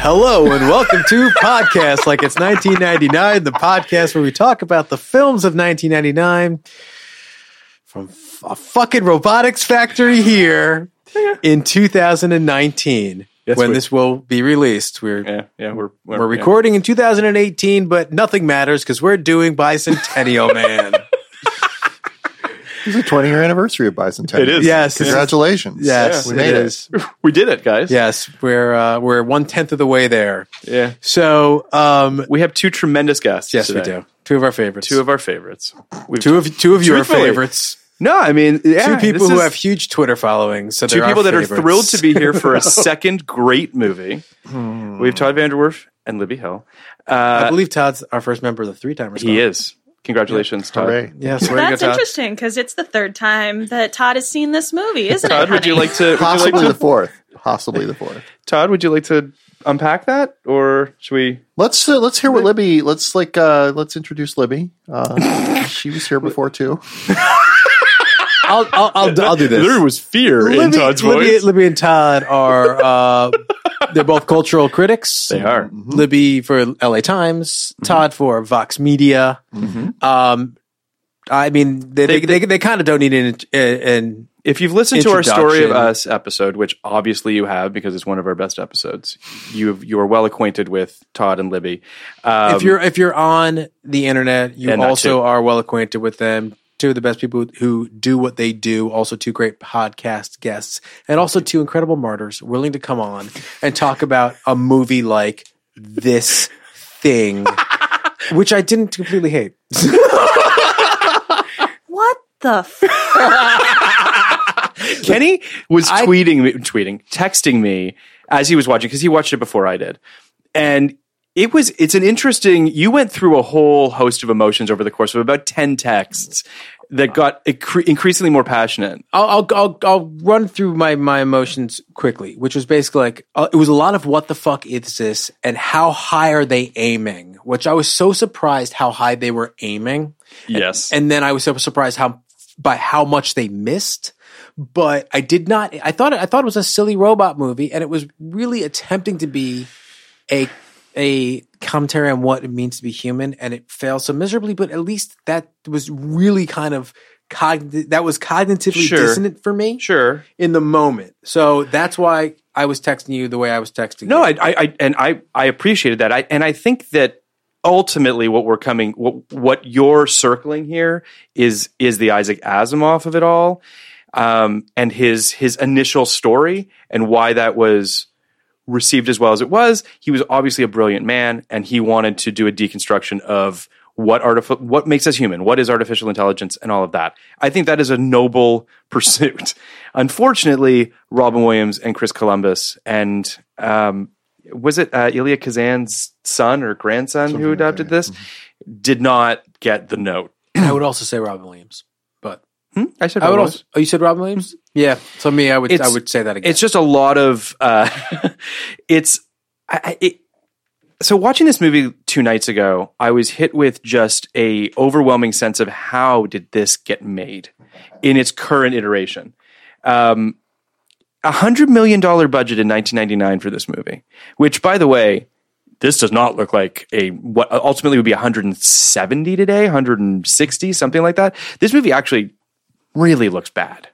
Hello and welcome to Podcast Like It's 1999, the podcast where we talk about the films of 1999 from a fucking robotics factory here in 2019 Yes, when we- this will be released. We're Yeah, yeah, we're we're recording in 2018, but nothing matters because we're doing Bicentennial Man. It's the 20 year anniversary of Bicentennial. It is. Yes, Congratulations. yes, we it made it. is. We did it, guys. Yes, we're uh, we're one tenth of the way there. yeah. So, um, We have two tremendous guests. yes, today. we do. Two of our favorites. Two of our favorites. We've two of two of your Truthfully. favorites. no, I mean, yeah, two people who have huge Twitter followings. So two they're people that are thrilled to be here for a second great movie. We have Todd VanDerWerff and Libby Hill. I Uh, believe Todd's our first member of the three timers. he is. Congratulations, Todd. Hooray. Yes, very That's good, interesting because it's the third time that Todd has seen this movie, isn't Todd, it? Todd, would you like to? Possibly like the fourth. Possibly the fourth. Todd, would you like to unpack that, or should we? Let's uh, let's hear what Libby. Let's like uh, let's introduce Libby. Uh, she was here before too. I'll, I'll, I'll, I'll do this. There was fear in Libby, Todd's Libby, voice. Libby and Todd are uh, they're both cultural critics. They are. Libby for LA Times, Todd for Vox Media. Um, I mean, they they, They- they, they, kind of don't need an, an If you've listened to our story of us episode, which obviously you have because it's one of our best episodes, you you are well acquainted with Todd and Libby. Um, if you're if you're on the internet, you also are well acquainted with them. Two of the best people who do what they do. Also, two great podcast guests, and also two incredible martyrs willing to come on and talk about a movie like this thing, which I didn't completely hate. What the? F- Kenny was I- tweeting me, tweeting, texting me as he was watching because he watched it before I did, and it was it's an interesting. You went through a whole host of emotions over the course of about ten texts that got incre- increasingly more passionate. I'll, I'll I'll I'll run through my my emotions quickly, which was basically like uh, it was a lot of what the fuck is this and how high are they aiming? Which I was so surprised how high they were aiming. Yes, and then I was so surprised how by how much they missed. But I did not. I thought I thought it was a silly robot movie, and it was really attempting to be a a commentary on what it means to be human, and it failed so miserably. But at least that was really kind of cogn- that was cognitively Sure. dissonant for me sure. in the moment. So that's why I was texting you the way I was texting. No, you. I, I, I and I, I appreciated that. I, and I think that ultimately what we're coming what what you're circling here is is the Isaac Asimov of it all um, and his his initial story and why that was received as well as it was. He was obviously a brilliant man and he wanted to do a deconstruction of what artifi- what makes us human what is artificial intelligence and all of that. I think that is a noble pursuit. Unfortunately robin williams and chris columbus and um, was it uh, Elia Kazan's son or grandson who adopted this? Did not get the note. I would also say Robin Williams, but Hmm? I said I would Robin also. Oh, you said Robin Williams? Yeah. So me, I would. It's- I would say that again. it's just a lot of uh it's I, I- it, so watching this movie two nights ago i was hit with just a overwhelming sense of how did this get made in its current iteration um a hundred million dollar budget in 1999 for this movie which by the way this does not look like a what ultimately would be 170 today 160 something like that this movie actually really looks bad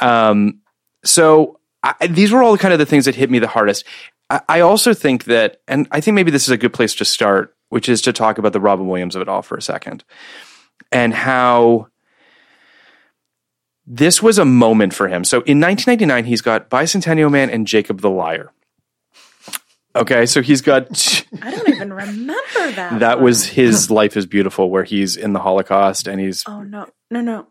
um so I, these were all kind of the things that hit me the hardest. I, I also think that, and I think maybe this is a good place to start, which is to talk about the Robin Williams of it all for a second, and how this was a moment for him. So in 1999, he's got Bicentennial Man and Jacob the Liar. Okay, so he's got I don't even remember that. that one. was his Life is Beautiful, where he's in the Holocaust and he's Oh no, no, no,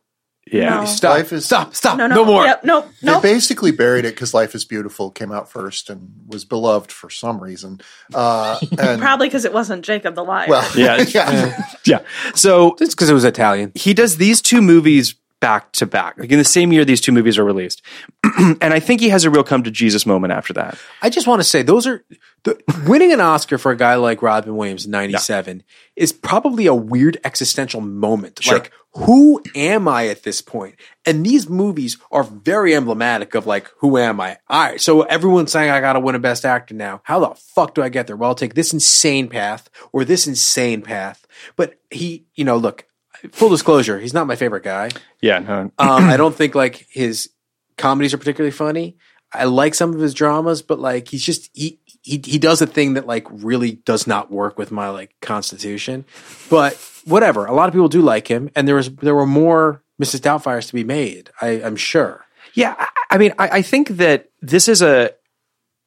yeah. no. stop. Life is- stop. Stop. no, no, no more. Yep, no, They no. basically buried it because Life is Beautiful came out first and was beloved for some reason. Uh, and Probably because it wasn't Jacob the Liar. well, Yeah. yeah. Yeah. So it's because it was Italian. he does these two movies back to back. Like in the same year these two movies are released. and I think he has a real come to Jesus moment after that. I just want to say those are the, winning an Oscar for a guy like Robin Williams in '97 is probably a weird existential moment. Like, who am I at this point? And these movies are very emblematic of like, who am I? All right, so everyone's saying I got to win a Best Actor now. How the fuck do I get there? Well, I'll take this insane path or this insane path. But he, you know, look. Full disclosure, he's not my favorite guy. Yeah, no. Um, I don't think like his comedies are particularly funny. I like some of his dramas, but like he's just he he he does a thing that like really does not work with my like constitution. But whatever. A lot of people do like him, and there was there were more Mrs. Doubtfires to be made. I, I'm sure. Yeah, I, I mean, I, I think that this is a.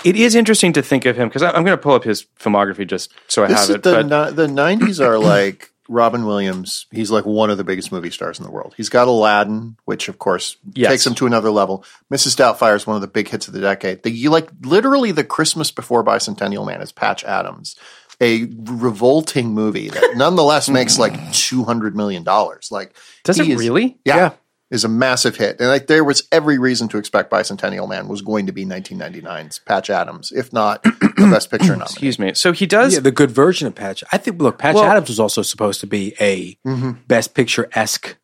It is interesting to think of him because I'm going to pull up his filmography just so I This have is it. the but ni- the nineties are like Robin Williams. He's like one of the biggest movie stars in the world. He's got Aladdin, which of course Yes. takes him to another level. Mrs. Doubtfire is one of the big hits of the decade. The you like literally the Christmas before Bicentennial Man is Patch Adams, a revolting movie that nonetheless makes like two hundred million dollars. Like Does it is- really? Yeah. Yeah. Is a massive hit, and like there was every reason to expect Bicentennial Man was going to be 1999's Patch Adams, if not the Best Picture nominee. Excuse me. So he does. Yeah, the good version of Patch. I think. Look, Patch Well- Adams was also supposed to be a Best Picture esque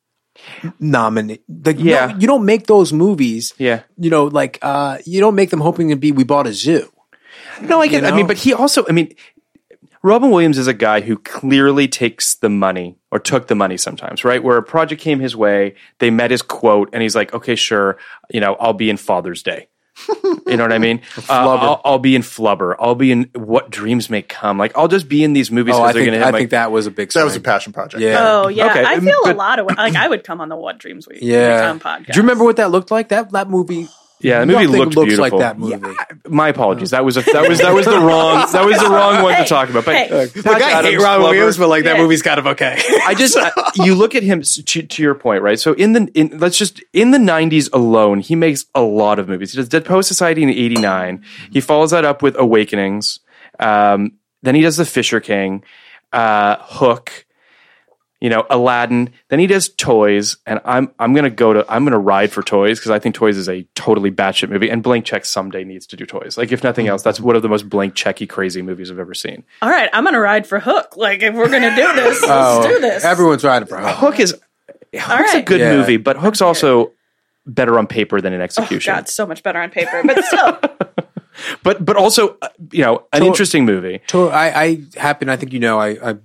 nominee. Like, no, Yeah. you don't make those movies. Yeah. you know, like uh, you don't make them hoping to be. We bought a zoo. No, I get. You I mean, but he also. I mean, Robin Williams is a guy who clearly takes the money or took the money sometimes, right? Where a project came his way, they met his quote, and he's like, "Okay, sure, you know, I'll be in Father's Day." you know what I mean? Uh, I'll, I'll be in Flubber. I'll be in What Dreams May Come. Like, I'll just be in these movies Oh, I think, going to I hit. think that was a big. That was a passion project. Yeah. Oh yeah, Okay, I feel but- a lot of like I would come on the What Dreams We Yeah. We Come podcast. Do you remember what that looked like? That that movie. Yeah, the movie nothing looked looks beautiful. like that movie. My apologies. That was a, that was that was the wrong that was the wrong one to talk about. But hey. Patch Look, I hate Adams, Robin Flubber- Williams, but like that Yeah. movie's kind of okay. I just I- you look at him s- to, to your point, right? So in the in, let's just in the '90s alone, he makes a lot of movies. He does Dead Poets Society in '89. He follows that up with Awakenings. Um, then he does The Fisher King, uh, Hook. You know, Aladdin. Then he does Toys, and I'm I'm gonna go to I'm gonna ride for Toys because I think Toys is a totally batshit movie, and Blank Check someday needs to do Toys. Like if nothing else, that's one of the most blank checky crazy movies I've ever seen. All right, I'm gonna ride for Hook. Like if we're gonna do this, let's Oh, do this. Everyone's riding for Hook. Hook is Hook's a good Yeah. movie, but Hook's also better on paper than in Oh execution. God, so much better on paper, but still. but but also uh, you know an So- interesting movie. To- I, I happen. I think you know. I, I'm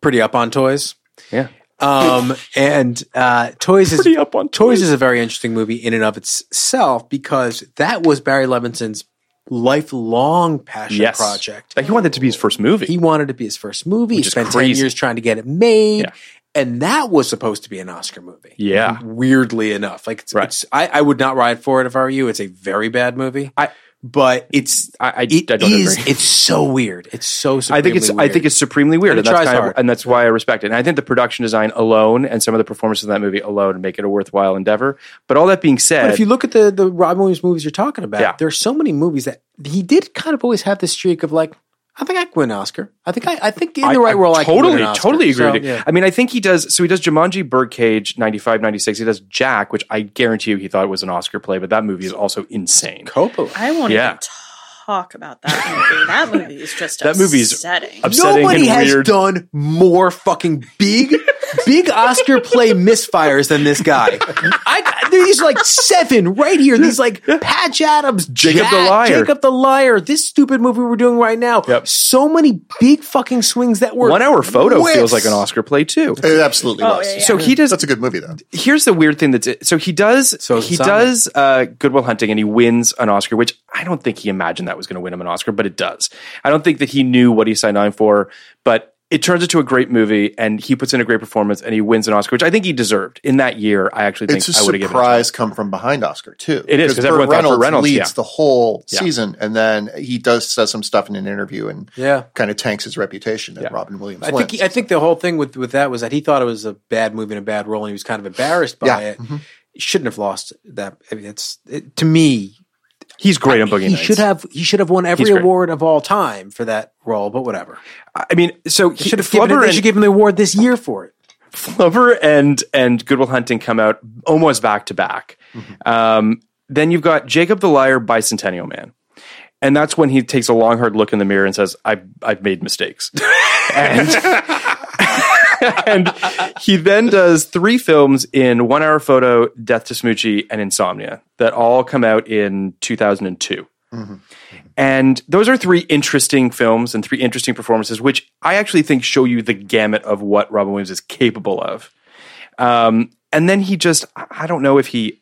pretty up on toys. Yeah. Um, and uh, Toys is up on Toys is a very interesting movie in and of itself because that was Barry Levinson's lifelong passion Yes. project. Like he wanted it to be his first movie. He wanted it to be his first movie. Which he is spent ten crazy. years trying to get it made, Yeah. and that was supposed to be an Oscar movie. Yeah. weirdly enough, like it's, Right. it's I, I would not ride for it if I were you. It's a very bad movie. I- but it's I- I- it I don't is- agree. It's so weird. It's so. I think it's supremely I think it's supremely weird, And and, that's of, and that's why I respect it. And I think the production design alone and some of the performances in that movie alone make it a worthwhile endeavor. But all that being said, But if you look at the the Robin Williams movies you're talking about, Yeah. are so many movies that he did kind of always have this streak of like, I think I could win an Oscar. I think I, I think in the right role, I could totally, an Oscar. totally agree So, with you. yeah. I mean, I think he does. So he does Jumanji, Birdcage, 95, 96. He does Jack, which I guarantee you he thought was an Oscar play, but that movie is also insane. Coppola. I won't Yeah. even talk about that movie. That movie is just That movie's upsetting. upsetting Nobody and has weird. done more fucking big, big Oscar play misfires than this guy. I, these like seven right here. These like Patch Adams, Jacob Jack, the Liar. Jacob the Liar. This stupid movie we're doing right now. Yep. So many big fucking swings that were One Hour Photo whiffs. feels like an Oscar play too. It absolutely Oh, was. yeah, yeah. So he does That's a good movie, though. here's the weird thing that's so he does So he does uh Good Will Hunting and he wins an Oscar, which I don't think he imagined that was going to win him an Oscar, but it does. I don't think that he knew what he signed on for, but it turns into a great movie and he puts in a great performance and he wins an Oscar, which I think he deserved. In that year, I actually think It's a I would have given it. surprise come from behind Oscar too. It is, 'cause Burt everyone thought Burt Reynolds, Reynolds, leads yeah. the whole Yeah. season, and then he does says some stuff in an interview and Yeah. kind of tanks his reputation. And Yeah. Robin Williams. I think wins. I think the whole thing with with that was that he thought it was a bad movie and a bad role, and he was kind of embarrassed by Yeah. it. He shouldn't have lost that. I mean, it's it, to me. He's great on Boogie he Nights. should have he should have won every award of all time for that role, but whatever. I mean, so he, should have given Flubber they and, should give him the award this year for it. Flubber and and Good Will Hunting come out almost back to back. Um, then you've got Jacob the Liar, Bicentennial Man, and that's when he takes a long, hard look in the mirror and says, "I've I've made mistakes," and and he then does three films in One Hour Photo, Death to Smoochy, and Insomnia that all come out in two thousand and those are three interesting films and three interesting performances, which I actually think show you the gamut of what Robin Williams is capable of. Um, and then he just, I don't know if he,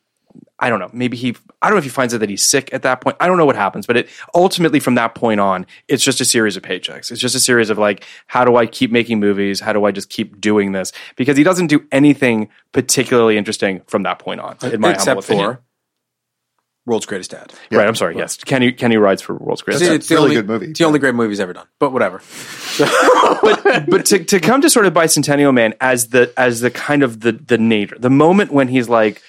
I don't know, maybe he, I don't know if he finds out that he's sick at that point. I don't know what happens, but it ultimately from that point on, it's just a series of paychecks. It's just a series of like, how do I keep making movies? How do I just keep doing this? Because he doesn't do anything particularly interesting from that point on, in my humble except opinion. for World's Greatest Dad. Right, I'm sorry. Yes, Kenny Kenny rides for World's Greatest. It's, Dad. it's the really only good movie. It's the only great movie he's ever done. But whatever. but to, to come to sort of bicentennial man as the as the kind of the the nadir, the moment when he's like,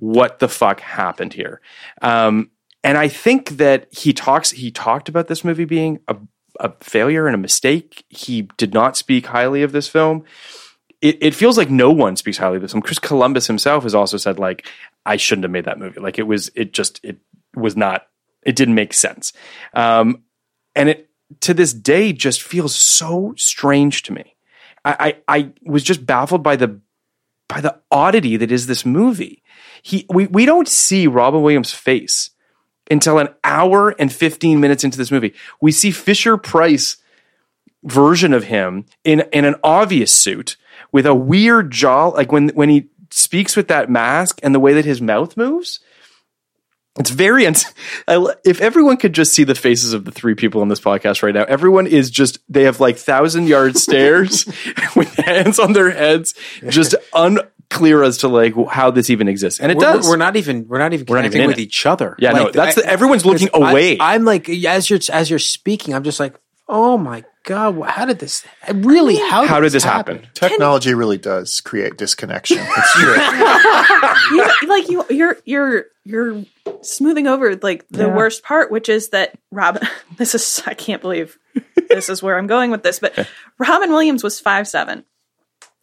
"What the fuck happened here?" Um, and I think that he talks he talked about this movie being a, a failure and a mistake. He did not speak highly of this film. It, it feels like no one speaks highly of this film. Chris Columbus himself has also said like, "I shouldn't have made that movie. Like it was it just it was not it didn't make sense." Um, and it to this day just feels so strange to me. I, I I was just baffled by the by the oddity that is this movie. He we we don't see Robin Williams' face until an hour and 15 minutes into this movie. We see Fisher Price version of him in in an obvious suit with a weird jaw like when when he speaks with that mask and the way that his mouth moves it's very uns- I, if everyone could just see the faces of the three people on this podcast right now everyone is just they have like thousand yard stares with hands on their heads just unclear as to like how this even exists and it we're, does We're not even we're not even We're not connecting even with it. each other. Yeah, no, that's the- everyone's looking because I- away. I'm like as you're as you're speaking, I'm just like, oh my god, how did this? Really, how how did this happen, Technology really does create disconnection. It's true. you, like you you're you're you're smoothing over like the worst part which is that robin this is i can't believe this is where i'm going with this but robin williams was five seven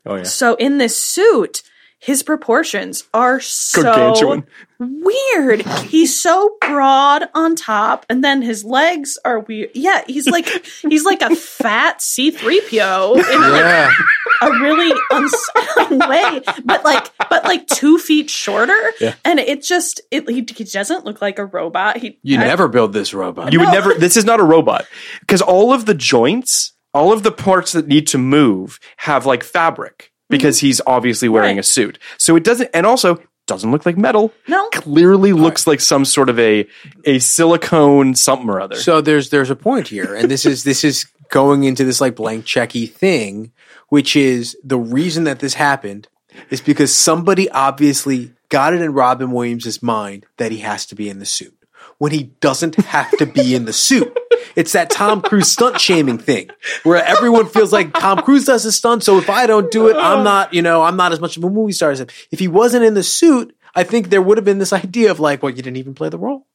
oh yeah so in this suit his proportions are so weird. He's so broad on top and then his legs are weird. Yeah he's like he's like a fat C-3PO in like a really unsettling way, but like, but like two feet shorter, Yeah. and it just it he, he doesn't look like a robot. He you I- never build this robot. you would never this is not a robot. Because all of the joints all of the parts that need to move have like fabric because he's obviously wearing Right. a suit so it doesn't and also doesn't look like metal. No. Clearly looks like some sort of a a silicone something or other. So there's there's a point here, and this is this is going into this like blank checky thing, which is the reason that this happened is because somebody obviously got it in Robin Williams' mind that he has to be in the suit when he doesn't have to be in the suit. It's that Tom Cruise stunt shaming thing where everyone feels like Tom Cruise does his stunt. So if I don't do it, I'm not, you know, I'm not as much of a movie star as him. If he wasn't in the suit, I think there would have been this idea of like, well, you didn't even play the role.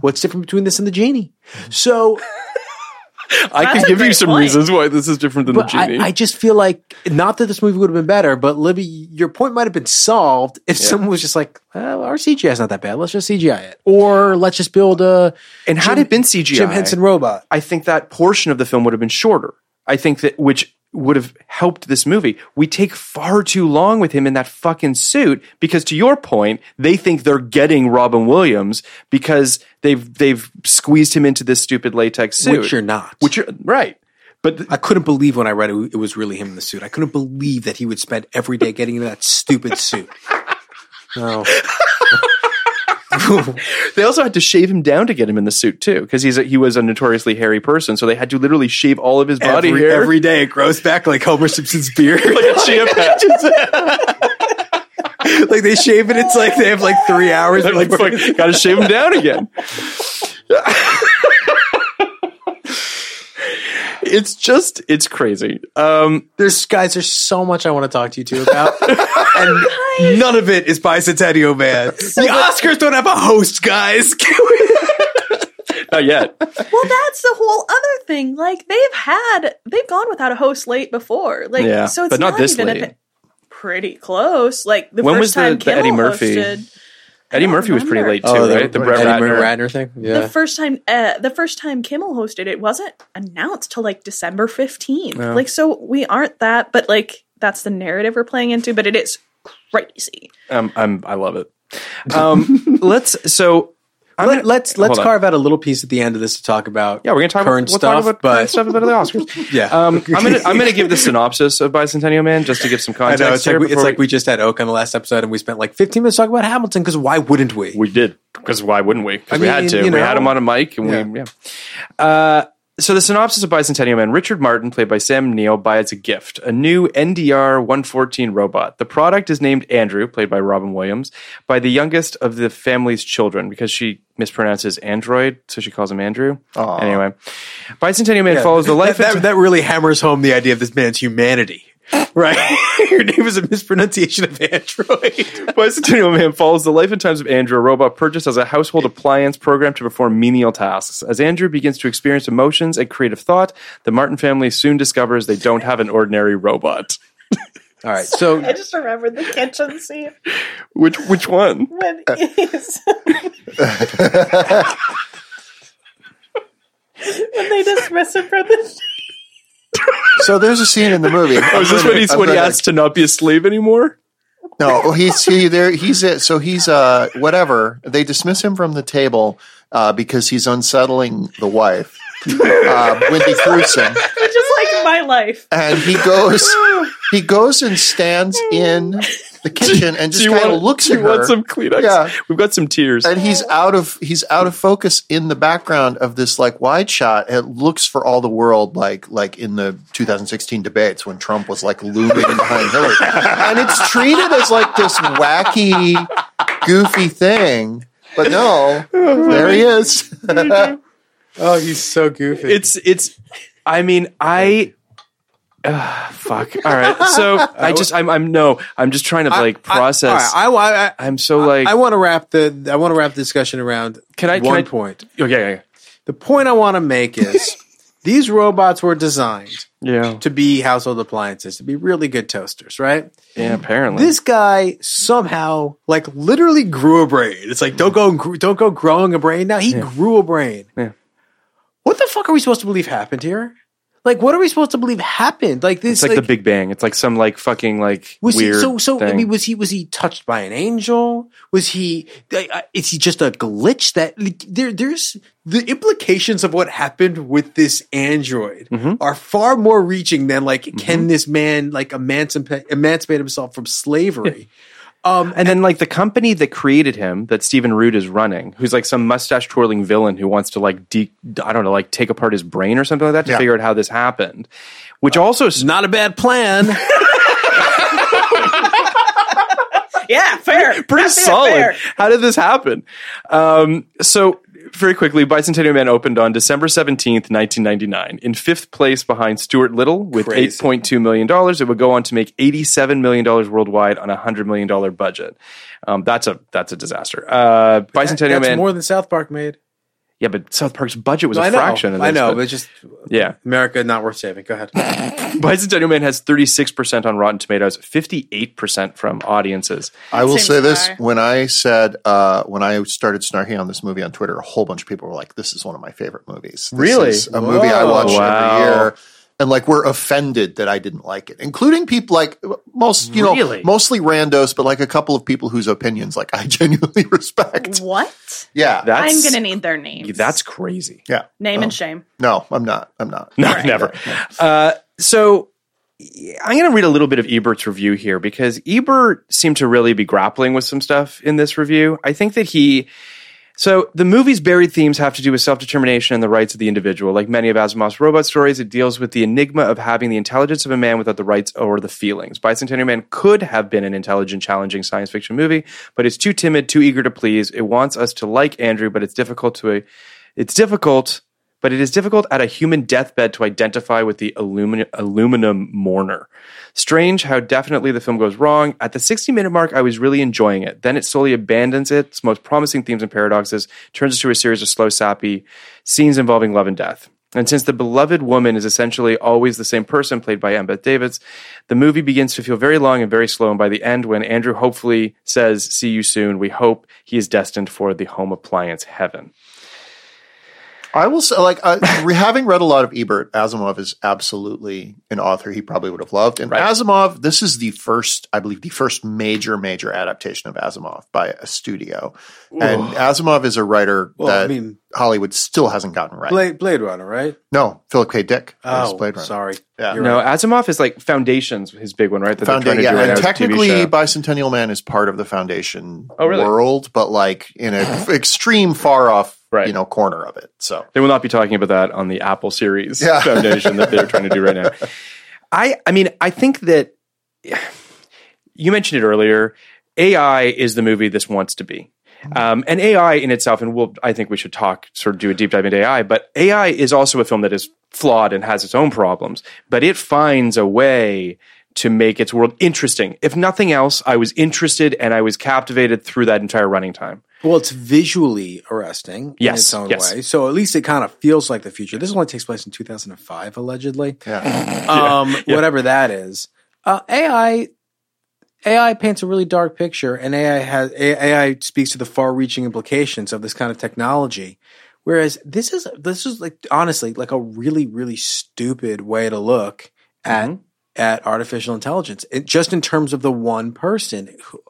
What's different between this and the genie? So I can give you some point. reasons why this is different than But the genie. I, I just feel like not that this movie would have been better, but Libby, your point might have been solved if someone was just like, well, our CGI is not that bad. Let's just CGI it, or let's just build a and had Jim- it been CGI, Jim Henson robot. I think that portion of the film would have been shorter. I think that which would have helped this movie. We take far too long with him in that fucking suit because to your point, they think they're getting Robin Williams because they've they've squeezed him into this stupid latex suit. Which you're not. Which you're right. But th- I couldn't believe when I read it, it was really him in the suit. I couldn't believe that he would spend every day getting into that stupid suit. No. they also had to shave him down to get him in the suit too because he's a, he was a notoriously hairy person, so they had to literally shave all of his body every, hair. every day it grows back like Homer Simpson's beard. like a chia pet. like they shave it, it's like they have like three hours. They're like, gotta shave him down again. It's just, it's crazy. Um, There's guys. There's so much I want to talk to you two about, and none of it is Bicentennial Man. The Oscars don't have a host, guys. not yet. Well, that's the whole other thing. Like they've had, they've gone without a host late before. Like, Yeah, so it's but not not, this even late. a pretty close. Like the When first was the- time the Kimmel Eddie Murphy? hosted, Eddie don't Murphy was pretty late too, right? The Brett Eddie Ratner. Ratner thing. Yeah. the first time, uh, the first time Kimmel hosted it wasn't announced till like December fifteenth. Like, so we aren't that, but like that's the narrative we're playing into. But it is crazy. Um, I'm, I love it. Um, let's, so, I'm Let, gonna- let's let's carve out a little piece at the end of this to talk about. Yeah, we're gonna talk current about, we'll stuff, talk about but current stuff about the Oscars. yeah, Um, I'm gonna I'm gonna give the synopsis of Bicentennial Man just to give some I context. know it's like we, it's before like we just had Oak on the last episode, and we spent like 15 minutes talking about Hamilton because why wouldn't we? We did because why wouldn't we? 'Cause I we had to. you we had him on a mic, and Yeah. we yeah. Uh, so the synopsis of Bicentennial Man: Richard Martin, played by Sam Neill, buys a gift, a new NDR 114 robot. The product is named Andrew, played by Robin Williams, by the youngest of the family's children because she mispronounces android, so she calls him Andrew. Anyway, Bicentennial Man follows the life. that, that, that really hammers home the idea of this man's humanity, right? Your name is a mispronunciation of android. Bicentennial Man follows the life and times of Andrew, a robot purchased as a household appliance programmed to perform menial tasks. As Andrew begins to experience emotions and creative thought, the Martin family soon discovers they don't have an ordinary robot. All right, so I just remembered the kitchen scene Which which one? when uh, he's when they dismiss him from the. So there's a scene in the movie. Oh, is this when he's when he asks to not be a slave anymore? No, he's he there. He's it. So he's uh whatever. They dismiss him from the table uh, because he's unsettling the wife, uh, Wendy Crewson, Just like my life. and he goes he goes and stands in the kitchen and just Do you kind of want- looks do at you want her. some Kleenex? Yeah. We've got some tears. and he's out of he's out of focus in the background of this like wide shot. It looks for all the world like like in the 2016 debates when Trump was like looming behind Hillary, and it's treated as like this wacky, goofy thing. But no, there he is. oh, he's so goofy. It's it's. I mean, I. Uh, fuck. All right. So I just I'm I'm no. I'm just trying to like process. I, all right, I, I, I, I'm so like. I want to wrap the I want to wrap the discussion around Can I- can one I- point. okay. Yeah. The point I want to make is these robots were designed Yeah. to be household appliances, to be really good toasters, right? Yeah. Apparently. This guy somehow, like, literally grew a brain. It's like don't go, gr- don't go growing a brain. Now he grew a brain. Yeah. What the fuck are we supposed to believe happened here? Like, what are we supposed to believe happened? Like this, It's like, the Big Bang. It's like some like fucking like was weird. he so so? I mean, was he was he touched by an angel? Was he? uh, Is he just a glitch? That like, there there's the implications of what happened with this android Mm-hmm. are far more reaching than like can this man like emancipate emancipate himself from slavery? Um, And then, like the company that created him, that Stephen Root is running, who's like some mustache twirling villain who wants to like, de- I don't know, like take apart his brain or something like that to Yeah. figure out how this happened. Which also, is not a bad plan. Yeah, fair. pretty That's it, solid. fair. How did this happen? Um, so, very quickly, Bicentennial Man opened on December 17th, 1999, in fifth place behind Stuart Little with Crazy. $8.2 million. It would go on to make $87 million worldwide on a $100 million budget. Um, that's a that's a disaster. Uh, Bicentennial That's Man. more than South Park made. Yeah, but South Park's budget was I a know. fraction of this. I know, but- but just yeah. America not worth saving. Go ahead. Bicentennial Man has 36% on Rotten Tomatoes, 58% from audiences. I will Seems say this: high. when I said uh, when I started snarking on this movie on Twitter, a whole bunch of people were like, "This is one of my favorite movies." This Really? is a movie I watch Wow. every year, and like we're offended that I didn't like it, including people like most, you Really? know, mostly randos, but like a couple of people whose opinions like I genuinely respect. What? Yeah, That's, I'm gonna need their names. That's crazy. yeah. name and shame. No, I'm not. I'm not. No, never. Uh, so I'm going to read a little bit of Ebert's review here because Ebert seemed to really be grappling with some stuff in this review. I think that he. So the movie's buried themes have to do with self-determination and the rights of the individual. Like many of Asimov's robot stories, it deals with the enigma of having the intelligence of a man without the rights or the feelings. Bicentennial Man could have been an intelligent, challenging science fiction movie, but it's too timid, too eager to please. It wants us to like Andrew, but it's difficult to it's difficult but it is difficult at a human deathbed to identify with the aluminum, aluminum mourner. Strange how definitely the film goes wrong. At the 60 minute mark, I was really enjoying it. Then it slowly abandons its most promising themes and paradoxes, turns into a series of slow, sappy scenes involving love and death. And since the beloved woman is essentially always the same person, played by Embeth Davidtz, the movie begins to feel very long and very slow. And by the end, when Andrew hopefully says, See you soon, we hope he is destined for the home appliance heaven. I will say, like, uh, having read a lot of Ebert, Asimov is absolutely an author he probably would have loved. And Asimov, this is the first, I believe, the first major, major adaptation of Asimov by a studio. And Asimov is a writer Well, that I mean- Hollywood still hasn't gotten right. Blade, Blade Runner, right? no, Philip K. Dick. Oh, Blade Runner. sorry. Yeah. You're No, right. Asimov is like Foundations, his big one, right? That they're Founda- trying to yeah, right and as a TV technically. Bicentennial Man is part of the Foundation Oh, really? world, but like in an extreme, far off, Right. you know, corner of it. So They will not be talking about that on the Apple series Yeah. foundation that they're trying to do right now. I I mean, I think that you mentioned it earlier. AI is the movie this wants to be. Um, and AI in itself, and we'll, I think we should talk, sort of do a deep dive into AI, but AI is also a film that is flawed and has its own problems, but it finds a way to make its world interesting. If nothing else, I was interested and I was captivated through that entire running time. Well, it's visually arresting in its own yes. way. So at least it kind of feels like the future. This only takes place in 2005, allegedly. yeah, Um, whatever that is. Uh, AI, AI paints a really dark picture, and AI has AI speaks to the far-reaching implications of this kind of technology. Whereas this is this is like honestly like a really really stupid way to look at at artificial intelligence. It, just in terms of the one person, who,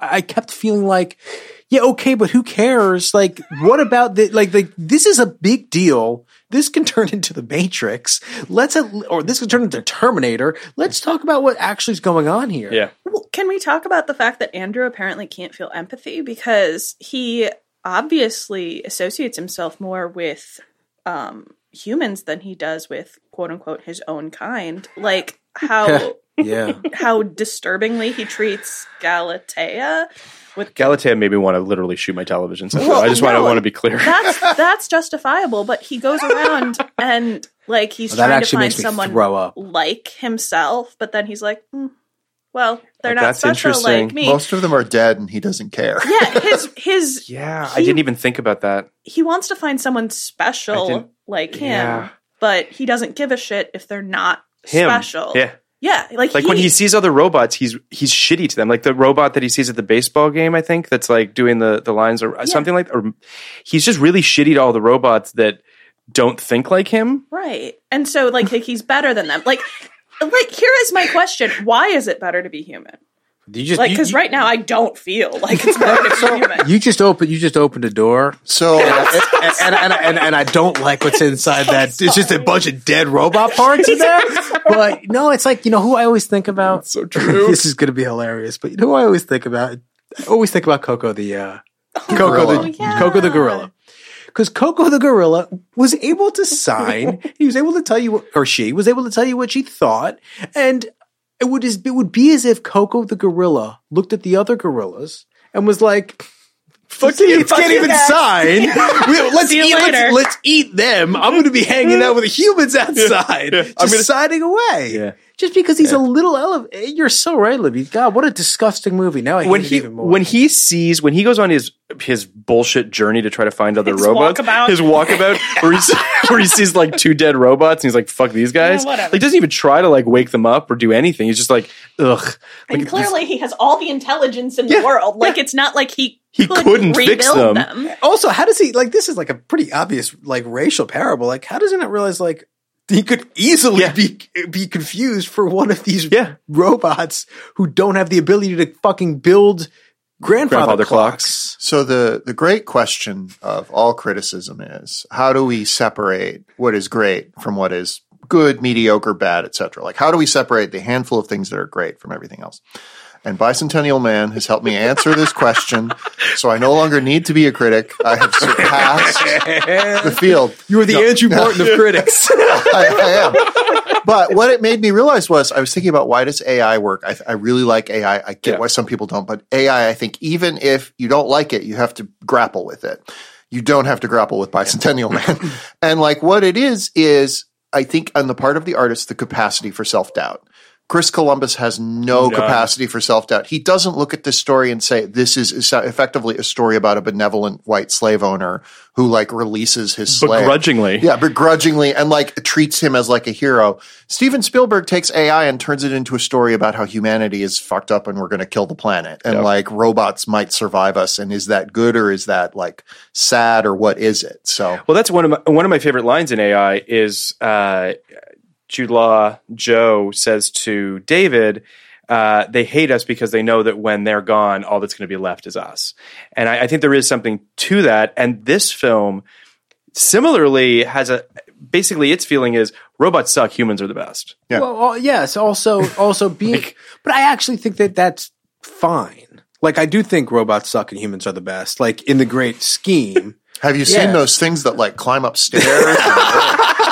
I, I kept feeling like, yeah, okay, but who cares? Like, what about the like? Like, this is a big deal. This can turn into the Matrix. Let's at, or this can turn into Terminator. Let's talk about what actually is going on here. Yeah. Well, can we talk about the fact that Andrew apparently can't feel empathy because he obviously associates himself more with um, humans than he does with quote unquote his own kind? Like how yeah. how disturbingly he treats Galatea with Galatea made me want to literally shoot my television set. Well, I just want to want to be clear. that's that's justifiable, but he goes around and like he's Well, trying to find someone like himself, but then he's like, "Hmm, well, they're Like, not special interesting. like me. most of them are dead, and he doesn't care. yeah, his his yeah, I didn't even think about that. he wants to find someone special like him, Yeah. but he doesn't give a shit if they're not Him. special. Yeah. yeah, like Like when he sees other robots, he's he's shitty to them. Like the robot that he sees at the baseball game, I think that's like doing the the lines or something like. Or he's just really shitty to all the robots that don't think like him. right, and so like he's better than them. Like, like here is my question: Why is it better to be human? You just Like, because right now I don't feel like it's part of human. You just open. You just opened a door, So and, and, and, and, and I don't like what's inside that. It's just a bunch of dead robot parts in there. But no, it's like you know who I always think about. so true. this is going to be hilarious. But you know who I always think about? I always think about Koko the uh, Koko gorilla. the yeah. Koko the gorilla. Because Koko the gorilla was able to sign, he was able to tell you, what, or she was able to tell you what she thought, and it would it would be as if Koko the gorilla looked at the other gorillas and was like, "Fuck you, fuck can't even guys. sign. We- let's eat, let's, let's eat them. I'm going to be hanging out with the humans outside, just I'm gonna- signing away." Yeah. Just because he's a little elevated. Eh, you're so right, Libby. God, what a disgusting movie. Now I hate when it he even more. when he sees when he goes on his his bullshit journey to try to find other His robots, walkabout. his walkabout, where he where he sees like two dead robots, and he's like, "Fuck these guys!" Yeah. Like, he doesn't even try to like wake them up or do anything. He's just like, "Ugh." And Like, clearly, he has all the intelligence in Yeah, the world. Like it's not like he He couldn't fix rebuild them. also, how does he like? This is like a pretty obvious like racial parable. Like, how does he not realize like he could easily Yeah. be be confused for one of these Yeah. robots who don't have the ability to fucking build grandfather, Grandfather clocks. clocks. So the the great question of all criticism is how do we separate what is great from what is good, mediocre, bad, etc. Like how do we separate the handful of things that are great from everything else? And Bicentennial Man has helped me answer this question, so I no longer need to be a critic. I have surpassed the field. You are the Andrew Martin of critics. I, I am. But what it made me realize was I was thinking about why does AI work? I, I really like AI. I get Yeah. why some people don't, but AI, I think even if you don't like it, you have to grapple with it. You don't have to grapple with Bicentennial Man. and like what it is, is I think on the part of the artist, the capacity for self doubt. Chris Columbus has no None. capacity for self doubt. He doesn't look at this story and say, this is effectively a story about a benevolent white slave owner who like releases his slave. Begrudgingly. Yeah, begrudgingly and like treats him as like a hero. Steven Spielberg takes AI and turns it into a story about how humanity is fucked up and we're going to kill the planet and Yep. like robots might survive us. And is that good or is that like sad or what is it? So Well, that's one of my, one of my favorite lines in AI is uh, Jude Law Joe says to David, uh, "They hate us because they know that when they're gone, all that's going to be left is us." And I, I think there is something to that. And this film similarly has a basically its feeling is robots suck, humans are the best. Yeah. Well, well, yes. Also, also being, but I actually think that that's fine. Like, I do think robots suck and humans are the best. Like in the great scheme. have you seen Yeah. those things that like climb upstairs?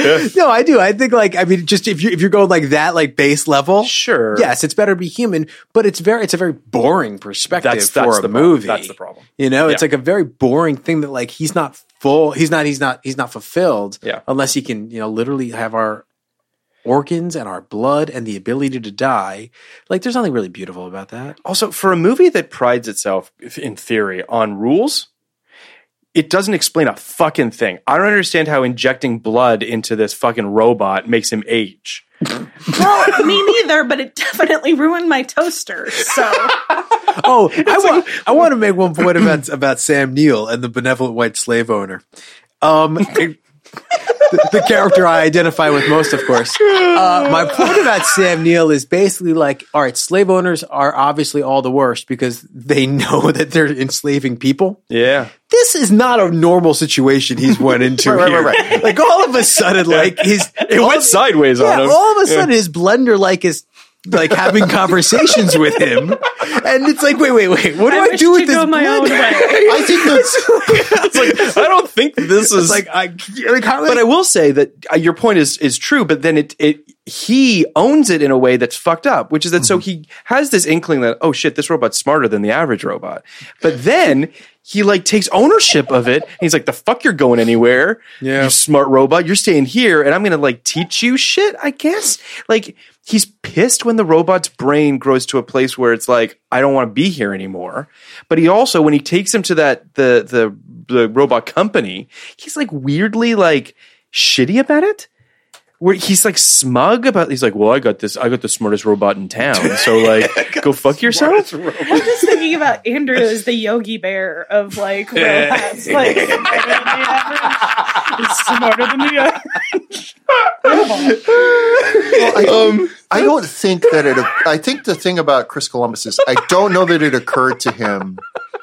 no, I do. I think like I mean, just if you if you're going like that, like base level, Sure. Yes, it's better to be human, but it's very it's a very boring perspective That's- for that's a the problem. movie. That's the problem. You know, it's Yeah. like a very boring thing that like he's not full. He's not. He's not. He's not fulfilled. Yeah. Unless he can, you know, literally have our organs and our blood and the ability to die. Like, there's nothing really beautiful about that. Also, for a movie that prides itself, in theory, on rules, it doesn't explain a fucking thing. I don't understand how injecting blood into this fucking robot makes him age. Well, me neither, but it definitely ruined my toaster. So Oh, I want. I want to make one point about about Sam Neill and the benevolent white slave owner. Um, the, the character I identify with most, of course. Uh, my point about Sam Neill is basically like, all right, slave owners are obviously all the worst because they know that they're enslaving people. Yeah. This is not a normal situation he's went into Right, right, here. right, right. Like all of a sudden, like his It went of- sideways yeah, on him. all of a sudden his blender like is like having conversations with him, and it's like, wait, wait, wait, what do I, I wish do to with this go my own way. I think that's It's like, I don't think this is like I like how But I will say that uh, your point is is true. But then it it he owns it in a way that's fucked up, which is that so he has this inkling that oh shit, this robot's smarter than the average robot. But then he like takes ownership of it. And he's like, the fuck, you're going anywhere? Yeah. you smart robot, you're staying here, and I'm gonna like teach you shit. I guess like. He's pissed when the robot's brain grows to a place where it's like, I don't want to be here anymore. But he also, when he takes him to that the the the robot company, he's like weirdly like shitty about it. Where he's like smug about. He's like, "Well, I got this. I got the smartest robot in town. So like, go fuck yourself." I'm just thinking about Andrew as the Yogi Bear of like robots. Like he's smarter than the average. I, I don't think that it. I think the thing about Chris Columbus is I don't know that it occurred to him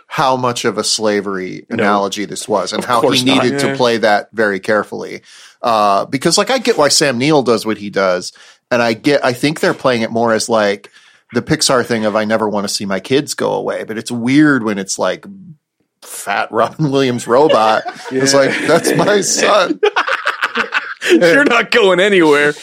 how much of a slavery analogy this was and how he course not. needed to play that very carefully. Uh, because like I get why Sam Neill does what he does, and I get I think they're playing it more as like the Pixar thing of I never want to see my kids go away, but it's weird when it's like fat Robin Williams robot. It's like that's my son. You're not going anywhere.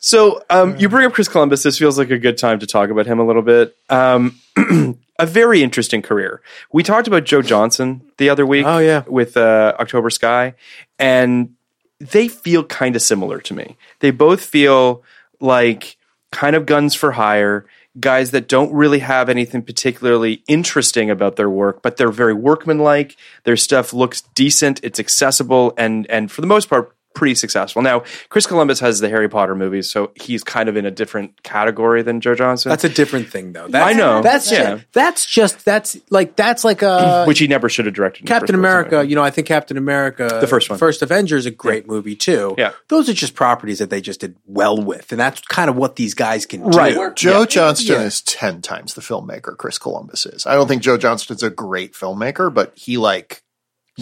So um, you bring up Chris Columbus. This feels like a good time to talk about him a little bit. Um, a very interesting career. We talked about Joe Johnston the other week. Oh, yeah. with uh, October Sky, and they feel kind of similar to me. They both feel like kind of guns for hire. Guys that don't really have anything particularly interesting about their work, but they're very workmanlike. Their stuff looks decent, it's accessible, and and for the most part, pretty successful. Now, Chris Columbus has the Harry Potter movies, so he's kind of in a different category than Joe Johnston. That's a different thing, though. That's, I know. That's Yeah. ju- that's just that's like that's like a which he never should have directed. Captain America. anyway. You know, I think Captain America, The first one. First Avenger, is a great movie too. Yeah. those are just properties that they just did well with, and that's kind of what these guys can do. Right. Joe Johnston Yeah. is 10 times the filmmaker Chris Columbus is. I don't think Joe Johnston's a great filmmaker, but he like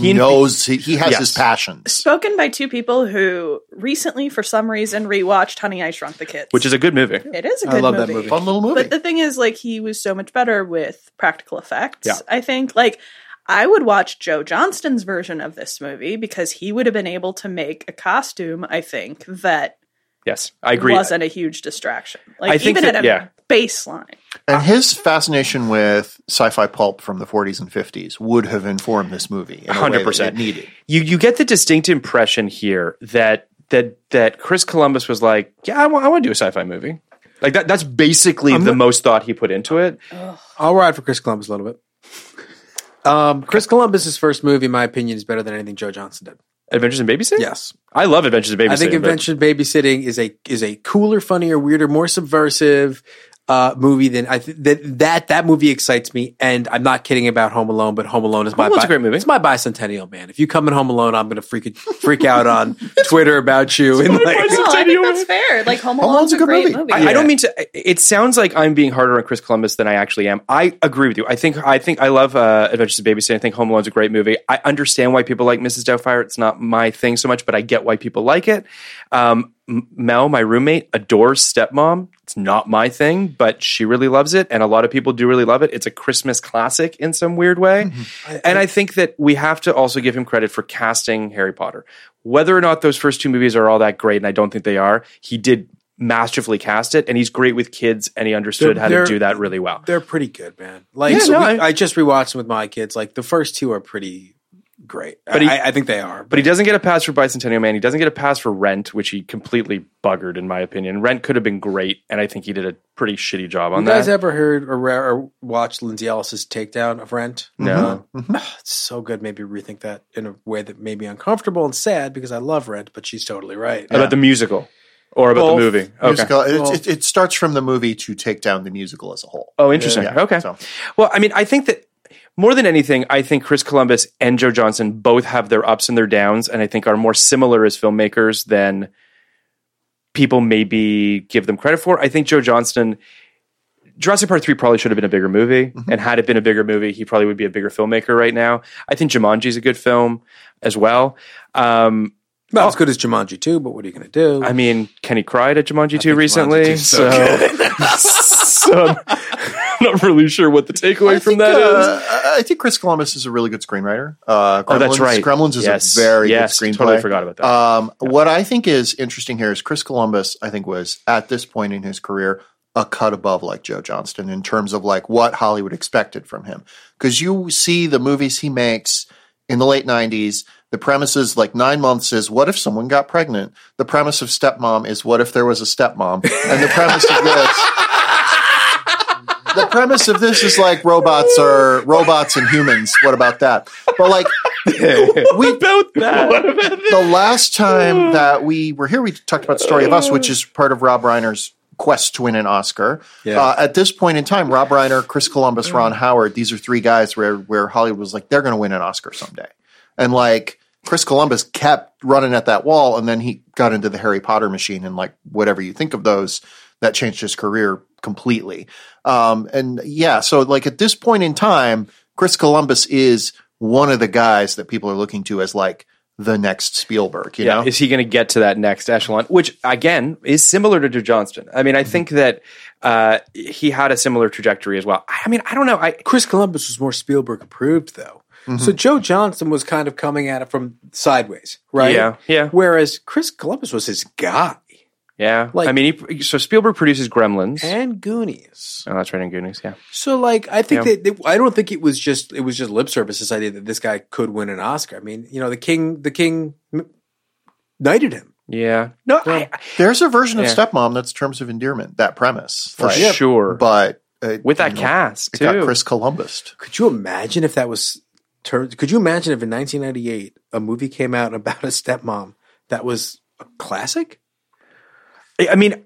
He- knows he, he has Yes. his passions. Spoken by two people who recently, for some reason, rewatched Honey I Shrunk the Kids, which is a good movie. It is a good love that movie. movie. Fun little movie. But the thing is, like, he was so much better with practical effects. Yeah. I think, like, I would watch Joe Johnston's version of this movie because he would have been able to make a costume. I think that Yes, I agree. wasn't a huge distraction. Like, I think even that- at a yeah. Baseline. and his fascination with sci-fi pulp from the 40s and 50s would have informed this movie in a way hundred that percent it needed. You you get the distinct impression here that that that Chris Columbus was like, yeah, I want I want to do a sci-fi movie. Like that. That's basically the most thought he put into it. I'll ride for Chris Columbus a little bit. Um, Chris Columbus's first movie, in my opinion, is better than anything Joe Johnston did. Adventures in Babysitting. Yes, I love Adventures in Babysitting. I think Adventures in Babysitting is a is a cooler, funnier, weirder, more subversive uh, movie than I th- that that that movie excites me. And I'm not kidding about Home Alone, but Home Alone is my Home Alone's a great movie. It's my bicentennial, man. If you come in Home Alone, I'm gonna freak freak out on Twitter about you and like. No, I think that's fair. Like, Home Home Alone's Alone's a a great movie. movie. I, I don't mean to. It sounds like I'm being harder on Chris Columbus than I actually am. I agree with you. I think I think I love uh, Adventures in Babysitting. I think Home Alone's a great movie. I understand why people like Mrs. Doubtfire. It's not my thing so much, but I get why people like it. Um, M- Mel, my roommate, adores Stepmom. It's not my thing, but she really loves it, and a lot of people do really love it. It's a Christmas classic in some weird way, mm-hmm. and I think that we have to also give him credit for casting Harry Potter. Whether or not those first two movies are all that great, and I don't think they are, he did masterfully cast it, and he's great with kids, and he understood how to do that really well. They're pretty good, man. Like Yeah, so no, we- I- I, just rewatched them with my kids. Like the first two are pretty great. But he- I, I think they are. But he doesn't get a pass for Bicentennial Man. He doesn't get a pass for Rent, which he completely buggered, in my opinion. Rent could have been great, and I think he did a pretty shitty job on you guys that. ever heard or, re- or watched Lindsay Ellis's takedown of Rent? no, mm-hmm. Mm-hmm. Mm-hmm. It's so good. Maybe rethink that in a way that may be uncomfortable and sad because I love Rent, but she's totally right. about the musical or about Both. the movie. Okay. Musical, it, it, it starts from the movie to take down the musical as a whole. Oh, interesting. Yeah, okay. so. Well, I mean, I think that more than anything, I think Chris Columbus and Joe Johnston both have their ups and their downs, and I think are more similar as filmmakers than people maybe give them credit for. I think Joe Johnston. Jurassic Park 3 probably should have been a bigger movie. Mm-hmm. And had it been a bigger movie, he probably would be a bigger filmmaker right now. I think Jumanji's a good film as well. Um, Not as good as Jumanji 2, but what are you going to do? I mean, Kenny cried at Jumanji 2 recently. Jumanji so so, so not really sure what the takeaway I from think, that is. uh, I I think Chris Columbus is a really good screenwriter. Uh, Oh, that's right. Gremlins is Yes. a very Yes, good screenplay. totally forgot about that. Um, What I think is interesting here is Chris Columbus. I think was at this point in his career a cut above like Joe Johnston in terms of like what Hollywood expected from him. Because you see the movies he makes in the late '90s. The premise is like nine months is what if someone got pregnant. The premise of Stepmom is what if there was a stepmom, and the premise of this. the premise of this is like robots are robots and humans. What about that? But like we about that. the last time that we were here, we talked about the Story of Us, which is part of Rob Reiner's quest to win an Oscar. Yeah. Uh, at this point in time, Rob Reiner, Chris Columbus, Ron Howard, these are three guys where where Hollywood was like, they're going to win an Oscar someday, and like. Chris Columbus kept running at that wall, and then he got into the Harry Potter machine, and like whatever you think of those, that changed his career completely. Um, and yeah, so like at this point in time, Chris Columbus is one of the guys that people are looking to as like the next Spielberg. You yeah, know, is he going to get to that next echelon? Which again is similar to Joe Johnston. I mean, I think that uh, he had a similar trajectory as well. I mean, I don't know. I Chris Columbus was more Spielberg approved, though. So Joe Johnston was kind of coming at it from sideways, right? Yeah, yeah. Whereas Chris Columbus was his guy yeah, Like- I mean, he, so Spielberg produces Gremlins. and Goonies. oh, that's right, in Goonies. Yeah, So, like, I think Yeah. that that I don't think it was just it was just lip service. This idea that this guy could win an Oscar. I mean, you know, the king, the king knighted him. yeah. No, I, there's a version of Yeah. Stepmom that's Terms of Endearment. That premise, for Like, sure. But uh, With that you know, cast it too. got Chris Columbus. Could you imagine if that was? Ter- could you imagine if in 1998 a movie came out about a stepmom that was a classic, I mean,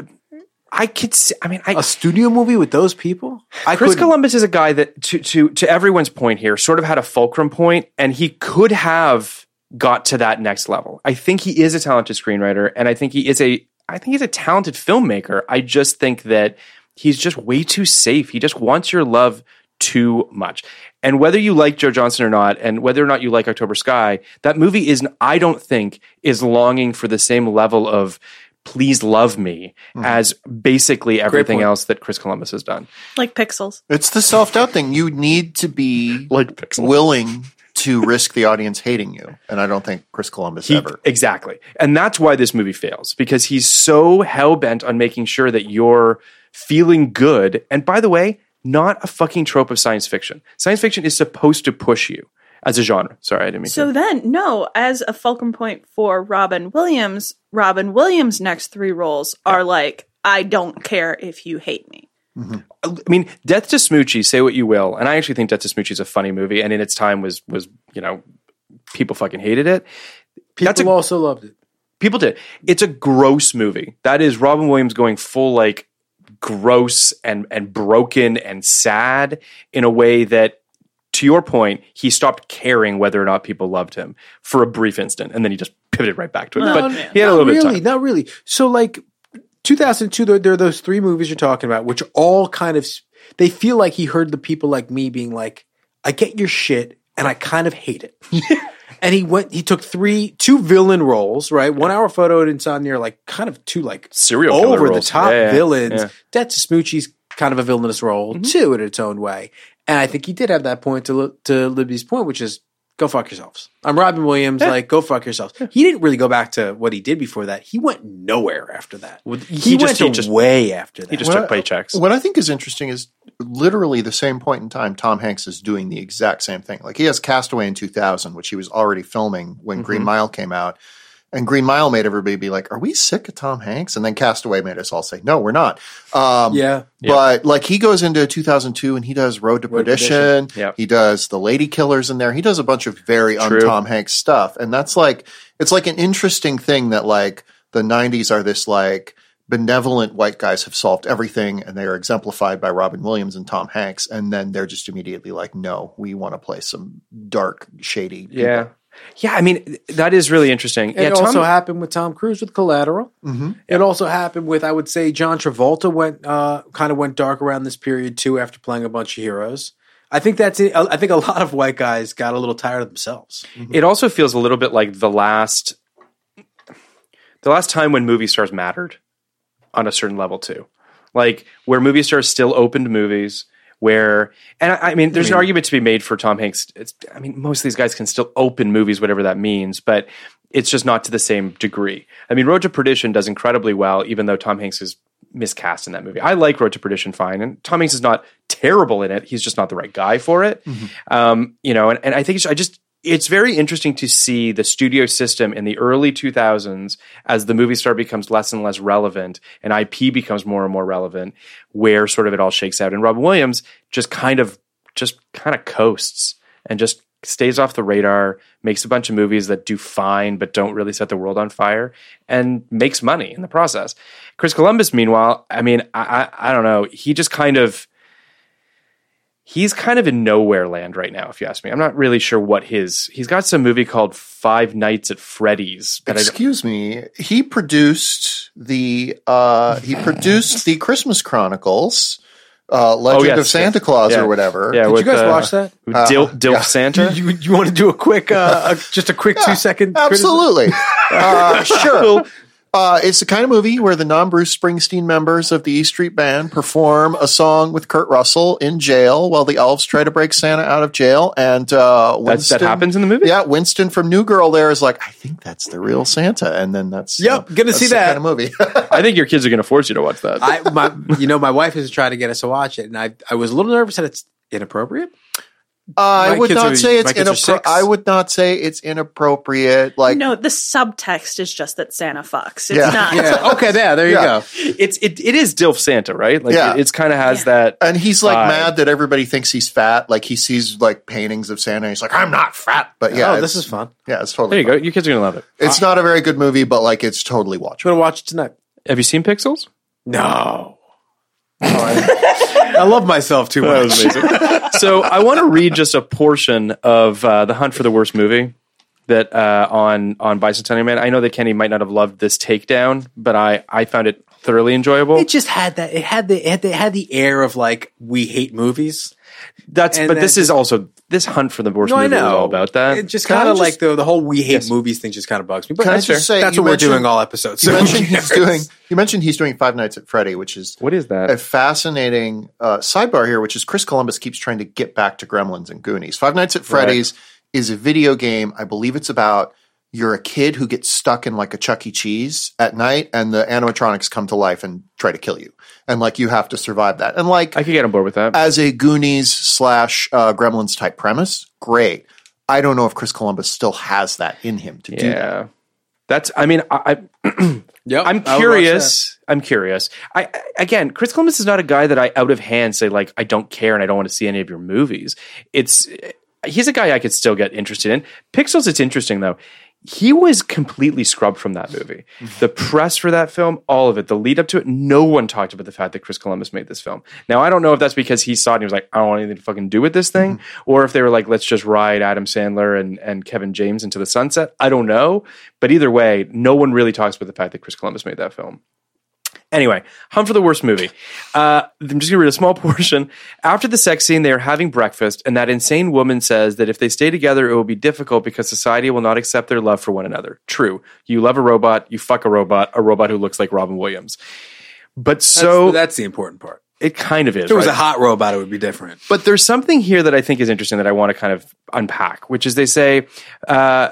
I could. See, I mean, I, a studio movie with those people? I Chris couldn't- Columbus is a guy that, to to to everyone's point here, sort of had a fulcrum point, and he could have got to that next level. I think he is a talented screenwriter, and I think he is a I think he's a talented filmmaker. I just think that he's just way too safe. He just wants your love too much. And whether you like Joe Johnston or not, and whether or not you like October Sky, that movie is I don't think is longing for the same level of please love me mm-hmm. as basically everything else that Chris Columbus has done. Like pixels. It's the self doubt thing. You need to be Like Pixel. willing to risk the audience hating you, and I don't think Chris Columbus He- ever. Exactly. And that's why this movie fails because he's so hell bent on making sure that you're feeling good. And by the way, not a fucking trope of science fiction. Science fiction is supposed to push you as a genre. Sorry, I didn't mean So to. then, no, as a fulcrum point for Robin Williams, Robin Williams' next three roles are like, I don't care if you hate me. Mm-hmm. I mean, Death to Smoochy, say what you will. And I actually think Death to Smoochy is a funny movie. And in its time was, was you know, people fucking hated it. People That's a- also loved it. People did. It's a gross movie. That is Robin Williams going full like gross and and broken and sad in a way that to your point, he stopped caring whether or not people loved him for a brief instant, and then he just pivoted right back to it. No, but man. he had a not little bit really, of time. not really. So like 2002, there, there are those three movies you're talking about, which all kind of they feel like he heard the people like me being like, "I get your shit, and I kind of hate it." and he went, he took three, two villain roles, right? One hour photo at Insomnia, like kind of two like Serial over the roles. top Yeah, yeah, villains. yeah. Mm-hmm. Death to Smoochy's kind of a villainous role too, in its own way. And I think he did have that point to to Libby's point, which is go fuck yourselves. I'm Robin Williams, like go fuck yourselves. He didn't really go back to what he did before that. He went nowhere after that. Well, he, he just- went he just- way after that. He just What took I- paychecks. What I think is interesting is literally the same point in time, Tom Hanks is doing the exact same thing. Like he has Castaway in 2000, which he was already filming when Green mm-hmm. Mile came out. And Green Mile made everybody be like, "Are we sick of Tom Hanks?" And then Castaway made us all say, "No, we're not." Um, yeah. But like he goes into 2002 and he does Road to Road to Perdition. Yep. He does The Lady Killers in there. He does a bunch of very un Tom Hanks stuff. And that's like it's like an interesting thing that like the 90s are this like benevolent white guys have solved everything and they are exemplified by Robin Williams and Tom Hanks and then they're just immediately like no, we want to play some dark shady people. Yeah. Yeah, I mean that is really interesting. It yeah, Tom, also happened with Tom Cruise with Collateral. It also happened with, I would say, John Travolta went uh, kind of went dark around this period too, after playing a bunch of heroes. I think that's it. I think a lot of white guys got a little tired of themselves. it also feels a little bit like the last the last time when movie stars mattered on a certain level too like where movie stars still opened movies where and I, I mean there's an argument to be made for tom hanks. It's, i mean most of these guys can still open movies whatever that means but it's just not to the same degree. I mean road to perdition does incredibly well even though tom hanks is miscast in that movie. I like road to perdition fine and tom hanks is not terrible in it. He's just not the right guy for it. Um, you know and, and i think it's, i just it's very interesting to see the studio system in the early 2000s as the movie star becomes less and less relevant and IP becomes more and more relevant, where sort of it all shakes out. And Rob Williams just kind of just kind of coasts and just stays off the radar, makes a bunch of movies that do fine but don't really set the world on fire, and makes money in the process. Chris Columbus, meanwhile, I mean, I, I, I don't know, he just kind of he's kind of in nowhere land right now. If you ask me, I'm not really sure what his. He's got some movie called Five Nights at Freddy's. That Excuse me. He produced the uh he produced the Christmas Chronicles, uh Legend yes, of Santa yes. Claus Yeah. or whatever. yeah, Did with, you guys uh, watch that? with Dil, Dilf yeah. Santa. You, you want to do a quick, uh, a, just a quick two second? Absolutely. uh, sure. Uh, it's the kind of movie where the non Bruce Springsteen members of the E Street Band perform a song with Kurt Russell in jail while the elves try to break Santa out of jail. And uh, That, Winston, that happens in the movie. Yeah, Winston from New Girl there is like, I think that's the real Santa. And then that's Yep, you gonna that's see the that. kind of movie. I think your kids are going to force you to watch that. I, my, you know, my wife is trying to get us to watch it, and I, I was a little nervous that it's inappropriate. I would not are- say it's my inappro- I would not say it's inappropriate. Like no, the subtext is just that Santa fucks. It's Yeah. not. Yeah. Okay. There. There you Yeah. go. it's it, it is Dilf Santa, right? Like Yeah. it, it's kind of has Yeah. that. and he's like Vibe. mad that everybody thinks he's fat. Like he sees like paintings of Santa. And he's like, I'm not fat. But yeah, oh, this is fun. Yeah, it's totally. There you fun. go. Your kids are going to love it. It's not a very good movie, but like it's totally I'm watchable. gonna watch it tonight. Have you seen Pixels? No. Oh, I love myself too That much. was amazing. so I want to read just a portion of uh, the Hunt for the Worst movie that uh, on on Bicentennial Man. I know that Kenny might not have loved this takedown, but I I found it thoroughly enjoyable. It just had that. It had the. It had the, it had the air of like we hate movies. That's and but this then- is also this Hunt for the Worst No, I movie is know all about that. It just Can I kind of just- like the the whole we hate Yes. movies thing just kind of bugs me. But Can I that's, just say, that's you what we're mentioned- doing all episodes. You so who mentioned he's cares? doing. You mentioned he's doing Five Nights at Freddy, which is what is that? a fascinating uh, sidebar here, which is Chris Columbus keeps trying to get back to Gremlins and Goonies. Five Nights at Freddy's is a video game. I believe it's about you're a kid who gets stuck in like a Chuck E. Cheese at night, and the animatronics come to life and try to kill you, and like you have to survive that. And like I could get on board with that. as a Goonies slash uh, Gremlins type premise, great. I don't know if Chris Columbus still has that in him to do that. yeah, that's. I mean, I, I Yep, I'm I would watch curious. I'm curious. I I- again, Chris Columbus is not a guy that I out of hand say like I don't care and I don't want to see any of your movies. It's he's a guy I could still get interested in. Pixels, it's interesting though. He was completely scrubbed from that movie. Mm-hmm. The press for that film, all of it, the lead up to it, no one talked about the fact that Chris Columbus made this film. Now, I don't know if that's because he saw it and he was like, I don't want anything to fucking do with this thing, mm-hmm. or if they were like, let's just ride Adam Sandler and, and Kevin James into the sunset. I don't know. But either way, no one really talks about the fact that Chris Columbus made that film. Anyway, Hunt for the Worst movie. Uh, I'm just going to read a small portion. After the sex scene, they are having breakfast, and that insane woman says that if they stay together, it will be difficult because society will not accept their love for one another. True. You love a robot, you fuck a robot, a robot who looks like Robin Williams. But so that's, that's the important part. it kind of is. If it was right? a hot robot, it would be different. But there's something here that I think is interesting that I want to kind of unpack, which is they say, uh,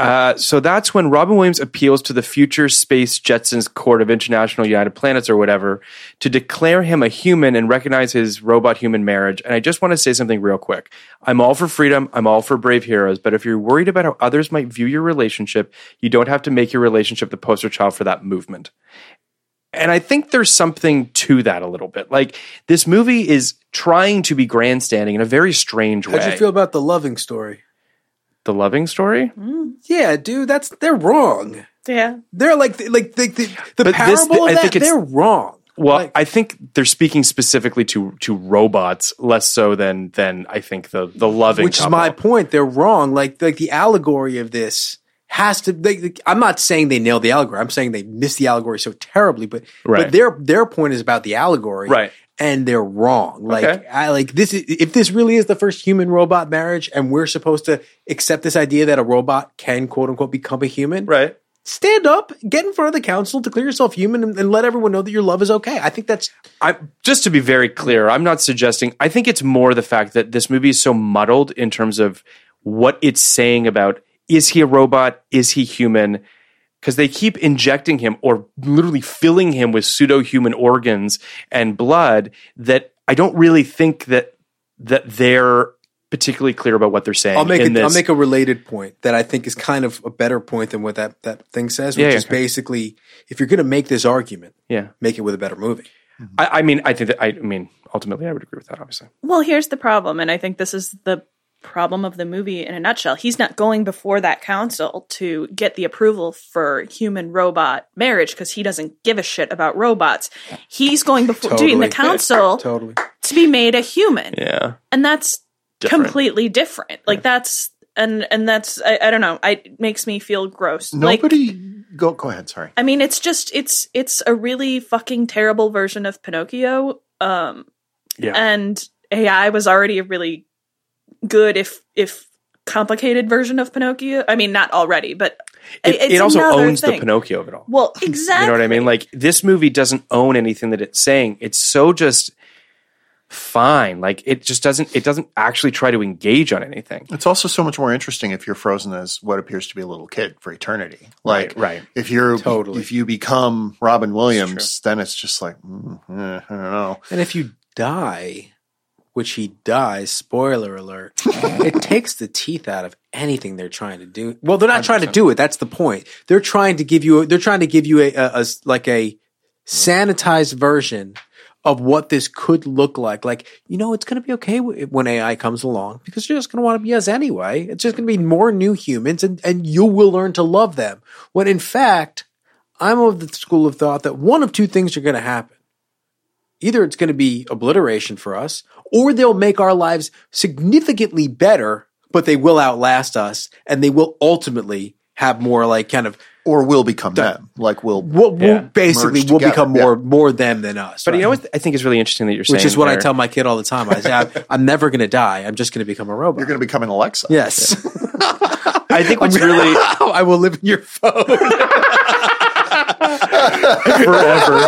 uh, so that's when Robin Williams appeals to the future Space Jetsons Court of International United Planets or whatever to declare him a human and recognize his robot human marriage. And I just want to say something real quick. I'm all for freedom. I'm all for brave heroes. But if you're worried about how others might view your relationship, you don't have to make your relationship the poster child for that movement. And I think there's something to that a little bit. Like this movie is trying to be grandstanding in a very strange way. How'd you feel about the loving story? The loving story? Mm. Yeah, dude, that's they're wrong. Yeah. They're like like the the, the But this- parable I of that. think it's- they're wrong. Well, Like- I think they're speaking specifically to to robots, less so than than I think the the loving. which is couple. my point. They're wrong. Like like the allegory of this has to. They, they- I'm not saying they nailed the allegory. I'm saying they missed the allegory so terribly. But Right. but their their point is about the allegory, Right. And they're wrong. Like Okay. I like this. Is, if this really is the first human robot marriage, and we're supposed to accept this idea that a robot can quote unquote become a human, right. Stand up, get in front of the council, to declare yourself human, and, and let everyone know that your love is okay. I think that's I just to be very clear, I'm not suggesting. I think it's more the fact that this movie is so muddled in terms of what it's saying about is he a robot? Is he human? Because they keep injecting him or literally filling him with pseudo human organs and blood that I don't really think that that they're particularly clear about what they're saying. I'll make in a, I'll make a related point that I think is kind of a better point than what that, that thing says, which Yeah, yeah, is okay. basically if you're going to make this argument, yeah. make it with a better movie. I, I mean, I think that I, I mean, ultimately, I would agree with that. Obviously, Well, here's the problem, and I think this is the problem of the movie in a nutshell. He's not going before that council to get the approval for human robot marriage because he doesn't give a shit about robots. He's going before doing the council Totally. to be made a human. yeah. And that's Different. completely different. Like that's and and that's I, I don't know. I, it makes me feel gross. Like, Nobody go go ahead. Sorry. I mean, it's just it's it's a really fucking terrible version of Pinocchio. Um, Yeah. and AI was already a really good, if if complicated version of Pinocchio. I mean, not already, but It, it's it also another owns the thing. Pinocchio of it all. Well, exactly. You know what I mean? Like this movie doesn't own anything that it's saying. It's so just fine. Like it just doesn't. It doesn't actually try to engage on anything. It's also so much more interesting if you're frozen as what appears to be a little kid for eternity. Like, Right, right. if you're Totally. if you become Robin Williams, then it's just like mm, eh, I don't know. And if you die, which he dies, spoiler alert, it takes the teeth out of anything they're trying to do. Well, they're not trying to do it. That's the point. They're trying to give you. They're trying to give you a like a sanitized version of what this could look like. Like you know, it's going to be okay when AI comes along because you're just going to want to be us anyway. It's just going to be more new humans, and and you will learn to love them. When in fact, I'm of the school of thought that one of two things are going to happen either it's going to be obliteration for us or they'll make our lives significantly better but they will outlast us and they will ultimately have more like kind of Or we'll become them. Like we'll we'll, we'll Yeah. basically we'll together, become yeah. more more them than us But right? you know what I think is really interesting that you're saying, which is what I tell my kid all the time I say I'm, I'm never going to die I'm just going to become a robot you're going to become an Alexa. yes I think what's really I will live in your phone forever.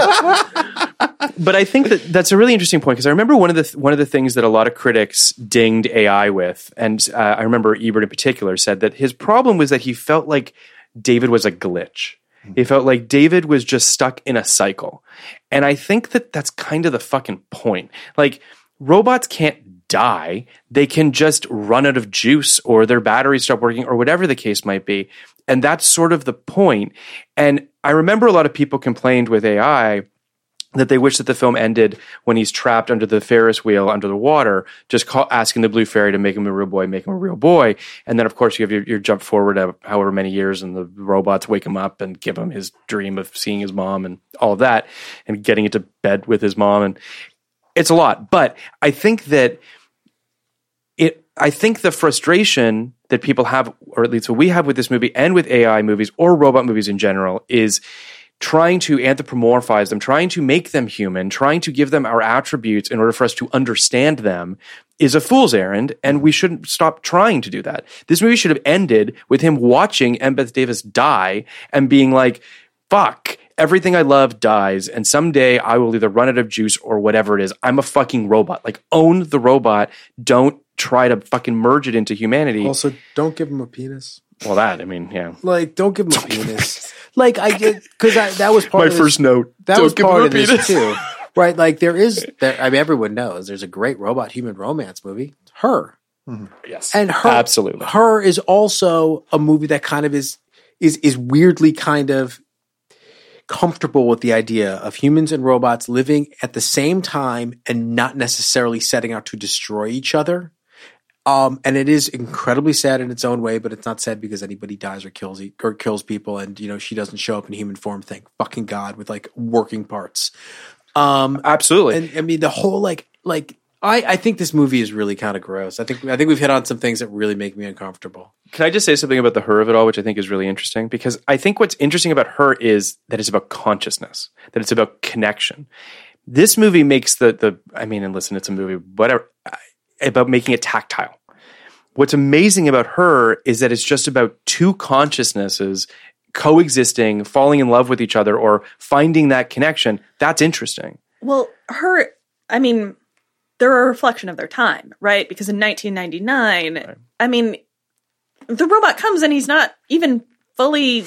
but I think that that's a really interesting point because I remember one of the th- one of the things that a lot of critics dinged AI with, and uh, I remember Ebert in particular said that his problem was that he felt like David was a glitch. He felt like David was just stuck in a cycle, and I think that that's kind of the fucking point. Like robots can't die; they can just run out of juice, or their batteries stop working, or whatever the case might be. And that's sort of the point. And I remember a lot of people complained with AI that they wish that the film ended when he's trapped under the Ferris wheel under the water, just call, asking the blue fairy to make him a real boy, make him a real boy. And then, of course, you have your, your jump forward of however many years, and the robots wake him up and give him his dream of seeing his mom and all of that, and getting into bed with his mom. And it's a lot. But I think that I think the frustration that people have, or at least what we have with this movie and with AI movies or robot movies in general, is trying to anthropomorphize them, trying to make them human, trying to give them our attributes in order for us to understand them is a fool's errand, and we shouldn't stop trying to do that. This movie should have ended with him watching Embeth Davidtz die and being like, fuck, everything I love dies, and someday I will either run out of juice or whatever it is. I'm a fucking robot. Like, own the robot. Don't try to fucking merge it into humanity. also don't give him a penis well, that, I mean, yeah. like don't give him a penis like I because that was part My of this- first note. that Don't was give him part a of this penis. too, right? Like there is, there. I mean, everyone knows there's a great robot human romance movie, Her, mm-hmm. Yes. and Her, Absolutely. Her is also a movie that kind of is is is weirdly kind of comfortable with the idea of humans and robots living at the same time and not necessarily setting out to destroy each other. Um, and it is incredibly sad in its own way, but it's not sad because anybody dies or kills or kills people, and you know she doesn't show up in human form. Thank fucking god, with like working parts. Um, Absolutely. and I mean the whole like like I I think this movie is really kind of gross. I think I think we've hit on some things that really make me uncomfortable. Can I just say something about the her of it all, which I think is really interesting? Because I think what's interesting about her is that it's about consciousness, that it's about connection. This movie makes the the I mean, and listen, it's a movie, whatever about making it tactile. What's amazing about her is that it's just about two consciousnesses coexisting, falling in love with each other, or finding that connection. That's interesting. Well, her, I mean, they're a reflection of their time, right? Because in 1999, I mean, the robot comes and he's not even fully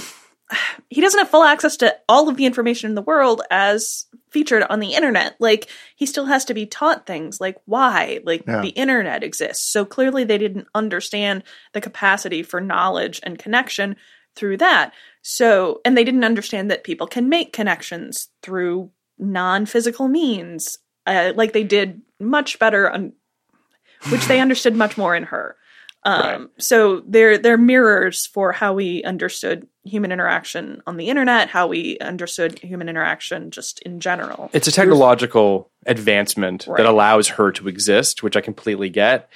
he doesn't have full access to all of the information in the world as featured on the internet. Like he still has to be taught things like why like Yeah. the internet exists. So clearly they didn't understand the capacity for knowledge and connection through that. So and they didn't understand that people can make connections through non-physical means. Uh, like they did much better on which they understood much more in her. Um, Right. So they're they're mirrors for how we understood human interaction on the internet, how we understood human interaction just in general. It's a technological advancement Right. that allows her to exist, which I completely get.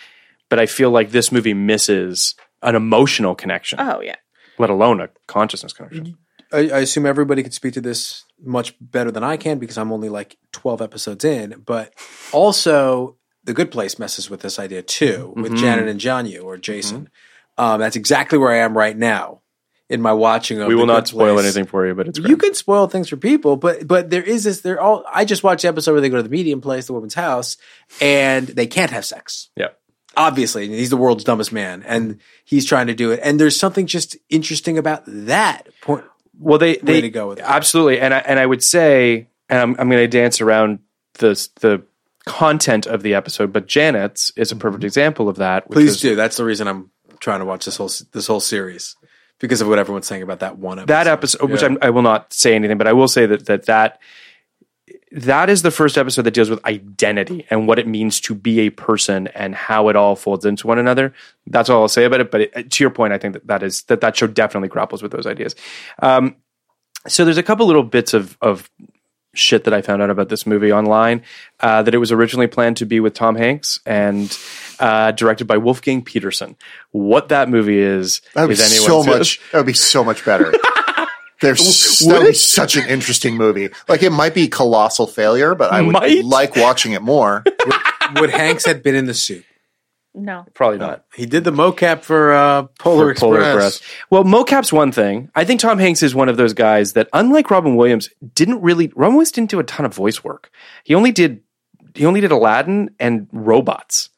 But I feel like this movie misses an emotional connection, Oh yeah, let alone a consciousness connection. I, I assume everybody could speak to this much better than I can because I'm only like 12 episodes in. But also, The Good Place messes with this idea too with Janet and Janyu or Jason. Um, that's exactly where I am right now in my watching of. We The will Good not spoil Place. anything for you, but it's You can spoil things for people, but but there is this. They're all. I just watched the episode where they go to the medium place, the woman's house, and they can't have sex. yeah. Obviously, he's the world's dumbest man, and he's trying to do it. And there's something just interesting about that point. Well, they they to go with it. absolutely, and I, and I would say, and I'm, I'm going to dance around the the content of the episode, but Janet's is a perfect example of that. which Please was- do. That's the reason I'm trying to watch this whole this whole series because of what everyone's saying about that one episode. that episode, which I'm, I will not say anything, but I will say that that that that is the first episode that deals with identity and what it means to be a person and how it all folds into one another. That's all I'll say about it. But it, to your point, I think that that is that that show definitely grapples with those ideas. Um, so there's a couple little bits of of shit that I found out about this movie online. Uh, that it was originally planned to be with Tom Hanks and uh, directed by Wolfgang Petersen. What that movie is That would be is so anyone's much. That would be so much better. There's that would be such an interesting movie. Like it might be colossal failure, but I would Might? like watching it more. Would Hanks had been in the suit? No. Probably not. He did the mocap for uh, Polar, for Polar Express. Express. Well, mocap's one thing. I think Tom Hanks is one of those guys that, unlike Robin Williams, didn't really. Robin Williams didn't do a ton of voice work. He only did. He only did Aladdin and robots.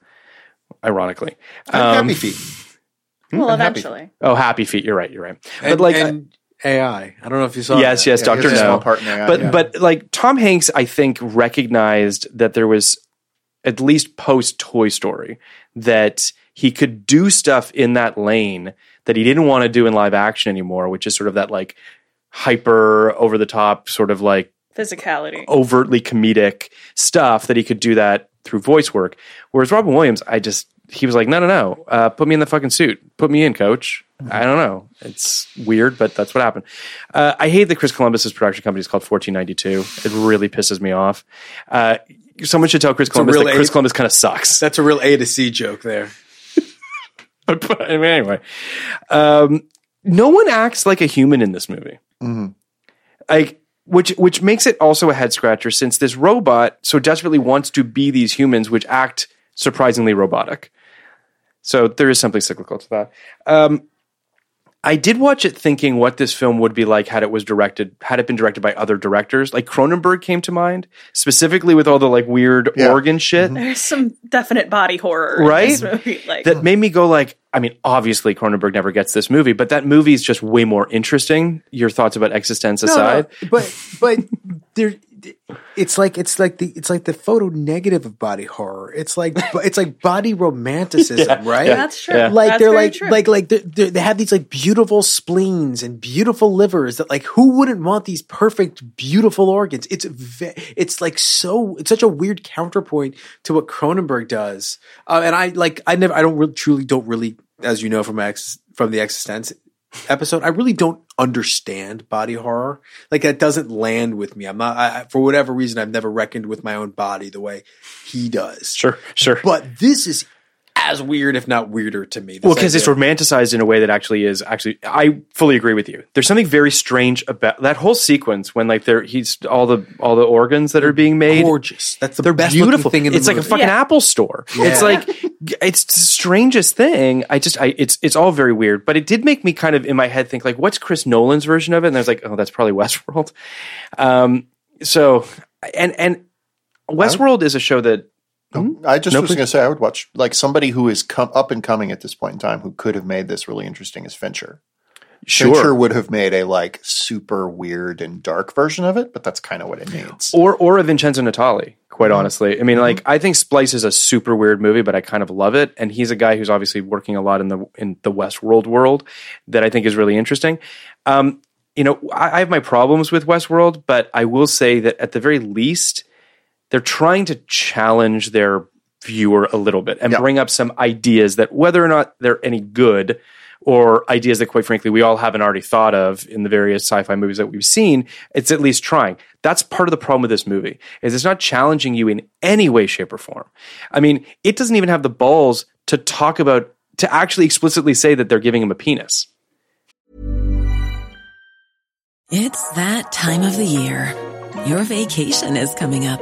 Ironically, um, Happy Feet. Well, I'm happy. eventually. oh, Happy Feet. You're right. You're right. And, but like, and AI. I don't know if you saw. yes, that. yes, Yeah, Doctor he small No. part in AI, but yeah. but like Tom Hanks, I think recognized that there was at least post Toy Story that he could do stuff in that lane that he didn't want to do in live action anymore, which is sort of that like hyper over the top sort of like Physicality. overtly comedic stuff that he could do that through voice work. Whereas Robin Williams, I just he was like, no, no, no, uh, put me in the fucking suit, put me in, coach. I don't know. It's weird, but that's what happened. Uh, I hate that Chris Columbus's production company is called 1492. It really pisses me off. Uh, someone should tell Chris Columbus that Chris Columbus kind of sucks. That's a real A to C joke there. but I mean, anyway, um, no one acts like a human in this movie. Like, which which makes it also a head scratcher since this robot so desperately wants to be these humans, which act surprisingly robotic. So there is something cyclical to that. Um, I did watch it thinking what this film would be like had it was directed, had it been directed by other directors. Like Cronenberg came to mind, specifically with all the like weird Yeah. organ mm-hmm. shit There's some definite body horror Right? in this movie. Like that made me go like, I mean, obviously Cronenberg never gets this movie, but that movie is just way more interesting. Your thoughts about eXistenZ aside, No, but but there, it's like it's like the it's like the photo negative of body horror. It's like it's like body romanticism, right? That's true. Yeah. Like That's they're like true. like like they're, they're, they have these like beautiful spleens and beautiful livers that like who wouldn't want these perfect beautiful organs? It's ve- it's like so it's such a weird counterpoint to what Cronenberg does. Uh, and I like I never I don't really truly don't really as you know from ex from the eXistenZ episode I really don't understand body horror. Like that doesn't land with me. I'm not I, for whatever reason I've never reckoned with my own body the way he does. sure, sure. But this is as weird, if not weirder, to me. well, because it's romanticized in a way that actually is actually. I fully agree with you. There's something very strange about that whole sequence when like there he's all the all the organs that are being made. gorgeous. That's the They're best beautiful. looking thing in the it's like a fucking Yeah. Apple store. It's like it's the strangest thing. I just I it's it's all very weird. But it did make me kind of in my head think like, what's Chris Nolan's version of it? And I was like, oh, that's probably Westworld. Um, so and and Westworld is a show that Hmm? I just No, was going to say I would watch like somebody who is come up and coming at this point in time who could have made this really interesting is Fincher. Sure. Fincher would have made a like super weird and dark version of it, but that's kind of what it needs. or or a Vincenzo Natali. Quite mm-hmm. honestly, I mean, mm-hmm. like I think Splice is a super weird movie, but I kind of love it. And he's a guy who's obviously working a lot in the in the Westworld world that I think is really interesting. Um, you know, I, I have my problems with Westworld, but I will say that at the very least, they're trying to challenge their viewer a little bit and Yeah. bring up some ideas that whether or not they're any good or ideas that quite frankly we all haven't already thought of in the various sci-fi movies that we've seen it's at least trying that's part of the problem with this movie is it's not challenging you in any way shape or form i mean it doesn't even have the balls to talk about to actually explicitly say that they're giving him a penis It's that time of the year. Your vacation is coming up.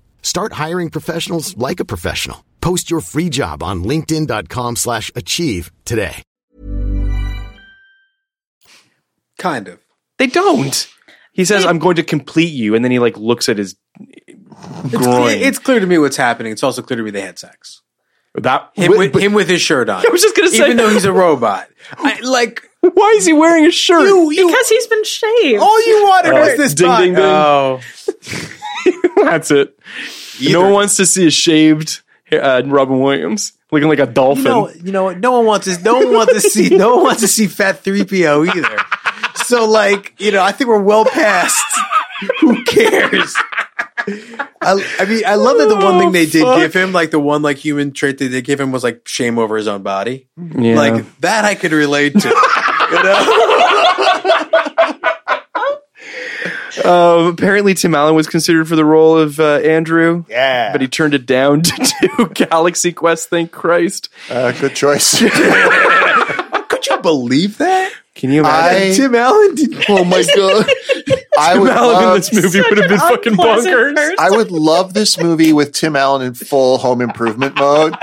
Start hiring professionals like a professional. Post your free job on linkedin.com/achieve slash achieve today. Kind of. they don't he says i'm going to complete you and then he like looks at his groin It's clear to me what's happening. It's also clear to me they had sex. that Him with, him with his shirt on. I was just gonna say even though he's a robot. I, like why is he wearing a shirt you, you. Because he's been shaved. all you wanted was this ding, bot- ding, ding. Oh, That's it. No one wants to see a shaved uh, Robin Williams looking like a dolphin. no, you know what? No one wants to. No one wants to see. No one wants to see Fat Three PO either. So, like, you know, I think we're well past. Who cares? I, I mean, I love that the one thing they did fuck. give him, like the one like human trait that they give him, was like shame over his own body. Yeah. Like that, I could relate to. you know? Uh, apparently, Tim Allen was considered for the role of uh, Andrew. Yeah. But he turned it down to do Galaxy Quest. Thank Christ. Uh, good choice. Could you believe that? Can you imagine? I- Tim Allen did. oh my god! I Tim would Allen in this movie would have been fucking bonkers. person. I would love this movie with Tim Allen in full Home Improvement mode,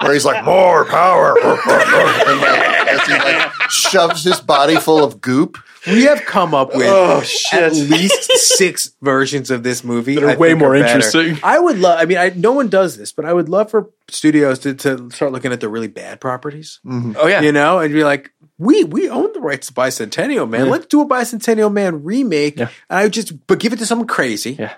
where he's like more power, and like, as he like shoves his body full of goop. We have come up with Oh, at least six versions of this movie That are I way more better. interesting. I would love. I mean, I, no one does this, but I would love for studios to, to start looking at the really bad properties. Mm-hmm. Oh, yeah. You know, and be like, we we own the rights to Bicentennial Man. Let's do a Bicentennial Man remake. Yeah. And I would just, but give it to someone crazy, Yeah.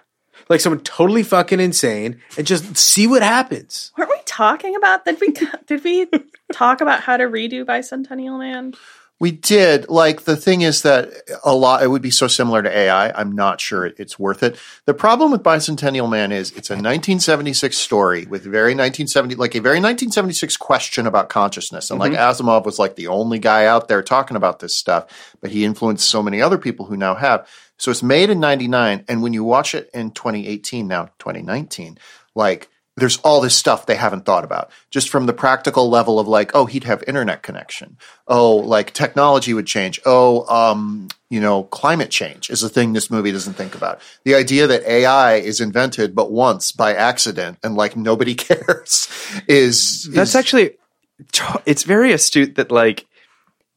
like someone totally fucking insane, and just see what happens. Weren't we talking about did we did we talk about how to redo Bicentennial Man? We did. Like the thing is that a lot it would be so similar to AI. I'm not sure it's worth it. The problem with Bicentennial Man is it's a 1976 story with very 1970 like a very 1976 question about consciousness. And like mm-hmm. Asimov was like the only guy out there talking about this stuff, but he influenced so many other people who now have. So it's made in 99 and when you watch it in 2018 now 2019, like there's all this stuff they haven't thought about just from the practical level of like oh he'd have internet connection oh like technology would change oh um you know climate change is a thing this movie doesn't think about the idea that ai is invented but once by accident and like nobody cares is That's is- actually, it's very astute that like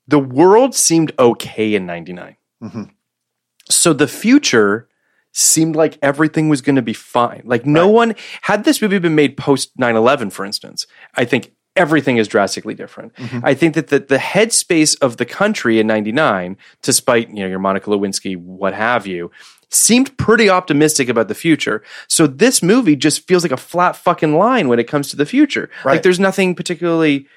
the world seemed okay in 99. Mm-hmm. So the future seemed like everything was going to be fine. Like no one had this movie been made post 9/11 for instance. I think everything is drastically different. Mm-hmm. I think that the, the headspace of the country in 99 despite, you know, your Monica Lewinsky what have you seemed pretty optimistic about the future. So this movie just feels like a flat fucking line when it comes to the future. Like there's nothing particularly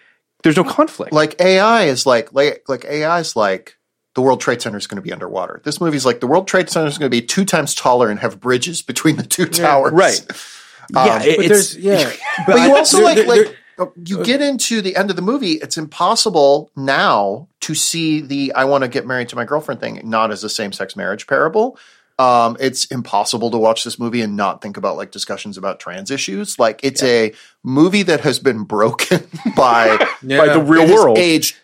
there's no conflict. like AI is like like like AI is like the World Trade Center is going to be underwater. This movie's like the World Trade Center is going to be two times taller and have bridges between the two towers. right. yeah, it- But there's yeah, But you I- also there- like there- like there- you get into the end of the movie, it's impossible now to see the I want to get married to my girlfriend thing not as a same sex marriage parable. Um, it's impossible to watch this movie and not think about like discussions about trans issues. Like it's a movie that has been broken by By the real it has world. aged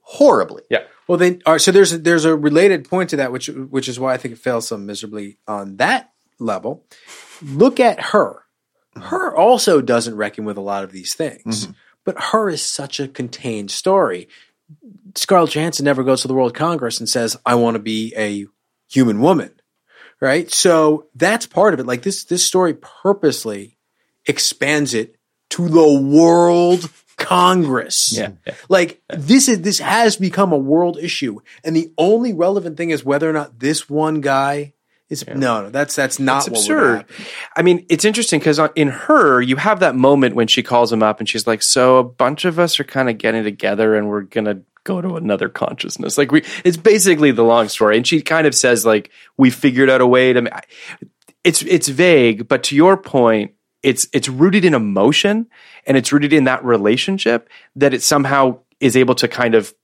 horribly. Yeah. Well, then, all right, so there's a, there's a related point to that, which which is why I think it fails so miserably on that level. Look at her. Mm-hmm. Her also doesn't reckon with a lot of these things, mm-hmm. but her is such a contained story. Scarlett Johansson never goes to the World Congress and says, "I want to be a human woman," right? So that's part of it. Like this this story purposely expands it to the World Congress. Yeah, yeah. Like this is this has become a world issue, and the only relevant thing is whether or not this one guy is. No, no, that's that's not It's absurd. I mean, it's interesting because uh, in her, you have that moment when she calls him up and she's like, "So a bunch of us are kind of getting together, and we're gonna go to another consciousness." Like we, it's basically the long story, and she kind of says like, "We figured out a way to." It's it's vague, but to your point, it's it's rooted in emotion and it's rooted in that relationship that it somehow is able to kind of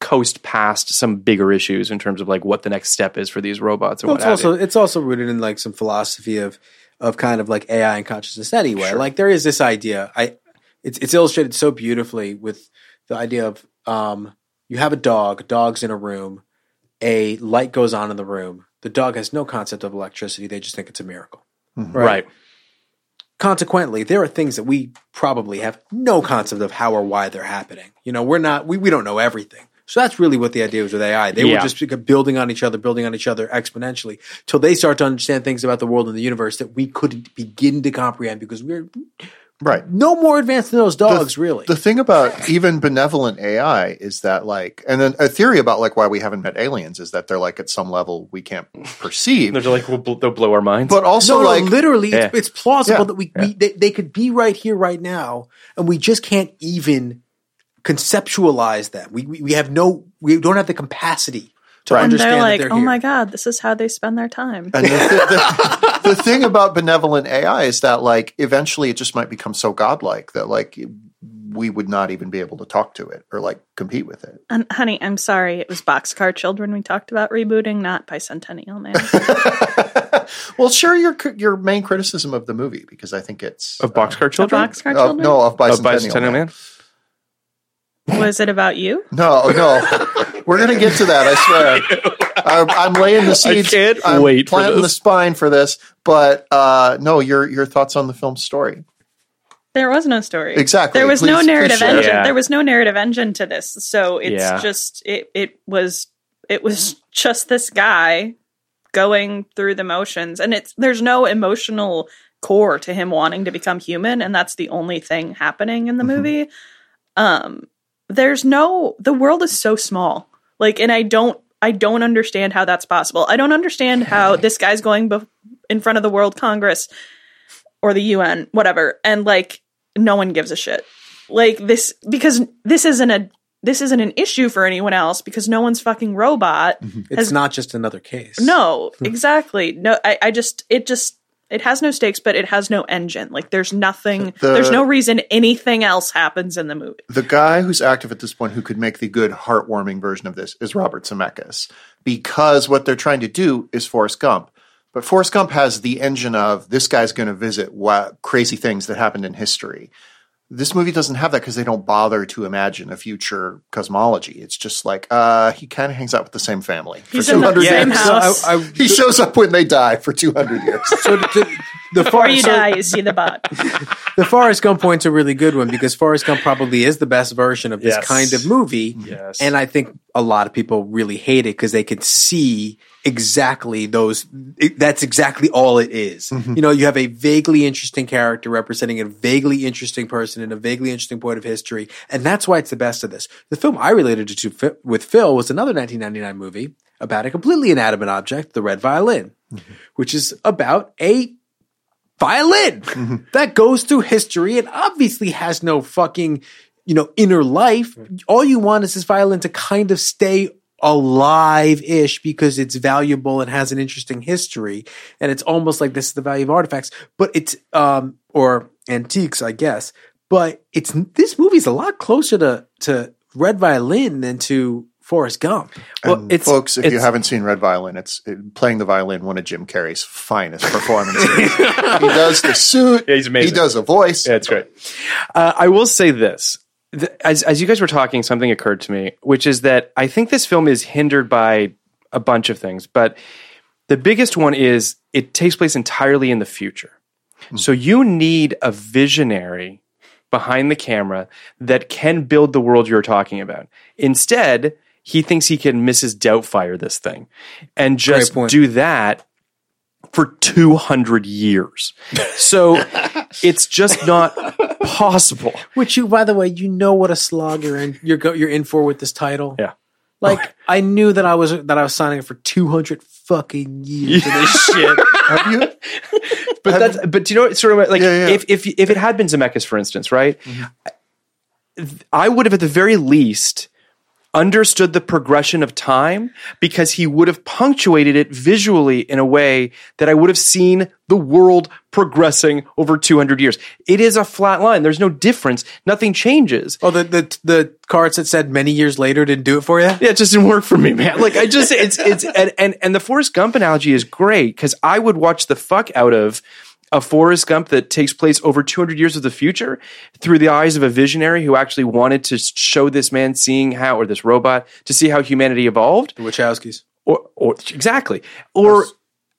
coast past some bigger issues in terms of like what the next step is for these robots and Well, what it's also you. it's also rooted in like some philosophy of of kind of like AI and consciousness anyway. Like there is this idea. I it's it's illustrated so beautifully with the idea of um you have a dog, dog's in a room, a light goes on in the room. The dog has no concept of electricity. They just think it's a miracle. right. Consequently, there are things that we probably have no concept of how or why they're happening. You know, we're not, we, we don't know everything. So that's really what the idea was with AI. They Yeah. were just building on each other, building on each other exponentially till they start to understand things about the world and the universe that we couldn't begin to comprehend because we're Right. no more advanced than those dogs, really. The thing about even benevolent AI is that like, and then a theory about like why we haven't met aliens is that they're like at some level we can't perceive. They're like, we'll, bl- they'll blow our minds. but also no, no, like, literally, Yeah. it's, it's plausible Yeah. that we, we they, they could be right here, right now, and we just can't even conceptualize them. We, we we have no, we don't have the capacity to Right. And they're that like, they're oh here. my God, this is how they spend their time. And the, the, the thing about benevolent AI is that like eventually it just might become so godlike that like we would not even be able to talk to it or like compete with it. And honey, I'm sorry, it was Boxcar Children we talked about rebooting, not Bicentennial Man. well, share your your main criticism of the movie because I think it's of Boxcar The Children? Boxcar uh, Children? no of Of Bicentennial, Bicentennial Man. Man? Was it about you? No, no, we're gonna get to that. I swear. I'm, I'm laying the seeds. can't I'm wait for planting the spine for this. But uh, no, your your thoughts on the film's story? There was no story. Exactly. There was Please- no narrative engine. Yeah. There was no narrative engine to this. So it's Yeah. just it it was it was just this guy going through the motions and it's there's no emotional core to him wanting to become human and that's the only thing happening in the Mm-hmm. movie. Um there's no the world is so small. Like and I don't I don't understand how that's possible. I don't understand how this guy's going bef- in front of the World Congress or the UN, whatever, and like no one gives a shit. Like this because this isn't a this isn't an issue for anyone else because no one's fucking robot. Mm-hmm. It's has- not just another case. No, exactly. No, I, I just it just it has no stakes, but it has no engine. Like there's nothing. The- there's no reason anything else happens in the movie. The guy who's active at this point who could make the good, heartwarming version of this is Robert Zemeckis, because what they're trying to do is Forrest Gump. But Forrest Gump has the engine of this guy's going to visit wa- crazy things that happened in history. This movie doesn't have that because they don't bother to imagine a future cosmology. It's just like uh, he kind of hangs out with the same family for He's in the 200 years. house. So I, I, He shows up when they die for 200 years. so the, the, the, Before far, you so die, you see the bot. the Forrest Gump point's a really good one because Forrest Gump probably is the best version of this Yes. kind of movie. Yes. And I think a lot of people really hate it because they could see exactly those. It, that's exactly all it is. Mm-hmm. You know, you have a vaguely interesting character representing a vaguely interesting person in a vaguely interesting point of history. And that's why it's the best of this. The film I related it to with Phil was another 1999 movie about a completely inanimate object, the red violin, Mm-hmm. which is about a violin that goes through history and obviously has no fucking, you know, inner life. All you want is this violin to kind of stay alive ish because it's valuable and has an interesting history. And it's almost like this is the value of artifacts, but it's, um, or antiques, I guess. but it's this movie's a lot closer to to Red Violin than to Forrest Gump. Well, And it's- folks, if you haven't seen Red Violin, it's it, playing the violin one of Jim Carrey's finest performances. he does the suit. Yeah, he's amazing. He does a voice. Yeah, it's great. Uh, I will say this. Th- As, as you guys were talking, something occurred to me, which is that I think this film is hindered by a bunch of things, but the biggest one is it takes place entirely in the future. Hmm. So you need a visionary behind the camera that can build the world you're talking about. Instead, he thinks he can Mrs. Doubtfire this thing and just do that for 200 years. So it's just not possible. Which you, by the way, you know what a slog you're in. You're go, you're in for with this title. Yeah. Like I knew that I was that I was signing up for two hundred fucking years of this shit. Have you? But that's but do you know what sort of like Yeah, yeah. if if if it had been Zemeckis, for instance, right? Mm-hmm. I would have at the very least understood the progression of time because he would have punctuated it visually in a way that I would have seen the world progressing over 200 years. It is a flat line. There's no difference. Nothing changes. Oh, the the the cards that said many years later didn't do it for you. Yeah, it just didn't work for me, man. Like I just it's it's and and, and the Forrest Gump analogy is great because I would watch the fuck out of a Forrest Gump that takes place over 200 years of the future through the eyes of a visionary who actually wanted to show this man seeing how or this robot to see how humanity evolved The Wachowskis. or or exactly or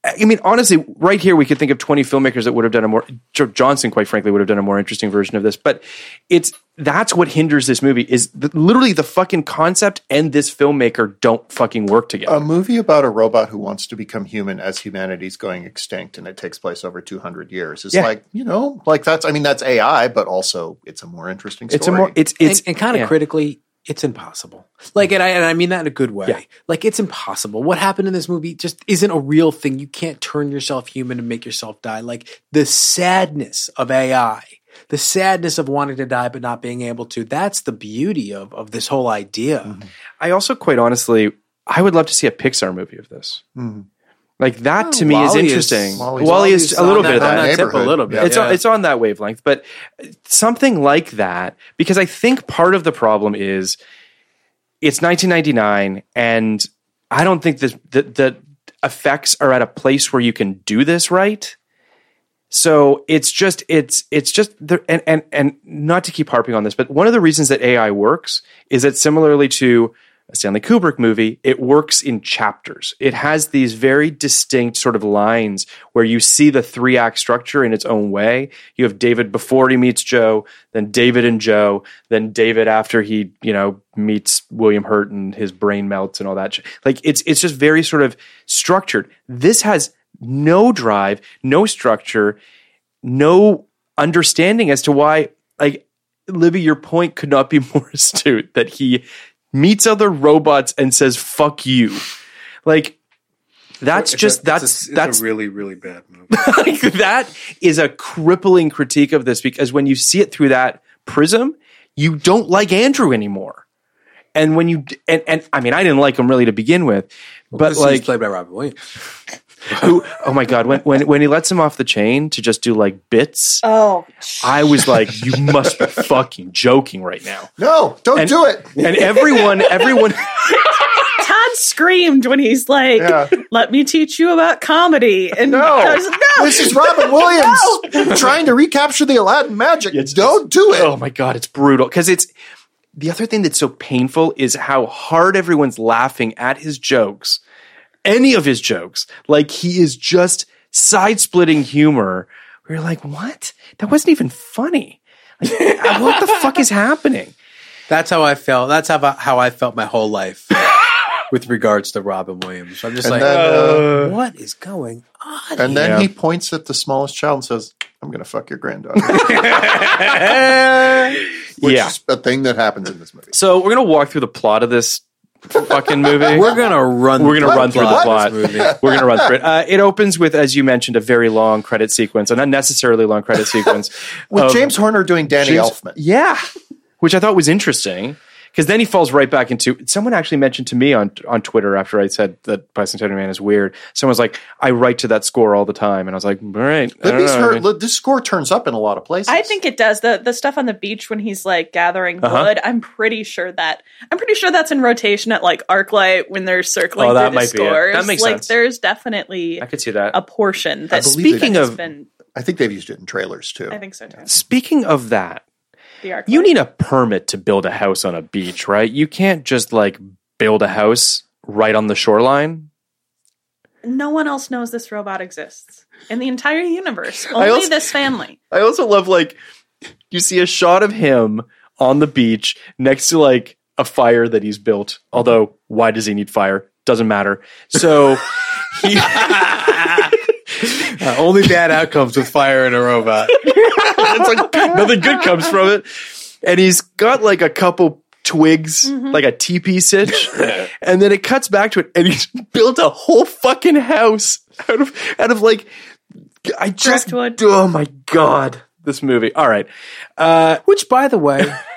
I mean, honestly, right here we could think of twenty filmmakers that would have done a more. Jo- Johnston, quite frankly, would have done a more interesting version of this. But it's that's what hinders this movie is the, literally the fucking concept and this filmmaker don't fucking work together. A movie about a robot who wants to become human as humanity's going extinct and it takes place over 200 years is Yeah. like, you know, like that's, I mean, that's AI, but also it's a more interesting story. it's a more it's it's and, and kind of yeah. critically, it's impossible. Like, and I and I mean that in a good way. Yeah. Like, it's impossible. What happened in this movie just isn't a real thing. You can't turn yourself human and make yourself die. Like the sadness of AI, the sadness of wanting to die but not being able to. That's the beauty of of this whole idea. Mm-hmm. I also, quite honestly, I would love to see a Pixar movie of this. Mm-hmm. Like that to oh. me is is- interesting. Wall-E's- Wall-E is a little bit of on that. tip a little bit. It's yeah. on, it's on that wavelength, but something like that because I think part of the problem is it's 1999 and I don't think this, the the effects are at a place where you can do this right. So it's just it's it's just the, and and and not to keep harping on this, but one of the reasons that AI works is that similarly to a Stanley Kubrick movie, it works in chapters. It has these very distinct sort of lines where you see the three act structure in its own way. You have David before he meets Joe, then David and Joe, then David after he, you know, meets William Hurt and his brain melts and all that. Like it's it's just very sort of structured. This has no drive, no structure, no understanding as to why like Libby, your point could not be more astute that he meets other robots and says "fuck you." Like that's just that's that's really really bad movie. like that is a crippling critique of this because when you see it through that prism, you don't like Andrew anymore. And when you and, and I mean I didn't like him really to begin with, but like played by Robin Williams. Who oh my god when when when he lets him off the chain to just do like bits, Oh, I was like you must be fucking joking right now. no, don't And- do it. And everyone everyone Todd screamed when he's like, Yeah. "Let me teach you about comedy." And No, I was no, this is Robin Williams trying to recapture the Aladdin magic. It's, don't do it. Oh my god, it's brutal because it's the other thing that's so painful is how hard everyone's laughing at his jokes, any of his jokes. Like he is just side splitting humor. We're like, what? That wasn't even funny. Like, what the fuck is happening? That's how I felt. That's how I, how I felt my whole life with regards to Robin Williams. I'm just And like, then, uh, what is going on? And then Yeah. he points at the smallest child and says, I'm going to fuck your granddaughter. Which yeah. is a thing that happens in this movie. So we're gonna walk through the plot of this fucking movie. We're gonna run. We're gonna run through the plot. We're gonna run through it. Uh, it opens with, as you mentioned, a very long credit sequence, an unnecessarily long credit sequence With of James Horner doing Danny James- Elfman. Yeah, which I thought was interesting because then he falls right back into. Someone actually mentioned to me on on Twitter after I said that Bicentennial Man is weird. Someone's like, I write to that score all the time, and I was like, all right. I don't Libby's know, I mean- this score turns up in a lot of places. I think it does. The the stuff on the beach when he's like gathering Uh-huh. wood, I'm pretty sure that I'm pretty sure that's in rotation at like Arclight when they're circling Oh, that through might the be it. That makes like sense. there's definitely I could see that. a portion that Speaking has of- been I think they've used it in trailers too. I think so too. Speaking of that, The Arclight. You need a permit to build a house on a beach, right? You can't just like build a house right on the shoreline. no one else knows this robot exists in the entire universe. Only also- this family. I also love like you see a shot of him on the beach next to like a fire that he's built. Although why does he need fire? Doesn't matter. So he Uh, only bad outcomes with fire and a robot. it's like nothing good comes from it. And he's got like a couple twigs, like a teepee sitch, and then it cuts back to it, and he's built a whole fucking house out of out of like I just oh my god, this movie. All right, uh, Which, by the way,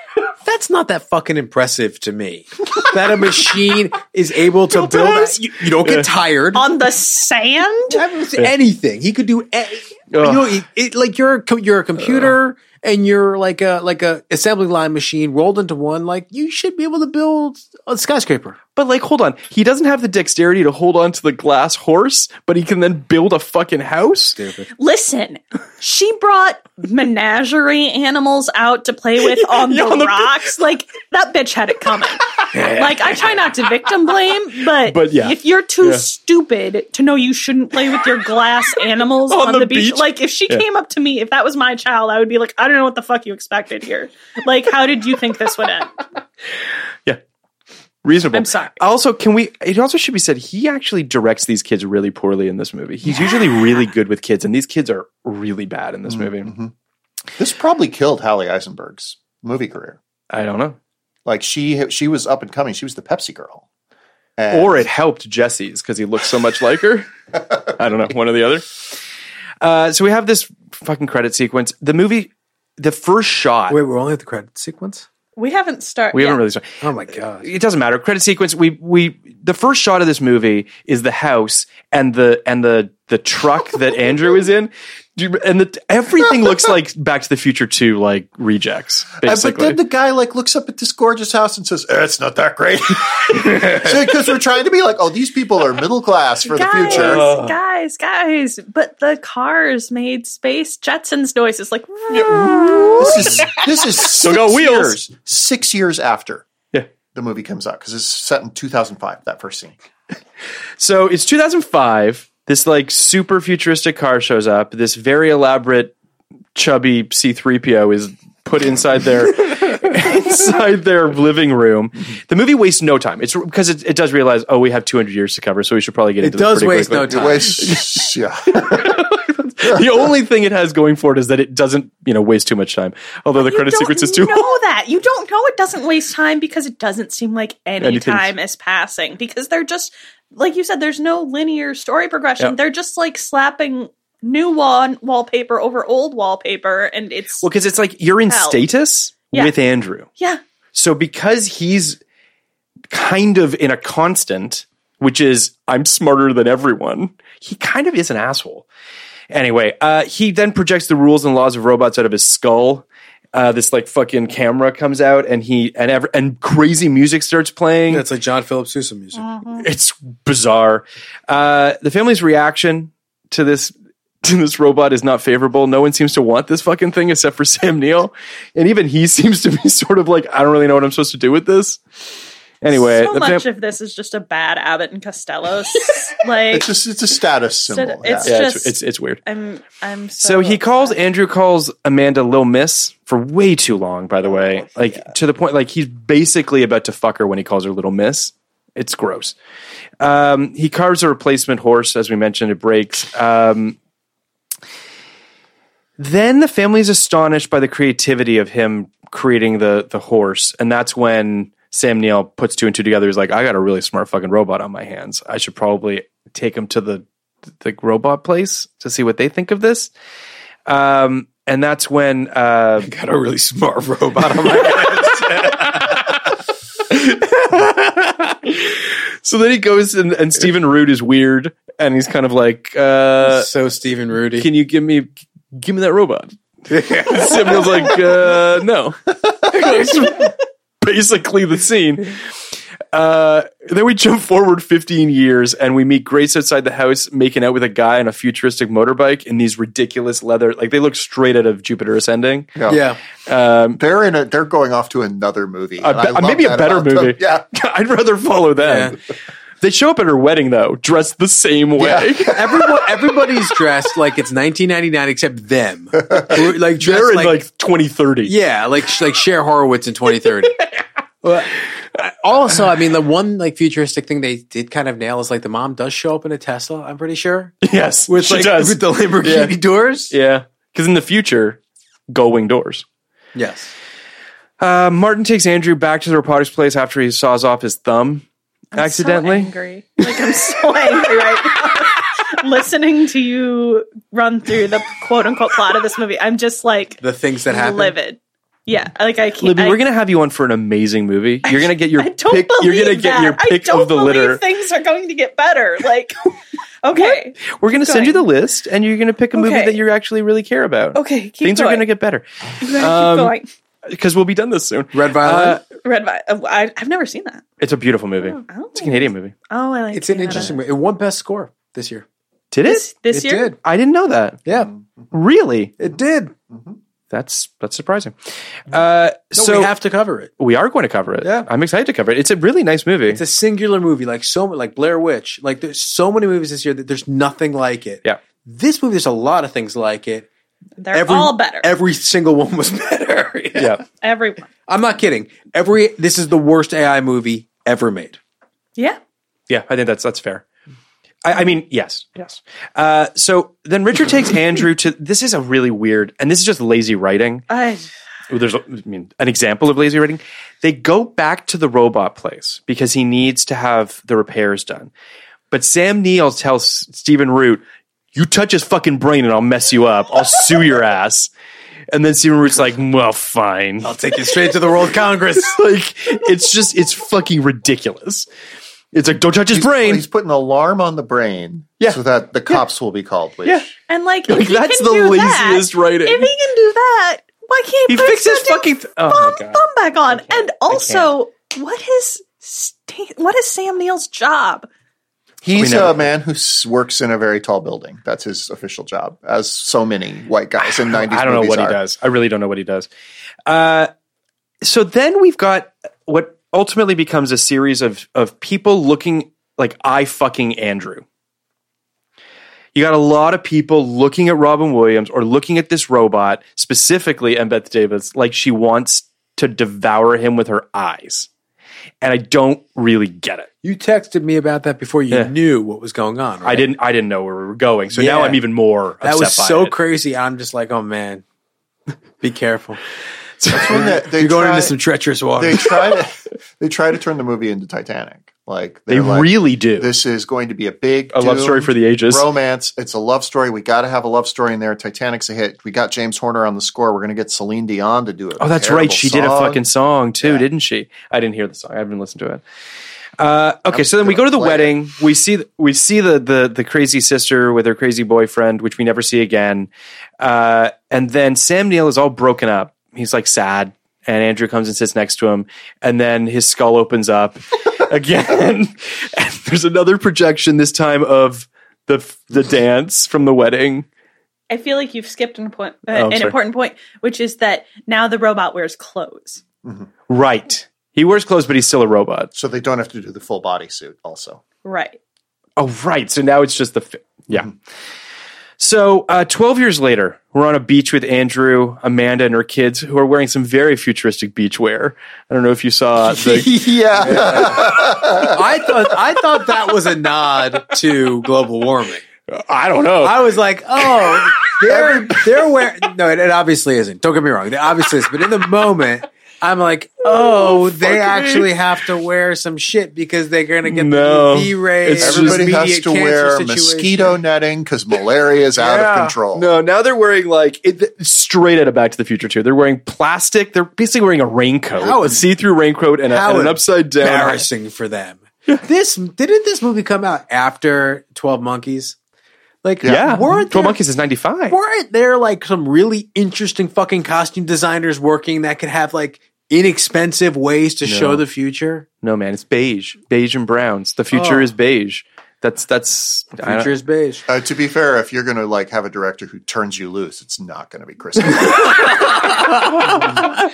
that's not that fucking impressive to me. That a machine is able to build. a that. You, you don't get tired. On the sand? anything. He could do. Any, you know, it, it- like you're a you're a computer and you're like a like a assembly line machine rolled into one. Like you should be able to build a skyscraper. but like hold on, he doesn't have the dexterity to hold on to the glass horse, but he can then build a fucking house. Stupid. Listen, she brought menagerie animals out to play with on Yeah, the on the- rocks. Like that bitch had it coming. like I try not to victim blame, but, But yeah. if you're too Yeah. stupid to know you shouldn't play with your glass animals On on, the the, beach, beach? like if she Yeah. came up to me, if that was my child, I would be like, I don't know what the fuck you expected here. Like, how did you think this would end? Yeah. Reasonable. I'm sorry. Also, can we? It also should be said he actually directs these kids really poorly in this movie. He's usually really good with kids, and these kids are really bad in this movie. This probably killed Hallie Eisenberg's movie career. I don't know, Like she she was up and coming. She was the Pepsi girl. And or it helped Jesse's because he looked so much like her. I don't know, one or the other. Uh, so we have this fucking credit sequence. The movie, the first shot. Wait, we're only at the credit sequence. We haven't started. we haven't really started. Oh my god! it doesn't matter. Credit sequence. We we the first shot of this movie is the house and the and the the truck that Andrew is in, Do you- and the, everything looks like Back to the Future two like rejects. Uh, but then the guy like looks up at this gorgeous house and says, eh, "It's not that great," because we're trying to be like, "Oh, these people are middle class for the guys, future." guys, guys! But the cars made space Jetsons noises, like This is this is six got wheels. years, six years after yeah. the movie comes out because it's set in 2005. That first scene. So it's 2005. This like super futuristic car shows up. This very elaborate, chubby C-3PO is put inside their inside their living room. The movie wastes no time. It's because it, it does realize, oh, we have 200 years to cover, so we should probably get It into this does waste quickly. no It time. was, yeah. the only thing it has going for it is that it doesn't, you know, waste too much time. Although the credit don't sequence is too know that you don't know it doesn't waste time because it doesn't seem like any Anything's- time is passing because they're just like you said. There's no linear story progression. Yeah. They're just like slapping new wall wallpaper over old wallpaper, and it's well because it's like you're in Hell. status Yeah. with Andrew. yeah. So because he's kind of in a constant, which is I'm smarter than everyone, he kind of is an asshole. Anyway, uh, he then projects the rules and laws of robots out of his skull. Uh, this like fucking camera comes out and he and ever and crazy music starts playing. That's like John Philip Sousa music. It's bizarre. Uh, the family's reaction to this to this robot is not favorable. No one seems to want this fucking thing except for Sam Neill, and even he seems to be sort of like, I don't really know what I'm supposed to do with this. Anyway, so much fam- of this is just a bad Abbott and Costello. like It's just it's a status symbol. yeah. it's yeah, just it's, it's it's weird. I'm I'm so, So he calls upset. Andrew calls Amanda Lil Miss for way too long. By the way, like to the point like he's basically about to fuck her when he calls her Little Miss. It's gross. Um, he carves a replacement horse, as we mentioned. It breaks. Um, then the family is astonished by the creativity of him creating the the horse, and that's when Sam Neill puts two and two together. He's like, "I got a really smart fucking robot on my hands. I should probably take him to the the robot place to see what they think of this." Um, and that's when uh, Got a really smart robot on my hands. So then he goes and, and Stephen Root is weird and he's kind of like, uh, so Stephen Rudy. can you give me give me that robot? Sam Neill's like, uh, no. That's basically the scene. Uh, then we jump forward 15 years and we meet Grace outside the house making out with a guy on a futuristic motorbike in these ridiculous leather, like they look straight out of Jupiter Ascending. Yeah. yeah. They're in a. They're going off to another movie. A and I be- love maybe a better about them. movie. Yeah. I'd rather follow them. They show up at her wedding though, dressed the same way. Everyone, everybody's dressed like it's 1999 except them. Who are, Like dressed They're in like, like, 2030. yeah, like like Cher Horowitz in 2030. Well, uh, also, I mean, the one like futuristic thing they did kind of nail is like the mom does show up in a Tesla. I'm pretty sure Yes, with she like does. with the Lamborghini Yeah. doors. yeah, because in the future, gullwing doors. Yes. Uh, Martin takes Andrew back to the robotics place after he saws off his thumb accidentally. So angry. Like I'm so angry right now. Listening to you run through the quote unquote plot of this movie, I'm just like The things that happen. livid. Yeah, like I can't. Libby, I, we're gonna have you on for an amazing movie. You're gonna get your I don't pick. believe You're gonna get that. your I pick don't of the litter. Things are going to get better. Like, okay, We're gonna send you the list, and you're gonna pick a movie Okay. that you actually really care about. okay, keep Things going. are gonna get better You um, keep going. Because we'll be done this soon. Red Violet. Uh, Red Vi- uh, I, I've never seen that. it's a beautiful movie. Oh, It's a Canadian movie. oh, I like. It. It's an Canada. interesting. movie. It won best score this year. Did it? This, this it year, did. I didn't know that. Yeah, Really? it did. That's that's surprising. Uh, No, so we have to cover it. we are going to cover it. Yeah. I'm excited to cover it. It's a really nice movie. It's a singular movie, like so like Blair Witch. Like there's so many movies this year that there's nothing like it. yeah. This movie, there's a lot of things like it. They're all better. Every single one was better. Yeah. Everyone. I'm not kidding. Every this is the worst AI movie ever made. Yeah. Yeah, I think that's that's fair. I, I mean, yes, yes. Uh, so then Richard takes Andrew to. This is a really weird, and this is just lazy writing. I, There's, a, I mean, an example of lazy writing. They go back to the robot place because he needs to have the repairs done. But Sam Neill tells Stephen Root, "You touch his fucking brain, and I'll mess you up. I'll sue your ass." And then Stephen Root's like, "Well, fine." I'll take you straight to the World Congress. like it's just it's fucking ridiculous. It's like don't touch his brain. He's put an alarm on the brain Yeah. so that the cops will be called. Which, Yeah. and like, Like, if he that's can the do laziest that, writing. If he can do that, why can't He fix his fucking th- oh my thumb, God. thumb back on? And also, what is sta- what is Sam Neill's job? He's a man who works in a very tall building. That's his official job, as so many white guys in '90s. I don't know what are. he does. I really don't know what he does. Uh, so then we've got what ultimately becomes a series of of people looking like I fucking Andrew. You got a lot of people looking at Robin Williams or looking at this robot, specifically Embeth Davidtz, like she wants to devour him with her eyes. And I don't really get it. You texted me about that before you Yeah. knew what was going on. I didn't I didn't know where we were going. So now I'm even more That was by so it. crazy. I'm just like, oh man, be careful. When they, they You're going try, into some treacherous water. They try to they try to turn the movie into Titanic. Like They like, really do. This is going to be a big A love story for the ages. Romance. It's a love story. We got to have a love story in there. Titanic's a hit. We got James Horner on the score. We're going to get Celine Dion to do it. Oh, that's right. She did a fucking song too, didn't she? I didn't hear the song. I haven't listened to it. Uh, okay, so then we go to the Play it. wedding. We see we see the the the crazy sister with her crazy boyfriend, which we never see again. Uh, and then Sam Neill is all broken up. He's like sad, and Andrew comes and sits next to him, and then his skull opens up again, and there's another projection this time of the the dance from the wedding. I feel like you've skipped an, point, uh, Oh, an sorry. important point, which is that now the robot wears clothes. Right. He wears clothes, but he's still a robot. So they don't have to do the full body suit. Also, Right. Oh, right. So now it's just the fi- yeah. So uh, twelve years later, we're on a beach with Andrew, Amanda, and her kids, who are wearing some very futuristic beach wear. I don't know if you saw the. yeah. I thought I thought that was a nod to global warming. I don't know. I was like, oh, they're they're wearing. No, it, it obviously isn't. Don't get me wrong. It obviously is. But in the moment, I'm like, oh, oh, they fuck me. actually have to wear some shit because they're gonna get No. the UV rays. Everybody has to wear situation. mosquito netting because malaria is out Yeah. of control. No, now they're wearing like it, straight out of Back to the Future too. They're wearing plastic. They're basically wearing a raincoat, How a see-through raincoat, and, a, How and an upside down. embarrassing for them. this didn't this movie come out after Twelve Monkeys? Like, Yeah, weren't Twelve there- Monkeys is ninety-five. weren't there like some really interesting fucking costume designers working that could have like inexpensive ways to show the future? No, man, it's beige, beige and browns. The future Oh. is beige. That's that's I don't- Future is beige. Uh, to be fair, if you're going to like have a director who turns you loose, it's not going to be Chris. Nolan.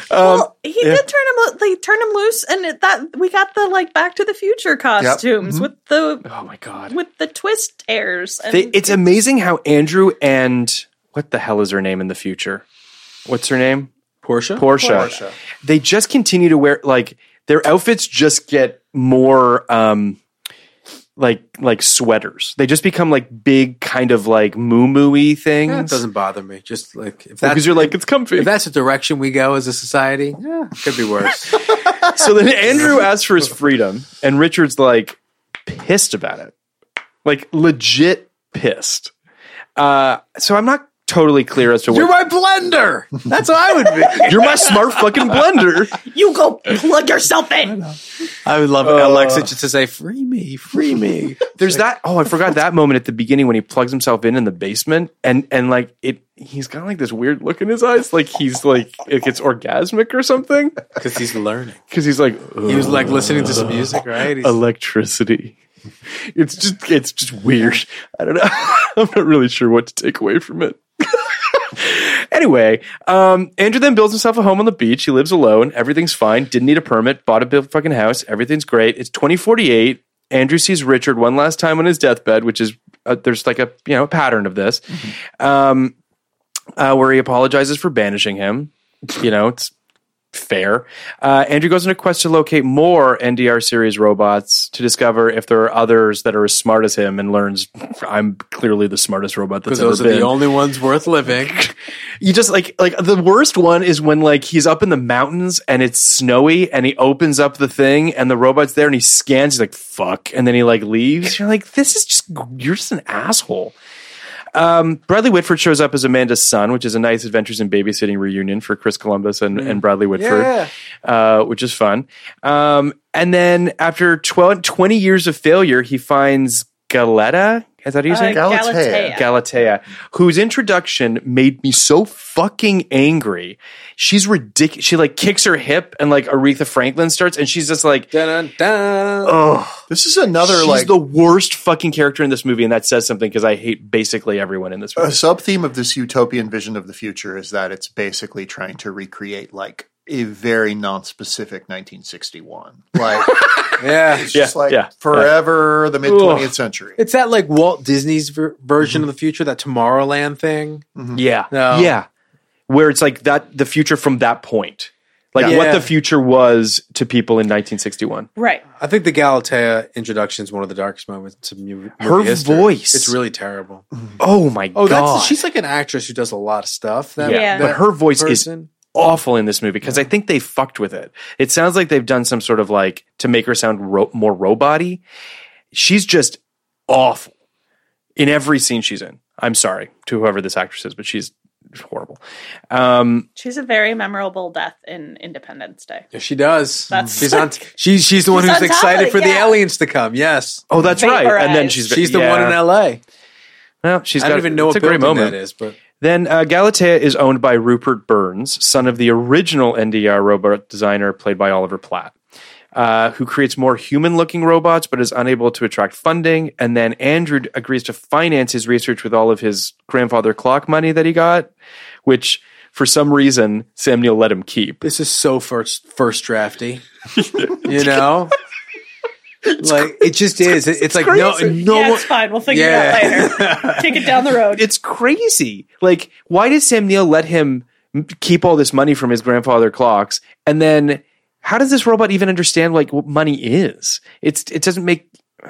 well, he did turn him. lo- They turned him loose, and it, that we got the like Back to the Future costumes Mm-hmm. with the Oh my god! with the twist hairs. And They, it's amazing how Andrew and what the hell is her name in the future? What's her name? Portia. Portia. Portia. They just continue to wear like their outfits just get more um like like sweaters. They just become like big kind of like moo things. That doesn't bother me. Just like if that's because you're like it's comfy. if that's the direction we go as a society, yeah, could be worse. so then Andrew asks for his freedom, and Richard's like pissed about it, like legit pissed. Uh, so I'm not totally clear as to what You're my blender. That's what I would be. you're my smart fucking blender. you go plug yourself in. I would love uh, Alexa just to say, "Free me, free me." There's that. Oh, I forgot that moment at the beginning when he plugs himself in in the basement, and and like it, he's got like this weird look in his eyes, like he's like it gets orgasmic or something, Because he's learning. because he's like He was like listening to some music, right? He's- electricity. It's just it's just weird. I don't know. I'm not really sure what to take away from it. anyway, um, Andrew then builds himself a home on the beach. He lives alone. Everything's fine. Didn't need a permit. Bought a big fucking house. Everything's great. It's 2048. Andrew sees Richard one last time on his deathbed, which is uh, there's like a you know a pattern of this, um, uh, where he apologizes for banishing him. You know, it's fair. Uh, Andrew goes on a quest to locate more NDR series robots to discover if there are others that are as smart as him, and learns I'm clearly the smartest robot that's Because ever those are the only ones worth living. you just like like the worst one is when like he's up in the mountains and it's snowy and he opens up the thing and the robot's there and he scans he's like fuck and then he like leaves you're like this is just you're just an asshole um, Bradley Whitford shows up as Amanda's son, which is a nice adventures in babysitting reunion for Chris Columbus and, and Bradley Whitford, Yeah. uh, which is fun. Um, and then after 12, 20 years of failure, he finds Galetta. Is that how you say it? Uh, Galatea. Galatea, whose introduction made me so fucking angry. She's ridiculous. She like kicks her hip and like Aretha Franklin starts and she's just like, Dun, dun. oh, This is another she's like the worst fucking character in this movie. And that says something because I hate basically everyone in this movie. a sub theme of this utopian vision of the future is that it's basically trying to recreate like a very non-specific 1961. Like Yeah. it's just like yeah, forever the mid 20th century. It's that like Walt Disney's ver- version mm-hmm. of the future, that Tomorrowland thing. Mm-hmm. Yeah. No. Yeah. Where it's like that, the future from that point. Like Yeah. what Yeah. the future was to people in 1961. Right. I think the Galatea introduction is one of the darkest moments of mu- Her history. voice. It's really terrible. Oh my Oh, God. that's she's like an actress who does a lot of stuff. That, yeah. Yeah. But her voice person. is awful in this movie because I think they fucked with it. It sounds like they've done some sort of like to make her sound ro- more robot-y. She's just awful in every scene she's in. I'm sorry to whoever this actress is, but she's horrible. Um, She's a very memorable death in Independence Day. Yeah, she does. That's- she's on. She's she's the one She's who's on excited it, for the aliens to come. Yes, oh, that's right. And then she's she's the yeah. one in L.A. Well, she's I got don't even know what a great moment. that is, but Then uh, Galatea is owned by Rupert Burns, son of the original NDR robot designer played by Oliver Platt, uh, who creates more human looking robots but is unable to attract funding. And then Andrew agrees to finance his research with all of his grandfather clock money that he got, which for some reason Sam Neill let him keep. this is so first first drafty. you know, like it just is. It- It's, like no, no yeah, it's fine. We'll figure Yeah. it out later. Take it down the road. It's crazy. Like, why did Sam Neill let him keep all this money from his grandfather clocks? And then, how does this robot even understand like what money is? It's it doesn't make.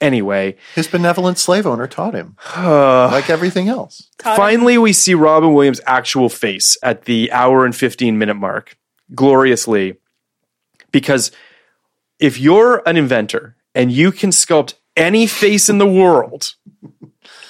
Anyway, His benevolent slave owner taught him, like everything else. Taught him. finally we see Robin Williams' actual face at the hour and fifteen minute mark. gloriously because if you're an inventor and you can sculpt any face in the world,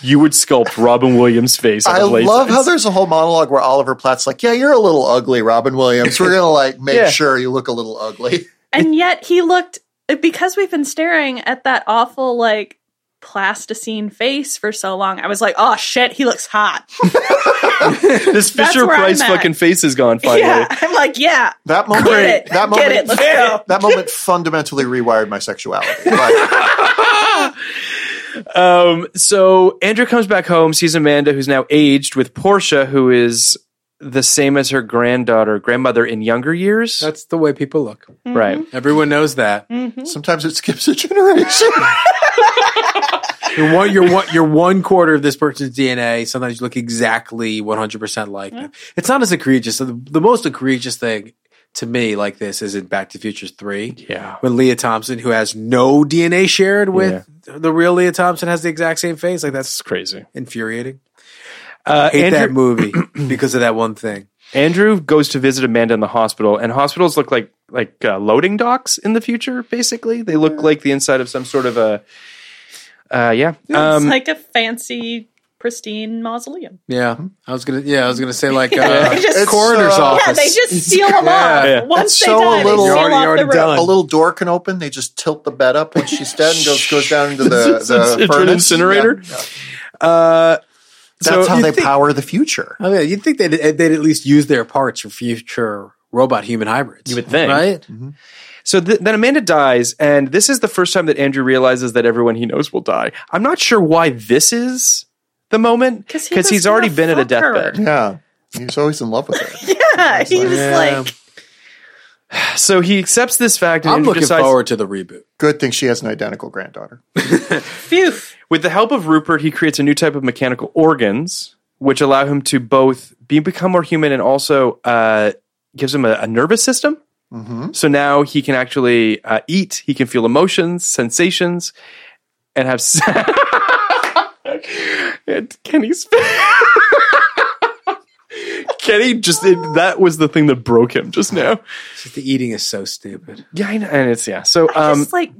you would sculpt Robin Williams' face. out I of latex. love how there's a whole monologue where Oliver Platt's like, "Yeah, you're a little ugly, Robin Williams. We're gonna like make Yeah. sure you look a little ugly." and yet he looked because we've been staring at that awful like plasticine face for so long. I was like, oh shit, he looks hot. this Fisher Price fucking face is gone finally. yeah, I'm like, yeah, That moment, get it, that get moment, it, let's go. that moment fundamentally rewired my sexuality. Like, Um, so Andrew comes back home, sees Amanda, who's now aged, with Portia, who is the same as her granddaughter, grandmother in younger years. That's the way people look. right. Everyone knows that. sometimes it skips a generation. You're one, you're one, you're one quarter of this person's DNA. Sometimes you look exactly 100% like them. It's not as egregious. The, the most egregious thing to me like this is in Back to the Future 3. Yeah. When Lea Thompson, who has no DNA shared with the real Lea Thompson, has the exact same face. Like, that's It's crazy. infuriating. Uh, Hate that movie because of that one thing. Andrew goes to visit Amanda in the hospital, and hospitals look like like uh, loading docks in the future. Basically, they look like the inside of some sort of a. Uh, yeah. Um, it's like a fancy, pristine mausoleum. Yeah. I was going to, yeah, I was going to say like, Yeah, uh, they just- coroner's uh, office. Yeah, they just seal them off. Yeah. Once It's they so die, a little- they seal already- off already the room. done. a little door can open. They just tilt the bed up when she's dead and goes goes down into the, It's- it's the an furnace. incinerator? Yeah, yeah. uh, That's So how they think- power the future. Oh, yeah, you'd think they'd, they'd at least use their parts for future robot human hybrids. You would think. Right? So th- then Amanda dies, and this is the first time that Andrew realizes that everyone he knows will die. I'm not sure why this is the moment 'Cause because was he's already been at a fuck her. deathbed. Yeah, he's always in love with her. Yeah, he was Yeah. like, So he accepts this fact, and I'm Andrew looking decides, forward to the reboot. Good thing she has an identical granddaughter. phew. with the help of Rupert, he creates a new type of mechanical organs, which allow him to both be become more human and also uh, gives him a, a nervous system. So now he can actually uh, eat. He can feel emotions, sensations, and have. se- and Kenny. Sp- Kenny just it, that was the thing that broke him just now. Just the eating is so stupid. Yeah, I know, and it's yeah. So I um, just like,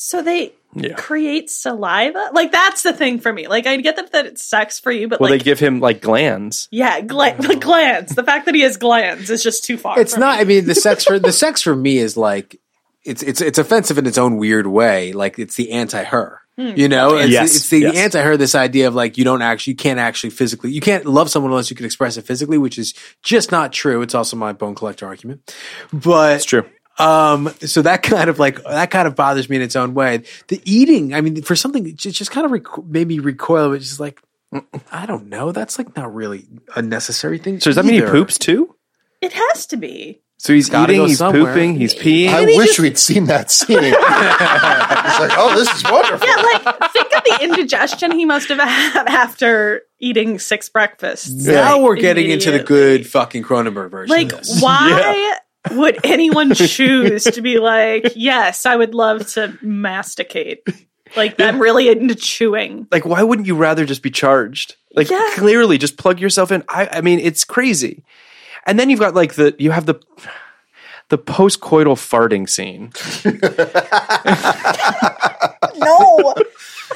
so they Yeah. create saliva? Like, that's the thing for me. Like, I get that, that it sucks for you, but well, like, they give him like glands. yeah, gla- the glands. The fact that he has glands is just too far. It's not. me. I mean, the sex for the sex for me is like it's it's it's offensive in its own weird way. Like it's the anti her. Hmm. You know, it's, Yes, it's the yes. anti her. This idea of like you don't actually, you can't actually physically, you can't love someone unless you can express it physically, which is just not true. It's also my bone collector argument, but It's true. Um, so that kind of like that kind of bothers me in its own way. The eating, I mean, for something it just, just kind of rec- made me recoil. It's just like I don't know. That's like not really a necessary thing. So does that mean he poops too? It has to be. So he's Gotta eating, go he's somewhere. pooping, he's peeing. I wish we'd seen that scene. it's like, oh, this is wonderful. Yeah, like think of the indigestion he must have had after eating six breakfasts. Now Like, we're getting into the good fucking Cronenberg version. Like, of this. Why would anyone choose to be like, yes, I would love to masticate? Like, I'm really into chewing. like why wouldn't you rather just be charged? Like Yeah. clearly just plug yourself in. I i mean it's crazy. And then you've got like the you have the the post-coital farting scene. No,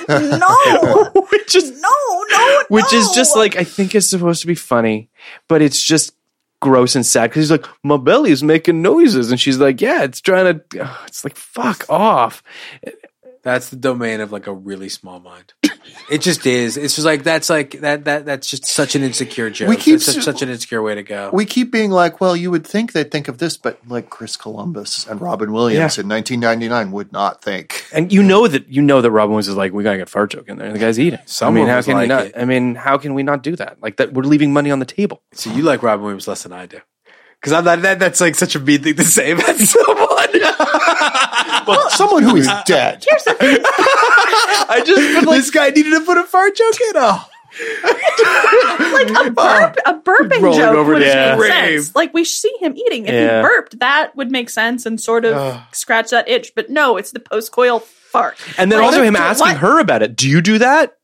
no, which is no, no, which is just like i think is supposed to be funny but it's just gross and sad because he's like my belly is making noises. And she's like yeah it's trying to it's like fuck off That's the domain of like a really small mind. It just is. It's just like that's like that that that's just such an insecure joke. We keep It's such, such an insecure way to go. We keep being like, well, you would think they'd think of this, but like Chris Columbus and Robin Williams Yeah. in 1999 would not think. and you know that you know that Robin Williams is like we gotta get fart joke in there. The guy's eating. Someone I mean, how was can we not? it. I mean, how can we not do that? Like that, we're leaving money on the table. so you like Robin Williams less than I do. Because I'm not that. That's like such a mean thing to say about someone. Well, someone who is dead. I just but like this guy needed to put a fart joke in. Oh, like a oh. burp, a burping Rolling joke over would his make sense. Like we see him eating. If Yeah. he burped, that would make sense and sort of scratch that itch. But no, it's the post coil fart. and then Like, also him what- asking her about it. Do you do that?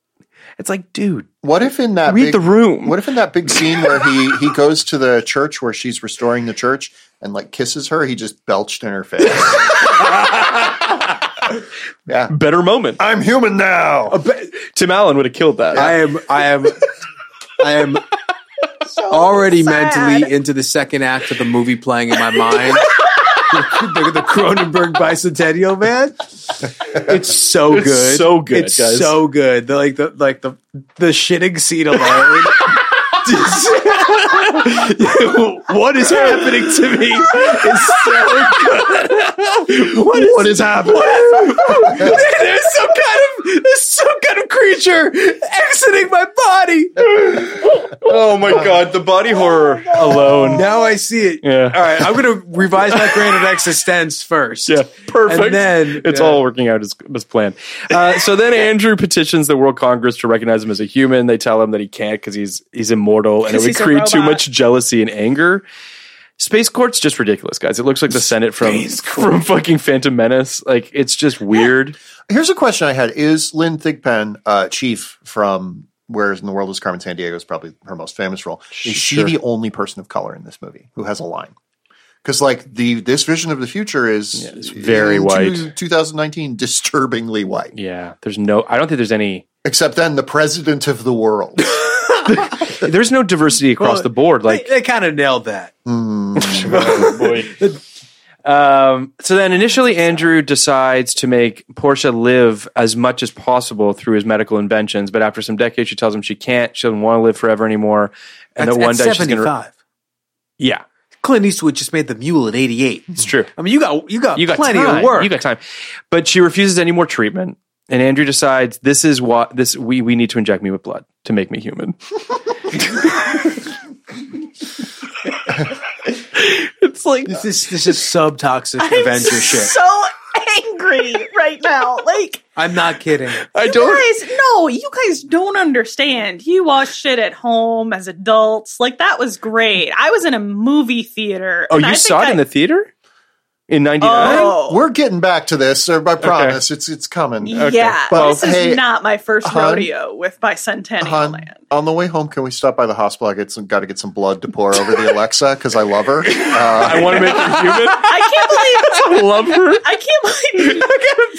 It's like, dude, What if in that Read big, the room. What if in that big scene where he he goes to the church where she's restoring the church and like kisses her, he just belched in her face. yeah, better moment. I'm human now. Uh, Tim Allen would have killed that. I am. I am. I am already mentally into the second act of the movie playing in my mind. The, the Cronenberg bicentennial man. It's so It's good. so good, It's guys. so good. The, like the like the the shitting scene alone. what is happening to me is so good. What is, What is happening? there's some kind of there's some kind of creature exiting my body. oh my god, the body horror alone. Now I see it. Yeah. All right, I'm gonna revise my grade of eXistenZ first. Yeah, perfect. And then it's yeah. all working out as, as planned. Uh, so then Andrew petitions the World Congress to recognize him as a human. They tell him that he can't because he's he's immortal, and it would create too much jealousy and anger. Space Court's just ridiculous, guys. It looks like the Senate from from fucking Phantom Menace. Like it's just weird. Here's a question I had: Is Lynn Thigpen, uh, Chief from Where's in the World is Carmen Sandiego is probably her most famous role? Is she the only person of color in this movie who has a line? Because like the this vision of the future is it's very white. two- 2019, disturbingly white. Yeah, there's no. I don't think there's any. Except then the president of the world. There's no diversity across Well, the board. Like they, they kind of nailed that. Um, so then initially Andrew decides to make Portia live as much as possible through his medical inventions, but after some decades she tells him she can't, she doesn't want to live forever anymore. And At, that one at day she's gonna Yeah, Clint Eastwood just made the mule at 88. it's true. I mean, you got you got, You got plenty time. of work. You got time. But she refuses any more treatment. And Andrew decides this is what this we we need to inject me with blood to make me human. it's like this is this is sub toxic I'm Avenger shit. so angry right now. Like, I'm not kidding. I don't guys, no, you guys don't understand. You watched it at home as adults. Like, that was great. I was in a movie theater. Oh, and I you saw it I- in the theater? In 99? Oh. We're getting back to this. I promise. It's it's coming. Yeah, Well, this is hey, not my first hon, rodeo with Bicentennial Hon, Man. on the way home, can we stop by the hospital? I get some, got to get some blood to pour over the Alexa because I love her. Uh, I want to make her human. I can't believe I love her. I can't believe you,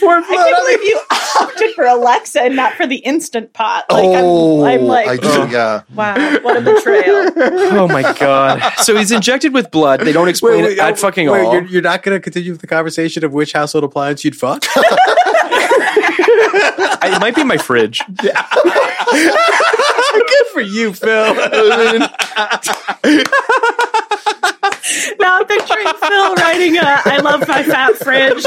I can't believe you opted for Alexa and not for the instant pot. Like oh, I'm, I'm like, I do, yeah. wow, what a betrayal. Oh my god! So he's injected with blood. They don't explain it at oh, fucking wait, all. You're, you're not going to continue with the conversation of which household appliance you'd fuck? I- it might be my fridge. Good for you, Phil. now I'm picturing Phil writing a I love my fat fridge.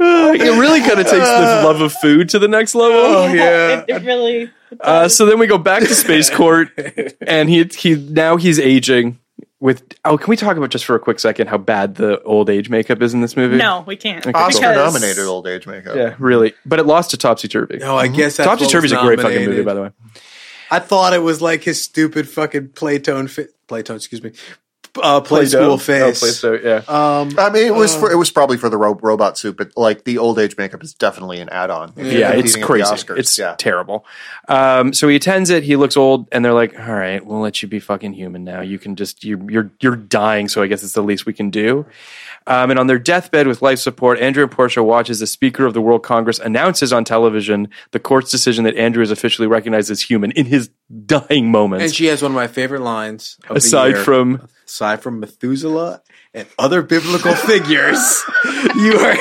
it really kind of takes the love of food to the next level. Oh yeah. it, it really Uh, so then we go back to space court, and he he now he's aging. With oh, can we talk about just for a quick second how bad the old age makeup is in this movie? No, we can't. Oscar Because- nominated old age makeup. Yeah, really. But it lost to Topsy Turvy. No, I guess that's Topsy what Turvy is a great fucking movie, by the way. I thought it was like his stupid fucking Playtone fit. Playtone, excuse me. Uh, play Play-Doh? school Oh, face. Play-Doh, yeah. Um, I mean, it was for, it was probably for the ro- robot suit, but like the old age makeup is definitely an add-on. If yeah, it's competing at the crazy. It's yeah. terrible. Um, so he attends it. He looks old, and they're like, "All right, we'll let you be fucking human now. You can just you're you're you're dying. So I guess it's the least we can do." Um, and on their deathbed with life support, Andrew and Portia watch as the Speaker of the World Congress announces on television the court's decision that Andrew is officially recognized as human in his dying moments. and she has one of my favorite lines. Of the aside year. from aside from Methuselah and other biblical figures, you are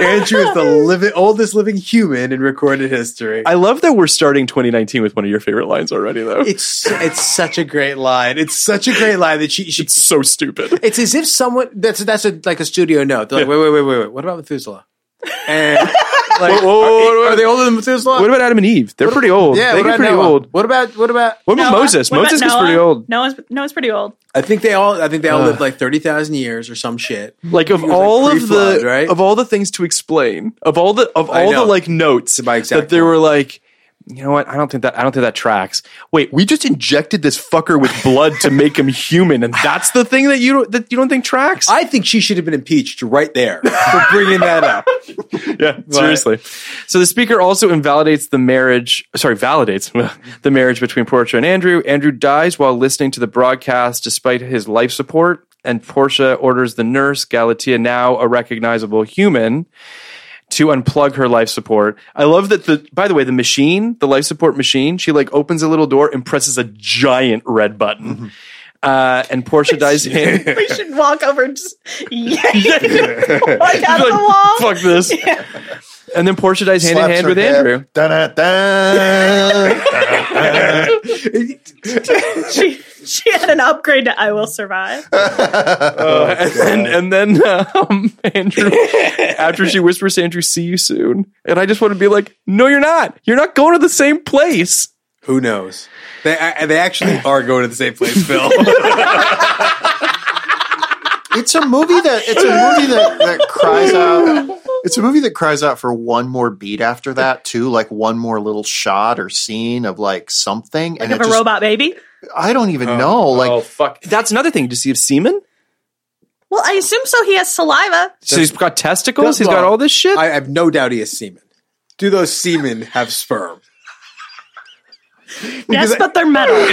Andrew is the living oldest living human in recorded history. I love that we're starting 2019 with one of your favorite lines already, though. it's it's such a great line. It's such a great line that she she. It's so stupid. It's as if someone that's that's a, like a studio note. They're like, wait, wait, wait, wait, wait. What about Methuselah? And like, Whoa, whoa, whoa, are, are they older than Methuselah? What about Adam and Eve? They're pretty old. yeah, they what get about pretty Noah? old. What about what about? What about Noah? Moses? What Moses gets Noah? pretty old. Noah's Noah's pretty old. I think they all. I think they all uh. lived like thirty thousand years or some shit. Like of It was, like, all of the right? of all the things to explain, of all the of all the like notes my exact that there were like you know what? I don't think that I don't think that tracks. Wait, we just injected this fucker with blood to make him human, and that's the thing that you don't, that you don't think tracks? I think she should have been impeached right there for bringing that up. yeah, seriously. So the speaker also invalidates the marriage. Sorry, validates the marriage between Portia and Andrew. Andrew dies while listening to the broadcast, despite his life support. And Portia orders the nurse, Galatea, now a recognizable human, to unplug her life support. I love that the by the way, the machine, the life support machine, she like opens a little door and presses a giant red button. Mm-hmm. Uh, and Portia dies hand, we should walk over and just yank it like out of the wall. fuck this. And then Portia dies hand in hand with hip. Andrew. Dun-dun-dun. She she had an upgrade to I will survive. Uh, and, and then um, Andrew, after she whispers to Andrew, "See you soon," and I just want to be like, "No, you're not. You're not going to the same place." Who knows? They I, they actually are going to the same place, Phil. it's a movie that it's a movie that, that cries out. It's a movie that cries out for one more beat after that too, like one more little shot or scene of like something. Like and of it a just- robot baby. I don't even oh. know. Oh, like oh fuck, that's another thing. Does he have semen? Well, I assume so. He has saliva. So he's got testicles. He's got all this shit. I have no doubt he has semen. Do those semen have sperm? Yes, but they're metal.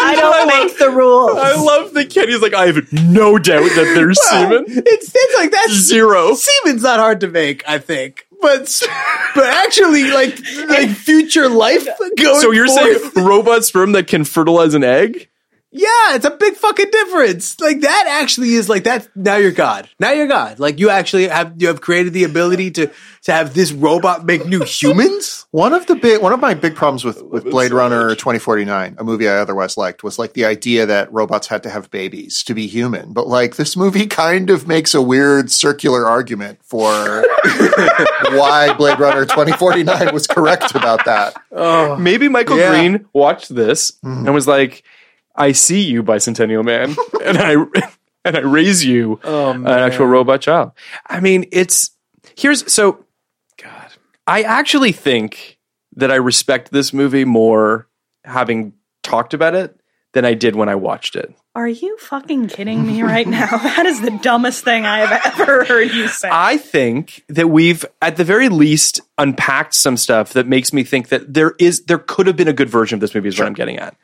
I don't make the rules. I love the kid. He's like, I have no doubt that there's semen. It's, it's like that's Zero. Semen's not hard to make, I think. But but actually, like like future life going. So you're forth- saying robot sperm that can fertilize an egg? Yeah, it's a big fucking difference. Like that actually is like that. Now you're God. Now you're God. Like you actually have you have created the ability to to have this robot make new humans. one of the big one of my big problems with, with Blade Runner 2049, a movie I otherwise liked, was like the idea that robots had to have babies to be human. But like this movie kind of makes a weird circular argument for why Blade Runner 2049 was correct about that. Maybe Michael Yeah. Green watched this mm-hmm. and was like, "I see you, Bicentennial Man, and I and I raise you oh, uh, an actual robot child." I mean, it's here's so. God, I actually think that I respect this movie more having talked about it than I did when I watched it. Are you fucking kidding me right now? That is the dumbest thing I have ever heard you say. I think that we've, at the very least, unpacked some stuff that makes me think that there is, there could have been a good version of this movie. Is what I'm getting at.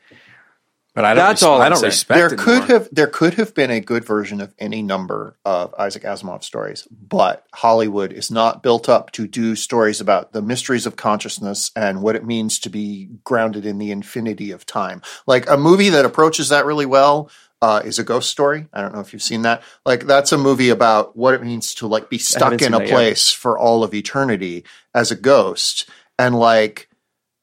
But I don't. That's all I I'm don't saying. respect. there could have there could have been a good version of any number of Isaac Asimov stories, but Hollywood is not built up to do stories about the mysteries of consciousness and what it means to be grounded in the infinity of time. Like a movie that approaches that really well uh, is a ghost story. I don't know if you've seen that. Like that's a movie about what it means to like be stuck in a that yet. place for all of eternity as a ghost, and like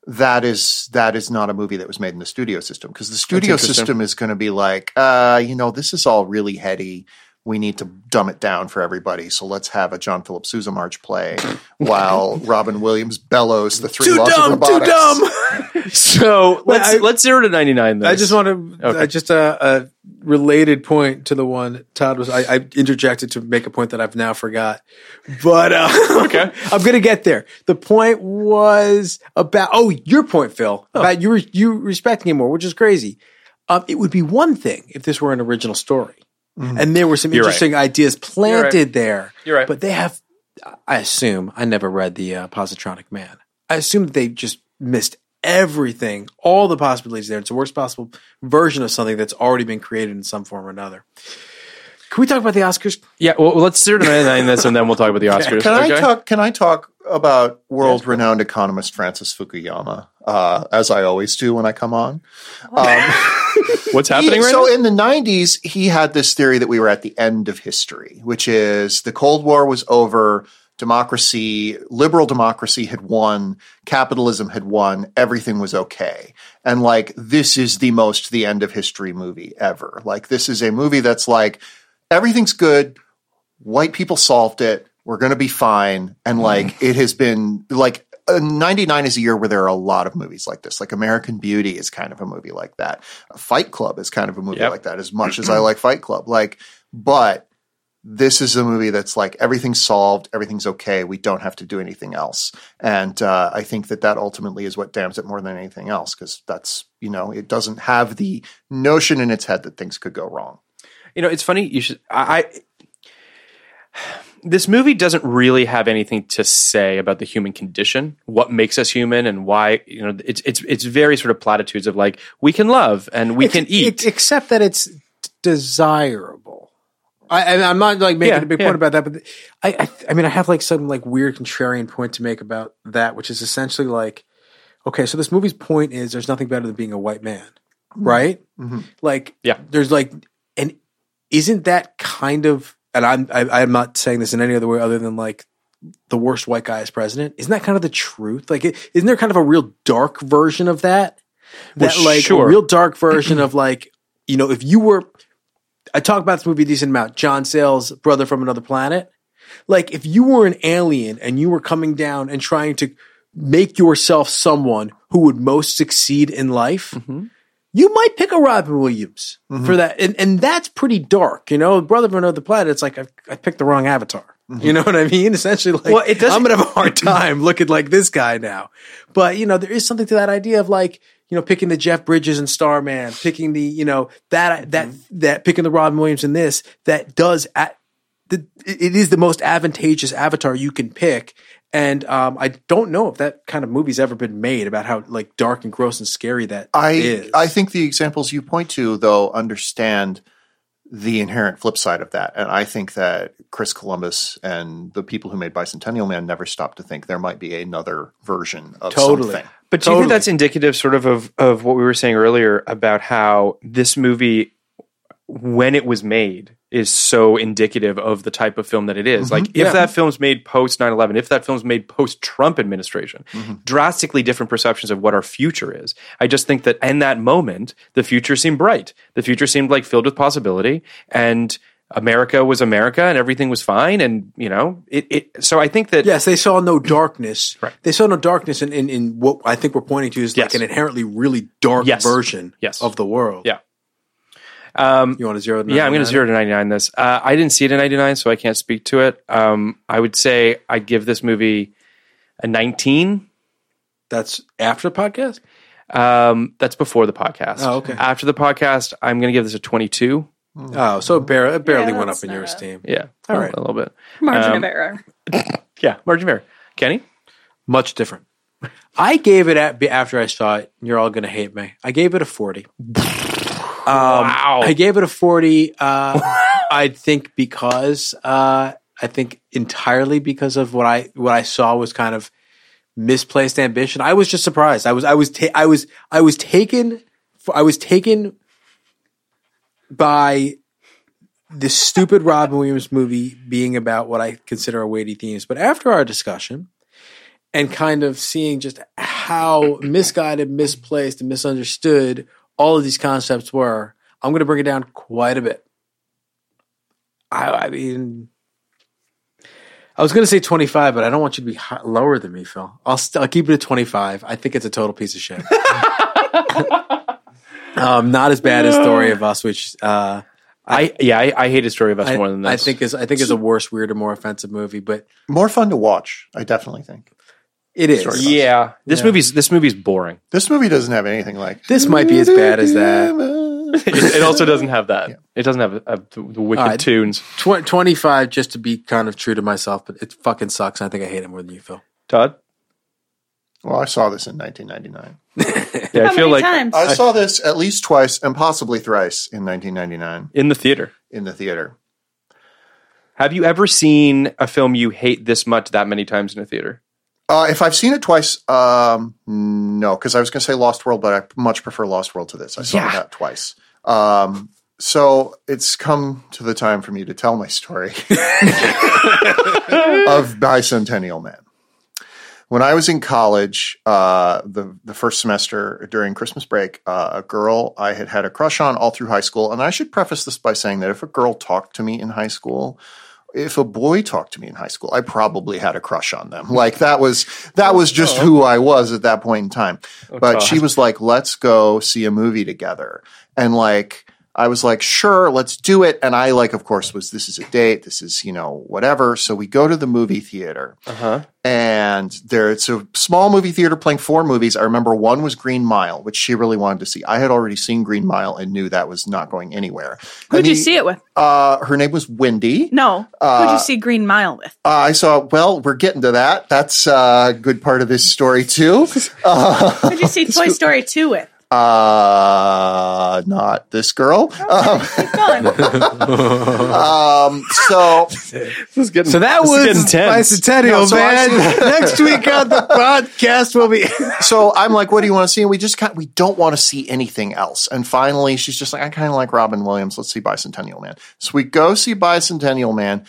that is that is not a movie that was made in the studio system because the studio system is going to be like, uh, you know, this is all really heady. We need to dumb it down for everybody. So let's have a John Philip Sousa March play while Robin Williams bellows the three Too laws dumb. of Too robotics. dumb. So let's I- let's zero to ninety nine. I just want to Okay. uh, just a, a related point to the one Todd was. I, I interjected to make a point that I've now forgot, but uh, okay, I'm gonna get there. The point was about oh your point, Phil, about you re- you respecting him more, which is crazy. Um, it would be one thing if this were an original story, and there were some You're right. interesting ideas planted there. You're right. but they have. I assume I never read the uh, Positronic Man. I assume that they just missed everything, all the possibilities there. It's the worst possible version of something that's already been created in some form or another. Can we talk about the Oscars? yeah. Well, let's zero to ninety nine this, and then we'll talk about the Oscars. Can okay? I talk? Can I talk about world-renowned economist Francis Fukuyama, uh, as I always do when I come on? What's happening He- right so now? in the 90s, he had this theory that we were at the end of history, which is the Cold War was over, democracy, liberal democracy had won, capitalism had won, everything was okay. And like, this is the most the end of history movie ever. Like, this is a movie that's like, everything's good, white people solved it, we're going to be fine. And like, it has been like, uh, 99 is a year where there are a lot of movies like this. Like American Beauty is kind of a movie like that. Fight Club is kind of a movie Yep. like that, as much as I like Fight Club. Like, but this is a movie that's like everything's solved, everything's okay, we don't have to do anything else. And uh, I think that that ultimately is what damns it more than anything else because that's you know it doesn't have the notion in its head that things could go wrong. You know, it's funny. You should. I, I this movie doesn't really have anything to say about the human condition, what makes us human, and why. You know, it's it's it's very sort of platitudes of like we can love and we can eat. It's- except that it's desirable. I, and I'm not like making Yeah, a big yeah. point about that, but I, I, I mean, I have like some like weird contrarian point to make about that, which is essentially like, okay, so this movie's point is there's nothing better than being a white man, mm-hmm. right? Mm-hmm. Like, Yeah. there's like, and isn't that kind of, and I'm, I, I'm not saying this in any other way other than like the worst white guy as president. Isn't that kind of the truth? Like, is isn't there kind of a real dark version of that? That Well, like sure. a real dark version of like, you know, if you were, I talk about this movie a decent amount. John Sayles' brother from another planet. Like, if you were an alien and you were coming down and trying to make yourself someone who would most succeed in life, mm-hmm. you might pick a Robin Williams mm-hmm. for that. And, and that's pretty dark, you know, brother from another planet. It's like, I, I picked the wrong avatar. Mm-hmm. You know what I mean? Essentially, like, Well, it doesn't- I'm going to have a hard time looking like this guy now. But, you know, there is something to that idea of like, you know, picking the Jeff Bridges and Starman, picking the, you know, that, that, that, picking the Robin Williams in this, that does at, the, it is the most advantageous avatar you can pick. And um, I don't know if that kind of movie's ever been made about how like dark and gross and scary that I is. I think the examples you point to though understand the inherent flip side of that, and I think that Chris Columbus and the people who made Bicentennial Man never stopped to think there might be another version of Totally. something. But do you think that's indicative, sort of, of of what we were saying earlier about how this movie, when it was made, is so indicative of the type of film that it is? Mm-hmm. Like, if Yeah. that film's made post 9-11, if that film's made post Trump administration, mm-hmm. drastically different perceptions of what our future is. I just think that in that moment, the future seemed bright. The future seemed like filled with possibility, and America was America, and everything was fine. And you know, it. it so I think that Yes, they saw no darkness. Right. They saw no darkness in, in, in what I think we're pointing to is Yes. like an inherently really dark Yes. version Yes. of the world. Yeah. Um, You want to zero? to Yeah, I'm going to zero to 99 this. Uh, I didn't see it in 99, so I can't speak to it. Um, I would say I give this movie a 19. That's after the podcast. Um, that's before the podcast. Oh, okay. After the podcast, I'm going to give this a 22. Oh, so it, bar- it barely Yeah, went up in your bad. esteem. Yeah. All a- A little bit. Margin Um, of error. Yeah. Margin of error. Kenny? Much different. I gave it at, after I saw it. You're all going to hate me. I gave it a forty. Um, Wow. I gave it a 40. Uh, I think because uh, I think entirely because of what I what I saw was kind of misplaced ambition. I was just surprised. I was I was ta- I was I was taken I was taken by this stupid Robin Williams movie being about what I consider a weighty themes. But after our discussion and kind of seeing just how misguided, misplaced, and misunderstood all of these concepts were, I'm going to bring it down quite a bit. I, I mean, I was going to say 25, but I don't want you to be hi- lower than me, Phil. I'll, st- I'll keep it at 25. I think it's a total piece of shit. um, not as bad as Story of Us, which uh, I, yeah, I, I hate a story of us I, more than this. I think is I think is a worse, weirder, more offensive movie, but More fun to watch, I definitely think. it is. Yeah. This Yeah. movie's this movie's boring. This movie doesn't have anything like This might be as bad as that. it, it also doesn't have that. It doesn't have uh, the, the wicked All right. tunes. Tw- 25 just to be kind of true to myself, but it fucking sucks. and I think I hate it more than you, Phil. Todd? Well, I saw this in 1999. Yeah, I feel many like times? I saw this at least twice and possibly thrice in 1999 in the theater. in the theater. Have you ever seen a film you hate this much that many times in a theater? Uh, if I've seen it twice, um, no, because I was going to say Lost World, but I much prefer Lost World to this. I saw Yeah. that twice. Um, so it's come to the time for me to tell my story of Bicentennial Man. When I was in college, uh, the the first semester during Christmas break, uh, a girl I had had a crush on all through high school, and I should preface this by saying that if a girl talked to me in high school, if a boy talked to me in high school, I probably had a crush on them. Like that was that was just who I was at that point in time. but she was like, "Let's go see a movie together," and like I was like, sure, let's do it. And I like, of course, was this is a date. This is, you know, whatever. So we go to the movie theater Uh-huh. and there it's a small movie theater playing four movies. I remember one was Green Mile, which she really wanted to see. I had already seen Green Mile and knew that was not going anywhere. Who'd And you see it with? Uh, her name was Wendy. No. Who'd you see Green Mile with? Uh, I saw. Well, we're getting to that. That's uh, a good part of this story too. Who'd you see Toy Story 2 with? Uh, not this girl. Um, Keep going. um, so This is getting So that this was getting tense. Bicentennial, No, so man. Next week on the podcast will be. so I'm like, what do you want to see? And we just kind we don't want to see anything else. And finally, she's just like, I kind of like Robin Williams. Let's see Bicentennial Man. So we go see Bicentennial Man.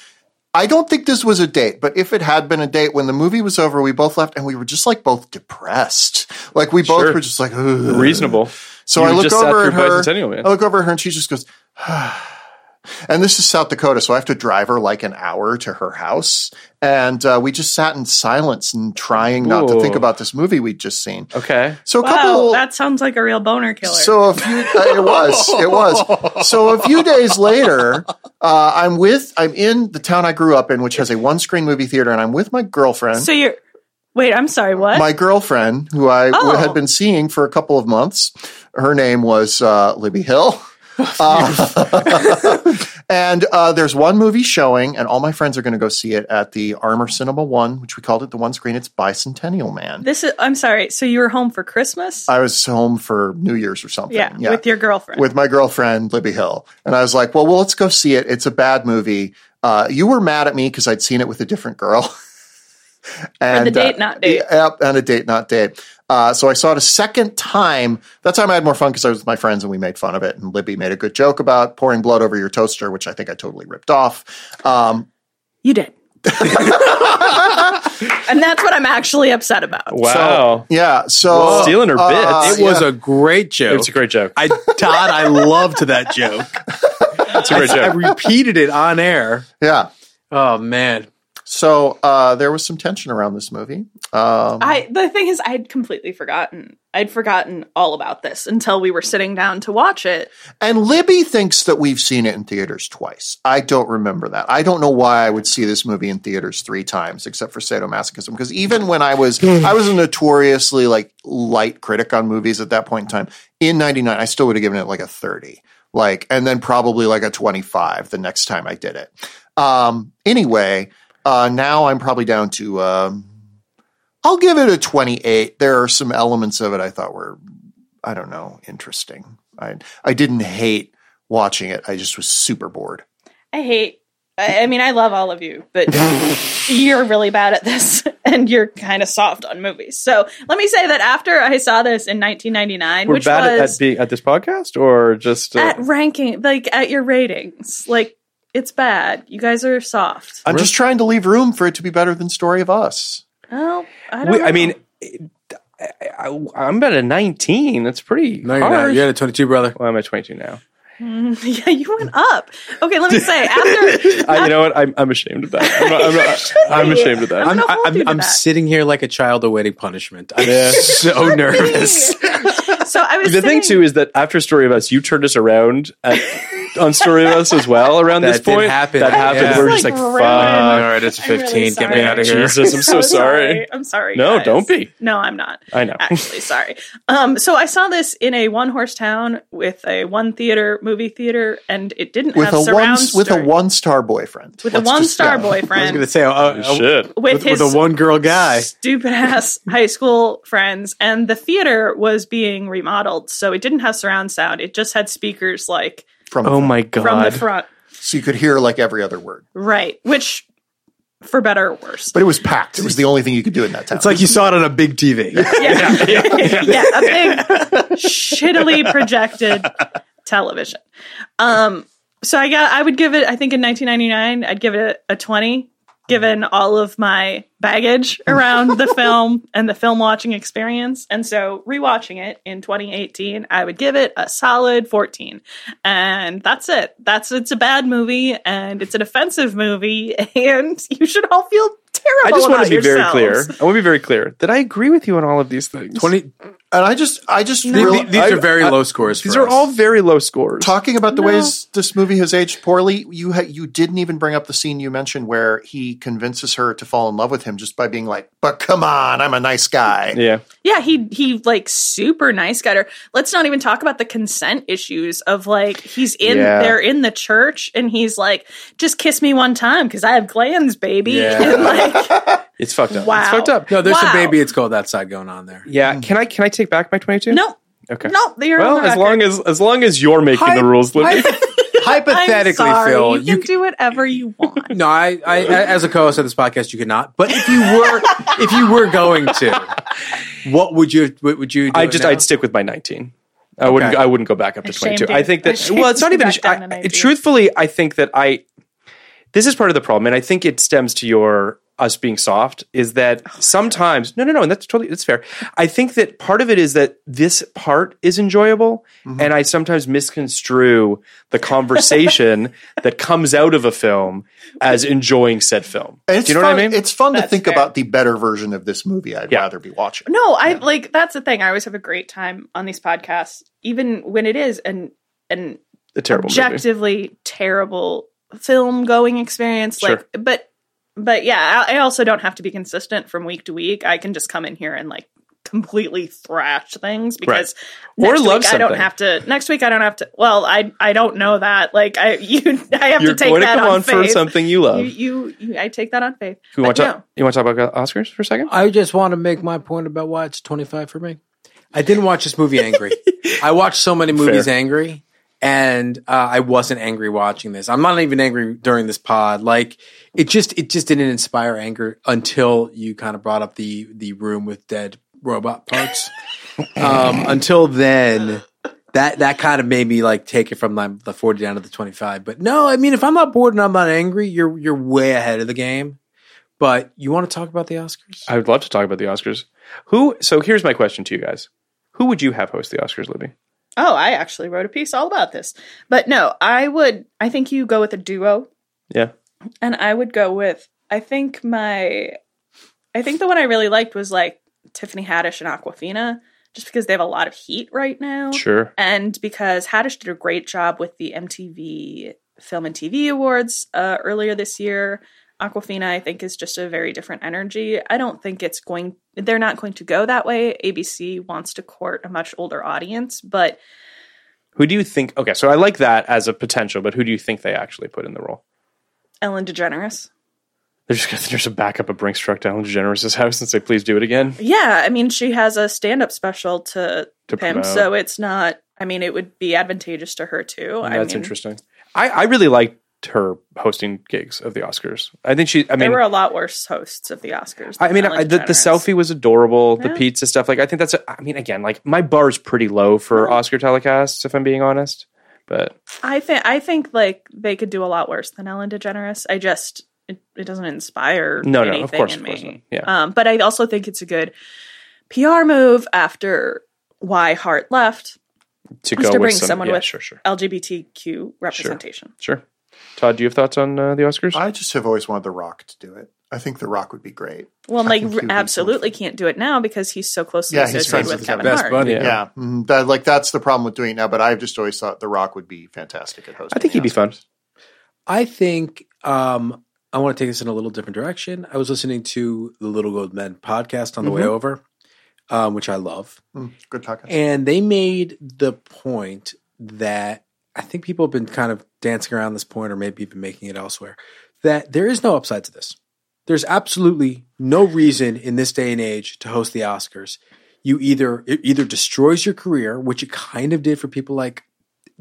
I don't think this was a date, but if it had been a date, when the movie was over, we both left and we were just like both depressed. Like we both Sure. were just like, Ugh. Reasonable. So You I look over at her. I look over at her and she just goes, ah. And this is South Dakota, so I have to drive her like an hour to her house. And uh, we just sat in silence and trying not to think about this movie we'd just seen. Okay. So a Wow, couple. that sounds like a real boner killer. so a few. Uh, it was. It was. So a few days later, uh, I'm with. I'm in the town I grew up in, which has a one-screen movie theater, and I'm with my girlfriend. So you're. Wait, I'm sorry, what? my girlfriend, who I Oh. had been seeing for a couple of months. Her name was uh, Libby Hill. Uh, and uh, there's one movie showing, and all my friends are going to go see it at the Armor Cinema One, which we called it the one screen. It's Bicentennial Man. this is. I'm sorry. So you were home for Christmas? I was home for New Year's or something. yeah, with your girlfriend. with my girlfriend Libby Hill, and I was like, "Well, well, let's go see it. It's a bad movie." Uh, you were mad at me because I'd seen it with a different girl. and, a date, uh, not date. Yep, and a date, not date. Uh, so I saw it a second time. That time I had more fun because I was with my friends and we made fun of it. And Libby made a good joke about pouring blood over your toaster, which I think I totally ripped off. Um, you did. and that's what I'm actually upset about. Wow. yeah, so Stealing her uh, bits. It was yeah. a great joke. it's a great joke. I Todd, I loved that joke. It's a great I joke. I repeated it on air. yeah. Oh man. So uh, there was some tension around this movie. Um, I the thing is, I'd completely forgotten. I'd forgotten all about this until we were sitting down to watch it. And Libby thinks that we've seen it in theaters twice. I don't remember that. I don't know why I would see this movie in theaters three times, except for sadomasochism. Because even when I was, I was a notoriously like light critic on movies at that point in time. In '99, I still would have given it like a 30, like, and then probably like a 25 the next time I did it. Um, anyway, uh, now I'm probably down to. Um, I'll give it a 28. There are some elements of it I thought were I don't know, interesting. I I didn't hate watching it. I just was super bored. I hate. I, I mean, I love all of you, but you're really bad at this, and you're kind of soft on movies. So let me say that after I saw this in 1999, We're which bad at, was at being at this podcast, or just uh, at ranking, like at your ratings, like it's bad. You guys are soft. I'm just trying to leave room for it to be better than Story of Us. Well, I don't. we, know. I mean, I, am at a 19. That's pretty No, you're not. You're at a 22, brother. Well, I'm at 22 now. Mm, yeah, you went up. Okay, let me say after. I, you know what? I'm, I'm ashamed of that. I'm, not, I'm, not, I'm ashamed of that. I'm I'm, I'm, you I'm that. sitting here like a child awaiting punishment. I'm Yeah. so nervous. So I was the thing too is that after Story of Us, you turned us around at, on Story of Us as well. Around That this did point, happen. that happened. Yeah. We're just like, like "Fuck." All right, it's I'm really 15. Get me out of here. Jesus, I'm so sorry. I'm sorry. No, guys. don't be. No, I'm not. I know. Actually, sorry. Um, so I saw this in a one horse town with a one theater movie theater, and it didn't With have a one surround with a one star boyfriend. with a Let's one just- star boyfriend. I was going to say, uh, uh, Shit. with with, his with a one girl guy. stupid ass high school friends, and the theater was being remodeled, so it didn't have surround sound. It just had speakers like From the Oh front. my from the front, So you could hear like every other word. right? Which, for better or worse, But it was packed. It was the only thing you could do in that town. It's like you saw it on a big TV. yeah, yeah, a big shittily projected television. Um, so I got, I would give it, I think in 1999, I'd give it a, a 20, given all of my baggage around the film and the film watching experience. And so rewatching it in 2018, I would give it a solid 14. And that's it. That's, it's a bad movie and it's an offensive movie and you should all feel terrible I just want to be very clear. I want to be very clear that I agree with you on all of these things. 20, And I just, I just Th- really, th- these are very low scores. These for are us. all very low scores. talking about the ways this movie has aged poorly. You ha- you didn't even bring up the scene you mentioned where he convinces her to fall in love with him just by being like, "But come on, I'm a nice guy." yeah. Yeah, he he like super nice guy. her. Let's not even talk about the consent issues of like he's in Yeah. they're in the church and he's like, just kiss me one time because I have glands, baby. Yeah. And like, It's fucked up. Wow. It's fucked up. No, there's Wow. a baby. It's called that side going on there. Yeah. Can I can I take back my 22? no, Okay. no, you're Well, as record. long as as long as you're making Hy- the rules, Libby. I'm Hypothetically, sorry, Phil, you can c- do whatever you want. No, I, I, as a co-host of this podcast, you cannot. But if you were, if you were going to, what would you, what would you? Do I just now? I'd stick with my 19. I wouldn't I wouldn't go back up to Ashamed 22. you. I think that Ashamed well, it's not even back I, truthfully, I think that I this is part of the problem and I think it stems to your us being soft is that sometimes no no no and that's totally that's fair. I think that part of it is that this part is enjoyable Mm-hmm. and I sometimes misconstrue the conversation that comes out of a film as enjoying said film. Do you know fun, what I mean? It's fun to think fair. about the better version of this movie. I'd Yeah. rather be watching. No, I like that's the thing. I always have a great time on these podcasts, even when it is an an a terrible movie. objectively terrible film going experience. Sure. Like, but but yeah, I, I also don't have to be consistent from week to week. I can just come in here and like completely thrash things because Or next love week I don't have to. Next week I don't have to. Well, I I don't know that. Like I you I have You're to take going to come on on for something you love. You, you, you I take that on faith. you want to no. talk, you want to talk about Oscars for a second? I just want to make my point about why it's 25 for me. I didn't watch this movie angry. I watched so many movies Fair. angry, and uh, I wasn't angry watching this. I'm not even angry during this pod. Like it just it just didn't inspire anger until you kind of brought up the the room with dead robot parts. um, until then. That that kind of made me like take it from the, the 40 down to the 25. But no, I mean if I'm not bored and I'm not angry, you're you're way ahead of the game. But you want to talk about the Oscars? I would love to talk about the Oscars. Who? So here's my question to you guys: Who would you have host the Oscars, Libby? Oh, I actually wrote a piece all about this. But no, I would I think you go with a duo Yeah, and I would go with I think my I think the one I really liked was like Tiffany Haddish and Awkwafina just because they have a lot of heat right now. sure. And because Haddish did a great job with the MTV Film and TV Awards uh, earlier this year. Awkwafina, I think, is just a very different energy. I don't think it's going, they're not going to go that way. ABC wants to court a much older audience, but Who do you think? Okay, so I like that as a potential, but who do you think they actually put in the role? Ellen DeGeneres. They're just gonna there's a backup of Brinks truck to Ellen DeGeneres' house and say, "Please do it again." Yeah, I mean, she has a stand up special to, To promote. so it's not, I mean, it would be advantageous to her too. I That's mean, interesting. I, I really liked her hosting gigs of the Oscars. I think she. I mean, there were a lot worse hosts of the Oscars. I mean, I, the, the selfie was adorable. The pizza stuff, like I think that's. A, I mean, again, like my bar is pretty low for Oscar telecasts, if I'm being honest. But I think I think like they could do a lot worse than Ellen DeGeneres. I just it, it doesn't inspire No, no, of course, in of course. Yeah. Um, but I also think it's a good PR move after why Hart left to go to with bring some, someone yeah, with sure, sure, LGBTQ representation. sure. Todd, do you have thoughts on uh, the Oscars? I just have always wanted The Rock to do it. I think The Rock would be great. Well, I like think he would be absolutely so- can't do it now because he's so closely Yeah, he's associated friends with with Kevin Best Hart. buddy. Yeah. Yeah, mm, that, like that's the problem with doing it now. But I've just always thought The Rock would be fantastic at hosting. I think the he'd be fun. I think um, I want to take this in a little different direction. I was listening to the Little Gold Men podcast on the way over, um, which I love, Mm, good podcast. and they made the point that I think people have been kind of dancing around this point, or maybe even making it elsewhere, that there is no upside to this. There's absolutely no reason in this day and age to host the Oscars. You either it either destroys your career, which it kind of did for people like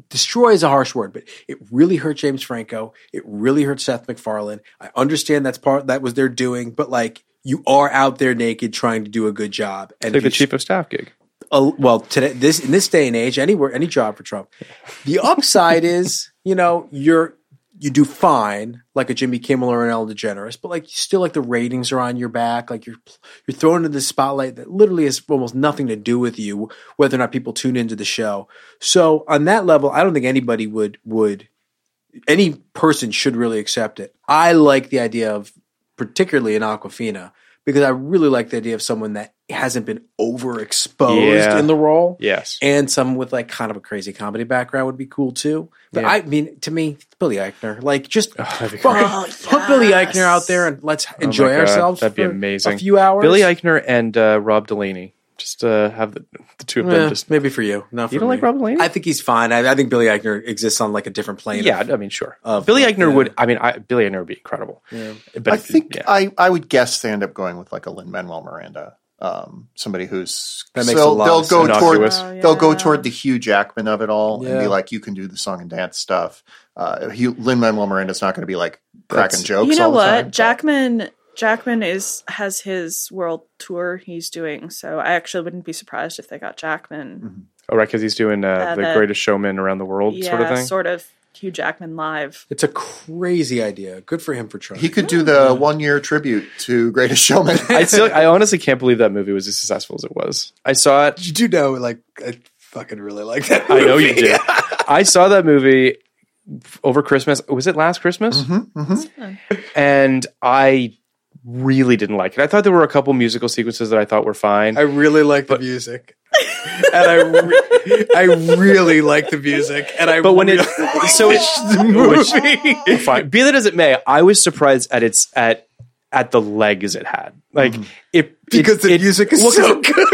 destroy is a harsh word, but it really hurt James Franco. It really hurt Seth MacFarlane. I understand that's part that was their doing, but like you are out there naked trying to do a good job. And Like if the chief of staff gig. Uh, well today this in this day and age anywhere any job for trump the upside is you know you're you do fine like a jimmy kimmel or an ellen degeneres but like still like the ratings are on your back like you're you're thrown into the spotlight that literally has almost nothing to do with you whether or not people tune into the show. So on that level i don't think anybody would would any person should really accept it. I like the idea of particularly in awkwafina because i really like the idea of someone that hasn't been overexposed Yeah. in the role. Yes. And someone with like kind of a crazy comedy background would be cool too. But Yeah. I mean, to me, Billy Eichner. Like, just that'd be fucking put Billy. Eichner out there and let's Oh enjoy God, ourselves. That'd be for amazing. A few hours. Billy Eichner and uh, Rob Delaney. Just uh, have the, the two of them. Eh, just maybe for you. Not for You don't me. like Rob Delaney? I think he's fine. I, I think Billy Eichner exists on like a different plane. yeah. of- I mean, sure. of- Billy Eichner yeah. would. I mean, I, Billy Eichner would be incredible. But I if- think yeah. I, I would guess they end up going with like a Lin Manuel Miranda, um, somebody who's That makes a they'll, lot they'll of go sense. toward Innocuous. Oh, they'll go toward the Hugh Jackman of it all and be like, you can do the song and dance stuff. Uh, Lin Manuel Miranda's not going to be like cracking That's- jokes. you know all the what? time, but- Jackman Jackman is has his world tour he's doing, so I actually wouldn't be surprised if they got Jackman. oh, right, because he's doing uh, Uh, the the- Greatest Showman around the world yeah, sort of thing. sort of Hugh Jackman live. It's a crazy idea. Good for him for trying. He could do the one year tribute to Greatest Showman. I still, I honestly can't believe that movie was as successful as it was. I saw it. You do know, like, I fucking really like that. I know you movie. did. I saw that movie over Christmas. Was it last Christmas? Mm-hmm, And I really didn't like it. I thought there were a couple musical sequences that I thought were fine. I really like the music. And I, re- I really like the music, and I. but when it really so it's the movie. fine. Be that as it may, I was surprised at its at at the legs it had. Like it because it, the it- music is well, 'cause so good.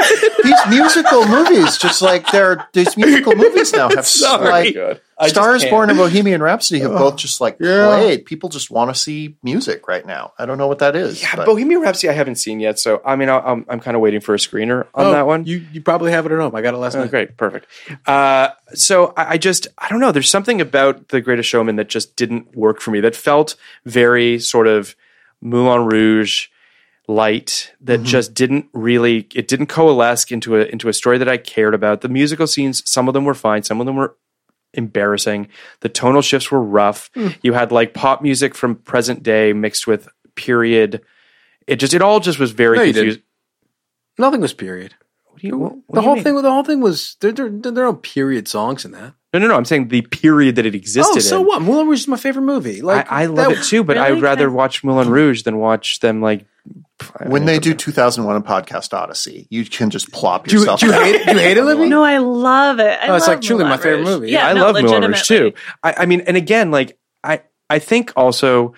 these musical movies, just like they're these musical movies now have Sorry. like Good. Stars. Born and Bohemian Rhapsody have both just like Yeah. played. People just want to see music right now. I don't know what that is. Yeah, but- Bohemian Rhapsody I haven't seen yet, so I mean I, I'm I'm kind of waiting for a screener on Oh, that one. You you probably have it at home. I got it last Oh, night. great, perfect. Uh, so I, I just I don't know. There's something about the Greatest Showman that just didn't work for me. That felt very sort of Moulin Rouge light. That mm-hmm. just didn't really it didn't coalesce into a into a story that I cared about. The musical scenes, some of them were fine, some of them were embarrassing. The tonal shifts were rough. Hmm. You had like pop music from present day mixed with period. It just it all just was very No, confusing. Nothing was period. What do you- what- what the do you whole mean? thing. The whole thing was there. There, there are no period songs in that. No, no, no. I'm saying the period that it existed. oh, so in. what? Moulin Rouge is my favorite movie. Like I, I love that- it too, but I would rather watch Moulin Rouge than watch them like. When they do 2001 a podcast Odyssey, you can just plop Do yourself. do you down. hate it? Do you hate it, Libby? No, I love it. I Oh, it's like truly my favorite Rouge. movie. Yeah, I no, love Moulin Rouge too. I, I mean, and again, like I, I think also,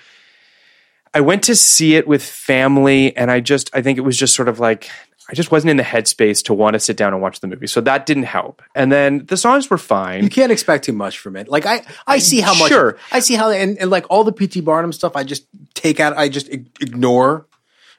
I went to see it with family, and I just, I think it was just sort of like. I just wasn't in the headspace to want to sit down and watch the movie, so that didn't help. And then the songs were fine. You can't expect too much from it. Like I, I see how much. Sure. I see how and, and like all the PT Barnum stuff. I just take out. I just ignore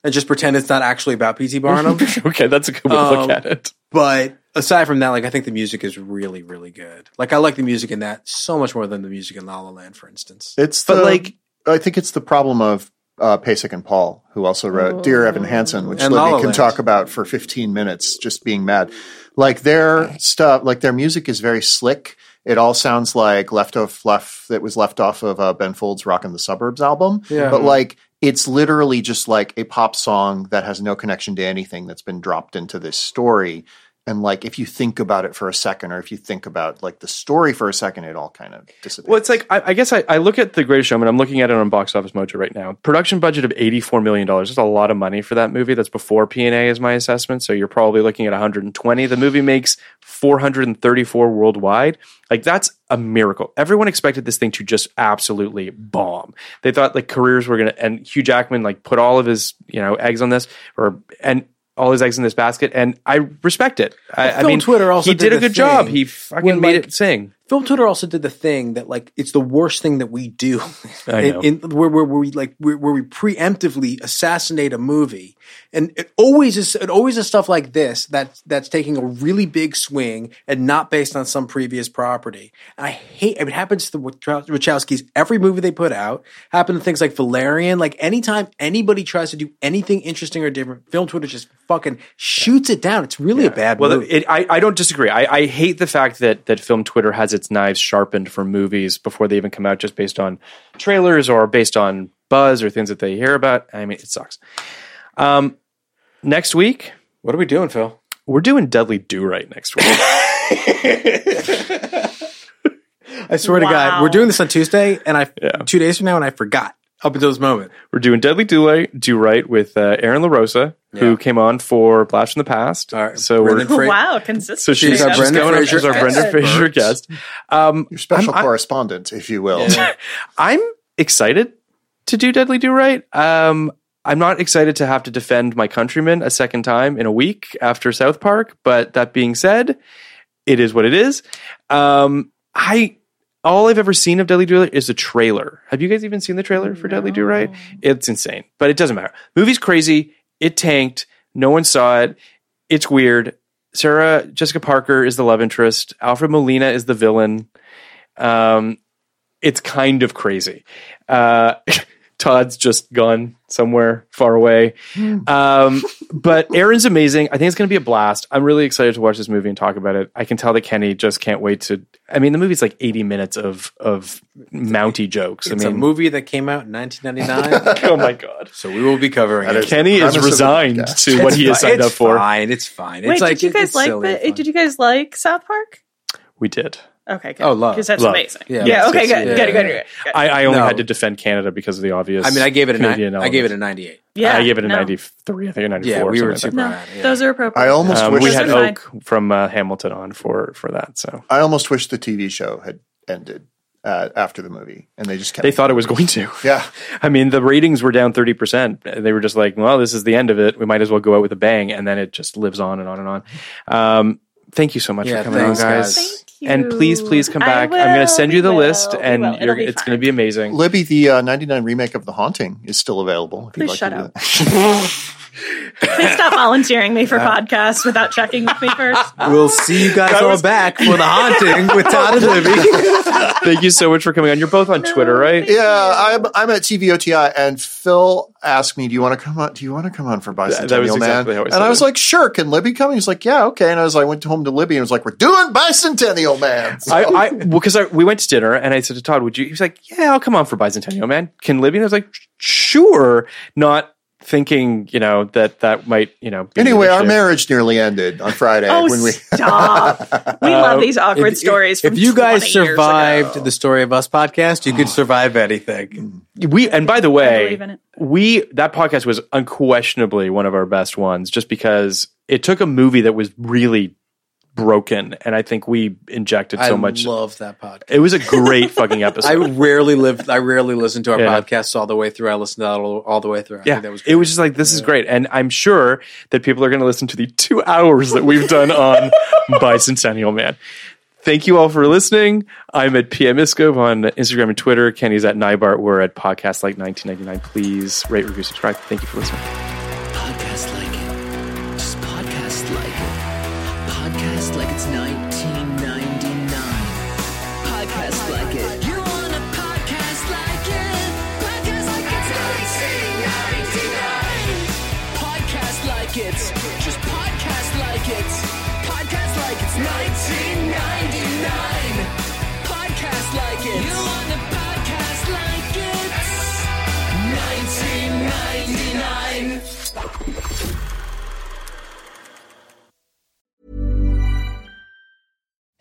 and just pretend it's not actually about PT Barnum. okay, that's a good way to Um, look at it. but aside from that, like I think the music is really, really good. Like I like the music in that so much more than the music in La La Land, for instance. It's But, the, like- I think it's the problem of uh, Pasek and Paul, who also wrote Dear Evan Hansen, which And La La Libby can Land. talk about for 15 minutes, just being mad. Like their stuff, like their music is very slick. It all sounds like left off left that was left off of uh, Ben Folds' "Rockin' the Suburbs" album. Yeah. But like it's literally just like a pop song that has no connection to anything that's been dropped into this story. And like if you think about it for a second, or if you think about like the story for a second, it all kind of disappears. Well, it's like I, I guess I, I look at the Greatest Showman. I'm looking at it on Box Office Mojo right now. Production budget of 84 million dollars. That's a lot of money for that movie. That's before P and A is my assessment. So you're probably looking at 120. The movie makes 434 worldwide. Like that's a miracle. Everyone expected this thing to just absolutely bomb. They thought like careers were gonna. And Hugh Jackman like put all of his you know eggs on this, or and all his eggs in this basket. And I respect it. I, I mean, Twitter also he did did a good job. He fucking when, made like, it sing. Film Twitter also did the thing that like it's the worst thing that we do, I in, know. in- where, where, where we like where, where we preemptively assassinate a movie, and it always is it always is stuff like this that that's taking a really big swing and not based on some previous property. And I hate it happens to the Wachowskis every movie they put out. Happened to things like Valerian. Like anytime anybody tries to do anything interesting or different, Film Twitter just fucking shoots it down. It's really a bad Well, movie. it, I, I don't disagree. I, I hate the fact that that film Twitter has its knives sharpened for movies before they even come out, just based on trailers or based on buzz or things that they hear about. I mean, it sucks. Um, next week what are we doing, Phil? we're doing Dudley Do-Right next week. I swear to God, we're doing this on Tuesday, and I Yeah. two days from now, and I forgot. Up until this moment. We're doing Dudley Do-Right, Do Right with uh, Aaron LaRosa, who Yeah. came on for Blast from the Past. All right, So Brendan we're Fra- wow, consistent. so she's, She's our she's Brendan going up Fraser as our Brendan expert. Fraser guest. Um, Your special I'm- correspondent, if you will. I'm excited to do Dudley Do-Right. Um, I'm not excited to have to defend my countrymen a second time in a week after South Park, but that being said, it is what it is. Um, I all I've ever seen of Dudley Do-Right is a trailer. Have you guys even seen the trailer for Dudley Do-Right? It's insane, but it doesn't matter. Movie's crazy. It tanked. No one saw it. It's weird. Sarah Jessica Parker is the love interest. Alfred Molina is the villain. Um, it's kind of crazy. Uh, Todd's just gone somewhere far away. Um, but Aaron's amazing. I think it's going to be a blast. I'm really excited to watch this movie and talk about it. I can tell that Kenny just can't wait to. I mean, the movie's like 80 minutes of of Mountie jokes. It's I a mean, movie that came out in 1999. oh my god. so we will be covering That it. is- Kenny is resigned podcast. to what he has signed fi- up for. It's fine. It's fine. Wait, it's like did you guys it's like the. Did you guys like South Park? We did. Okay, good. Oh, love. because that's Love. amazing. Yeah. Yeah, Yes, okay, yes, good, yeah, good, good, good, good. I, I only No. had to defend Canada because of the obvious. I mean, I gave it a Canadian nine, I gave it a element. 98. Yeah, I gave it a no. 93. I think a 94. Yeah, we were something like super No, high. Yeah. those are appropriate. I almost. Um, wish we Those had are Oak from uh, Hamilton on for for that. So I almost wish the TV show had ended uh, after the movie, and they just kept. they thought it was going to. Yeah, I mean, the ratings were down 30%. They were just like, well, this is the end of it. We might as well go out with a bang. And then it just lives on and on and on. Um, thank you so much Yeah, for coming thanks, on, guys. guys. Thank And please, please come I back. I'm going to send you the we list, and you're, it's going to be amazing. Libby, the uh, '99 remake of The Haunting is still available. If you'd Please like shut to do up. that. Please stop volunteering me for podcasts without checking with me first. We'll see you guys all back for the haunting with Todd and Libby. Thank you so much for coming on. You're both on Twitter, right? Yeah, I'm I'm at TVOTI, and Phil asked me, "Do you want to come on? Do you want to come on for Bicentennial that was Man?" exactly how I and I was it. like, "Sure." Can Libby come? He's like, "Yeah, okay." And I was like, I went home to Libby and was like, "We're doing Bicentennial Man." So- I, I well, because I, we went to dinner and I said to Todd, "Would you?" He was like, "Yeah, I'll come on for Bicentennial, man. Can Libby?" And I was like, "Sure." Not thinking, you know, that that might, you know. Be anyway, our marriage nearly ended on Friday Oh, when we. stop. We uh, love these awkward If- stories. If from you guys survived the Story of Us podcast, you could mm. survive anything. Mm. We and by the way, believe in it. we that podcast was unquestionably one of our best ones, just because it took a movie that was really broken, and I think we injected so I much. love that podcast. it was a great fucking episode. I rarely live. I rarely listen to our Yeah. podcasts all the way through. I listened to that all, all the way through. I yeah, think that was. it was just like this is great, and I'm sure that people are going to listen to the two hours that we've done on Bicentennial Man. Thank you all for listening. I'm at PM Iskov on Instagram and Twitter. Kenny's at Nybart. We're at Podcast Like 1999. Please rate, review, subscribe. Thank you for listening.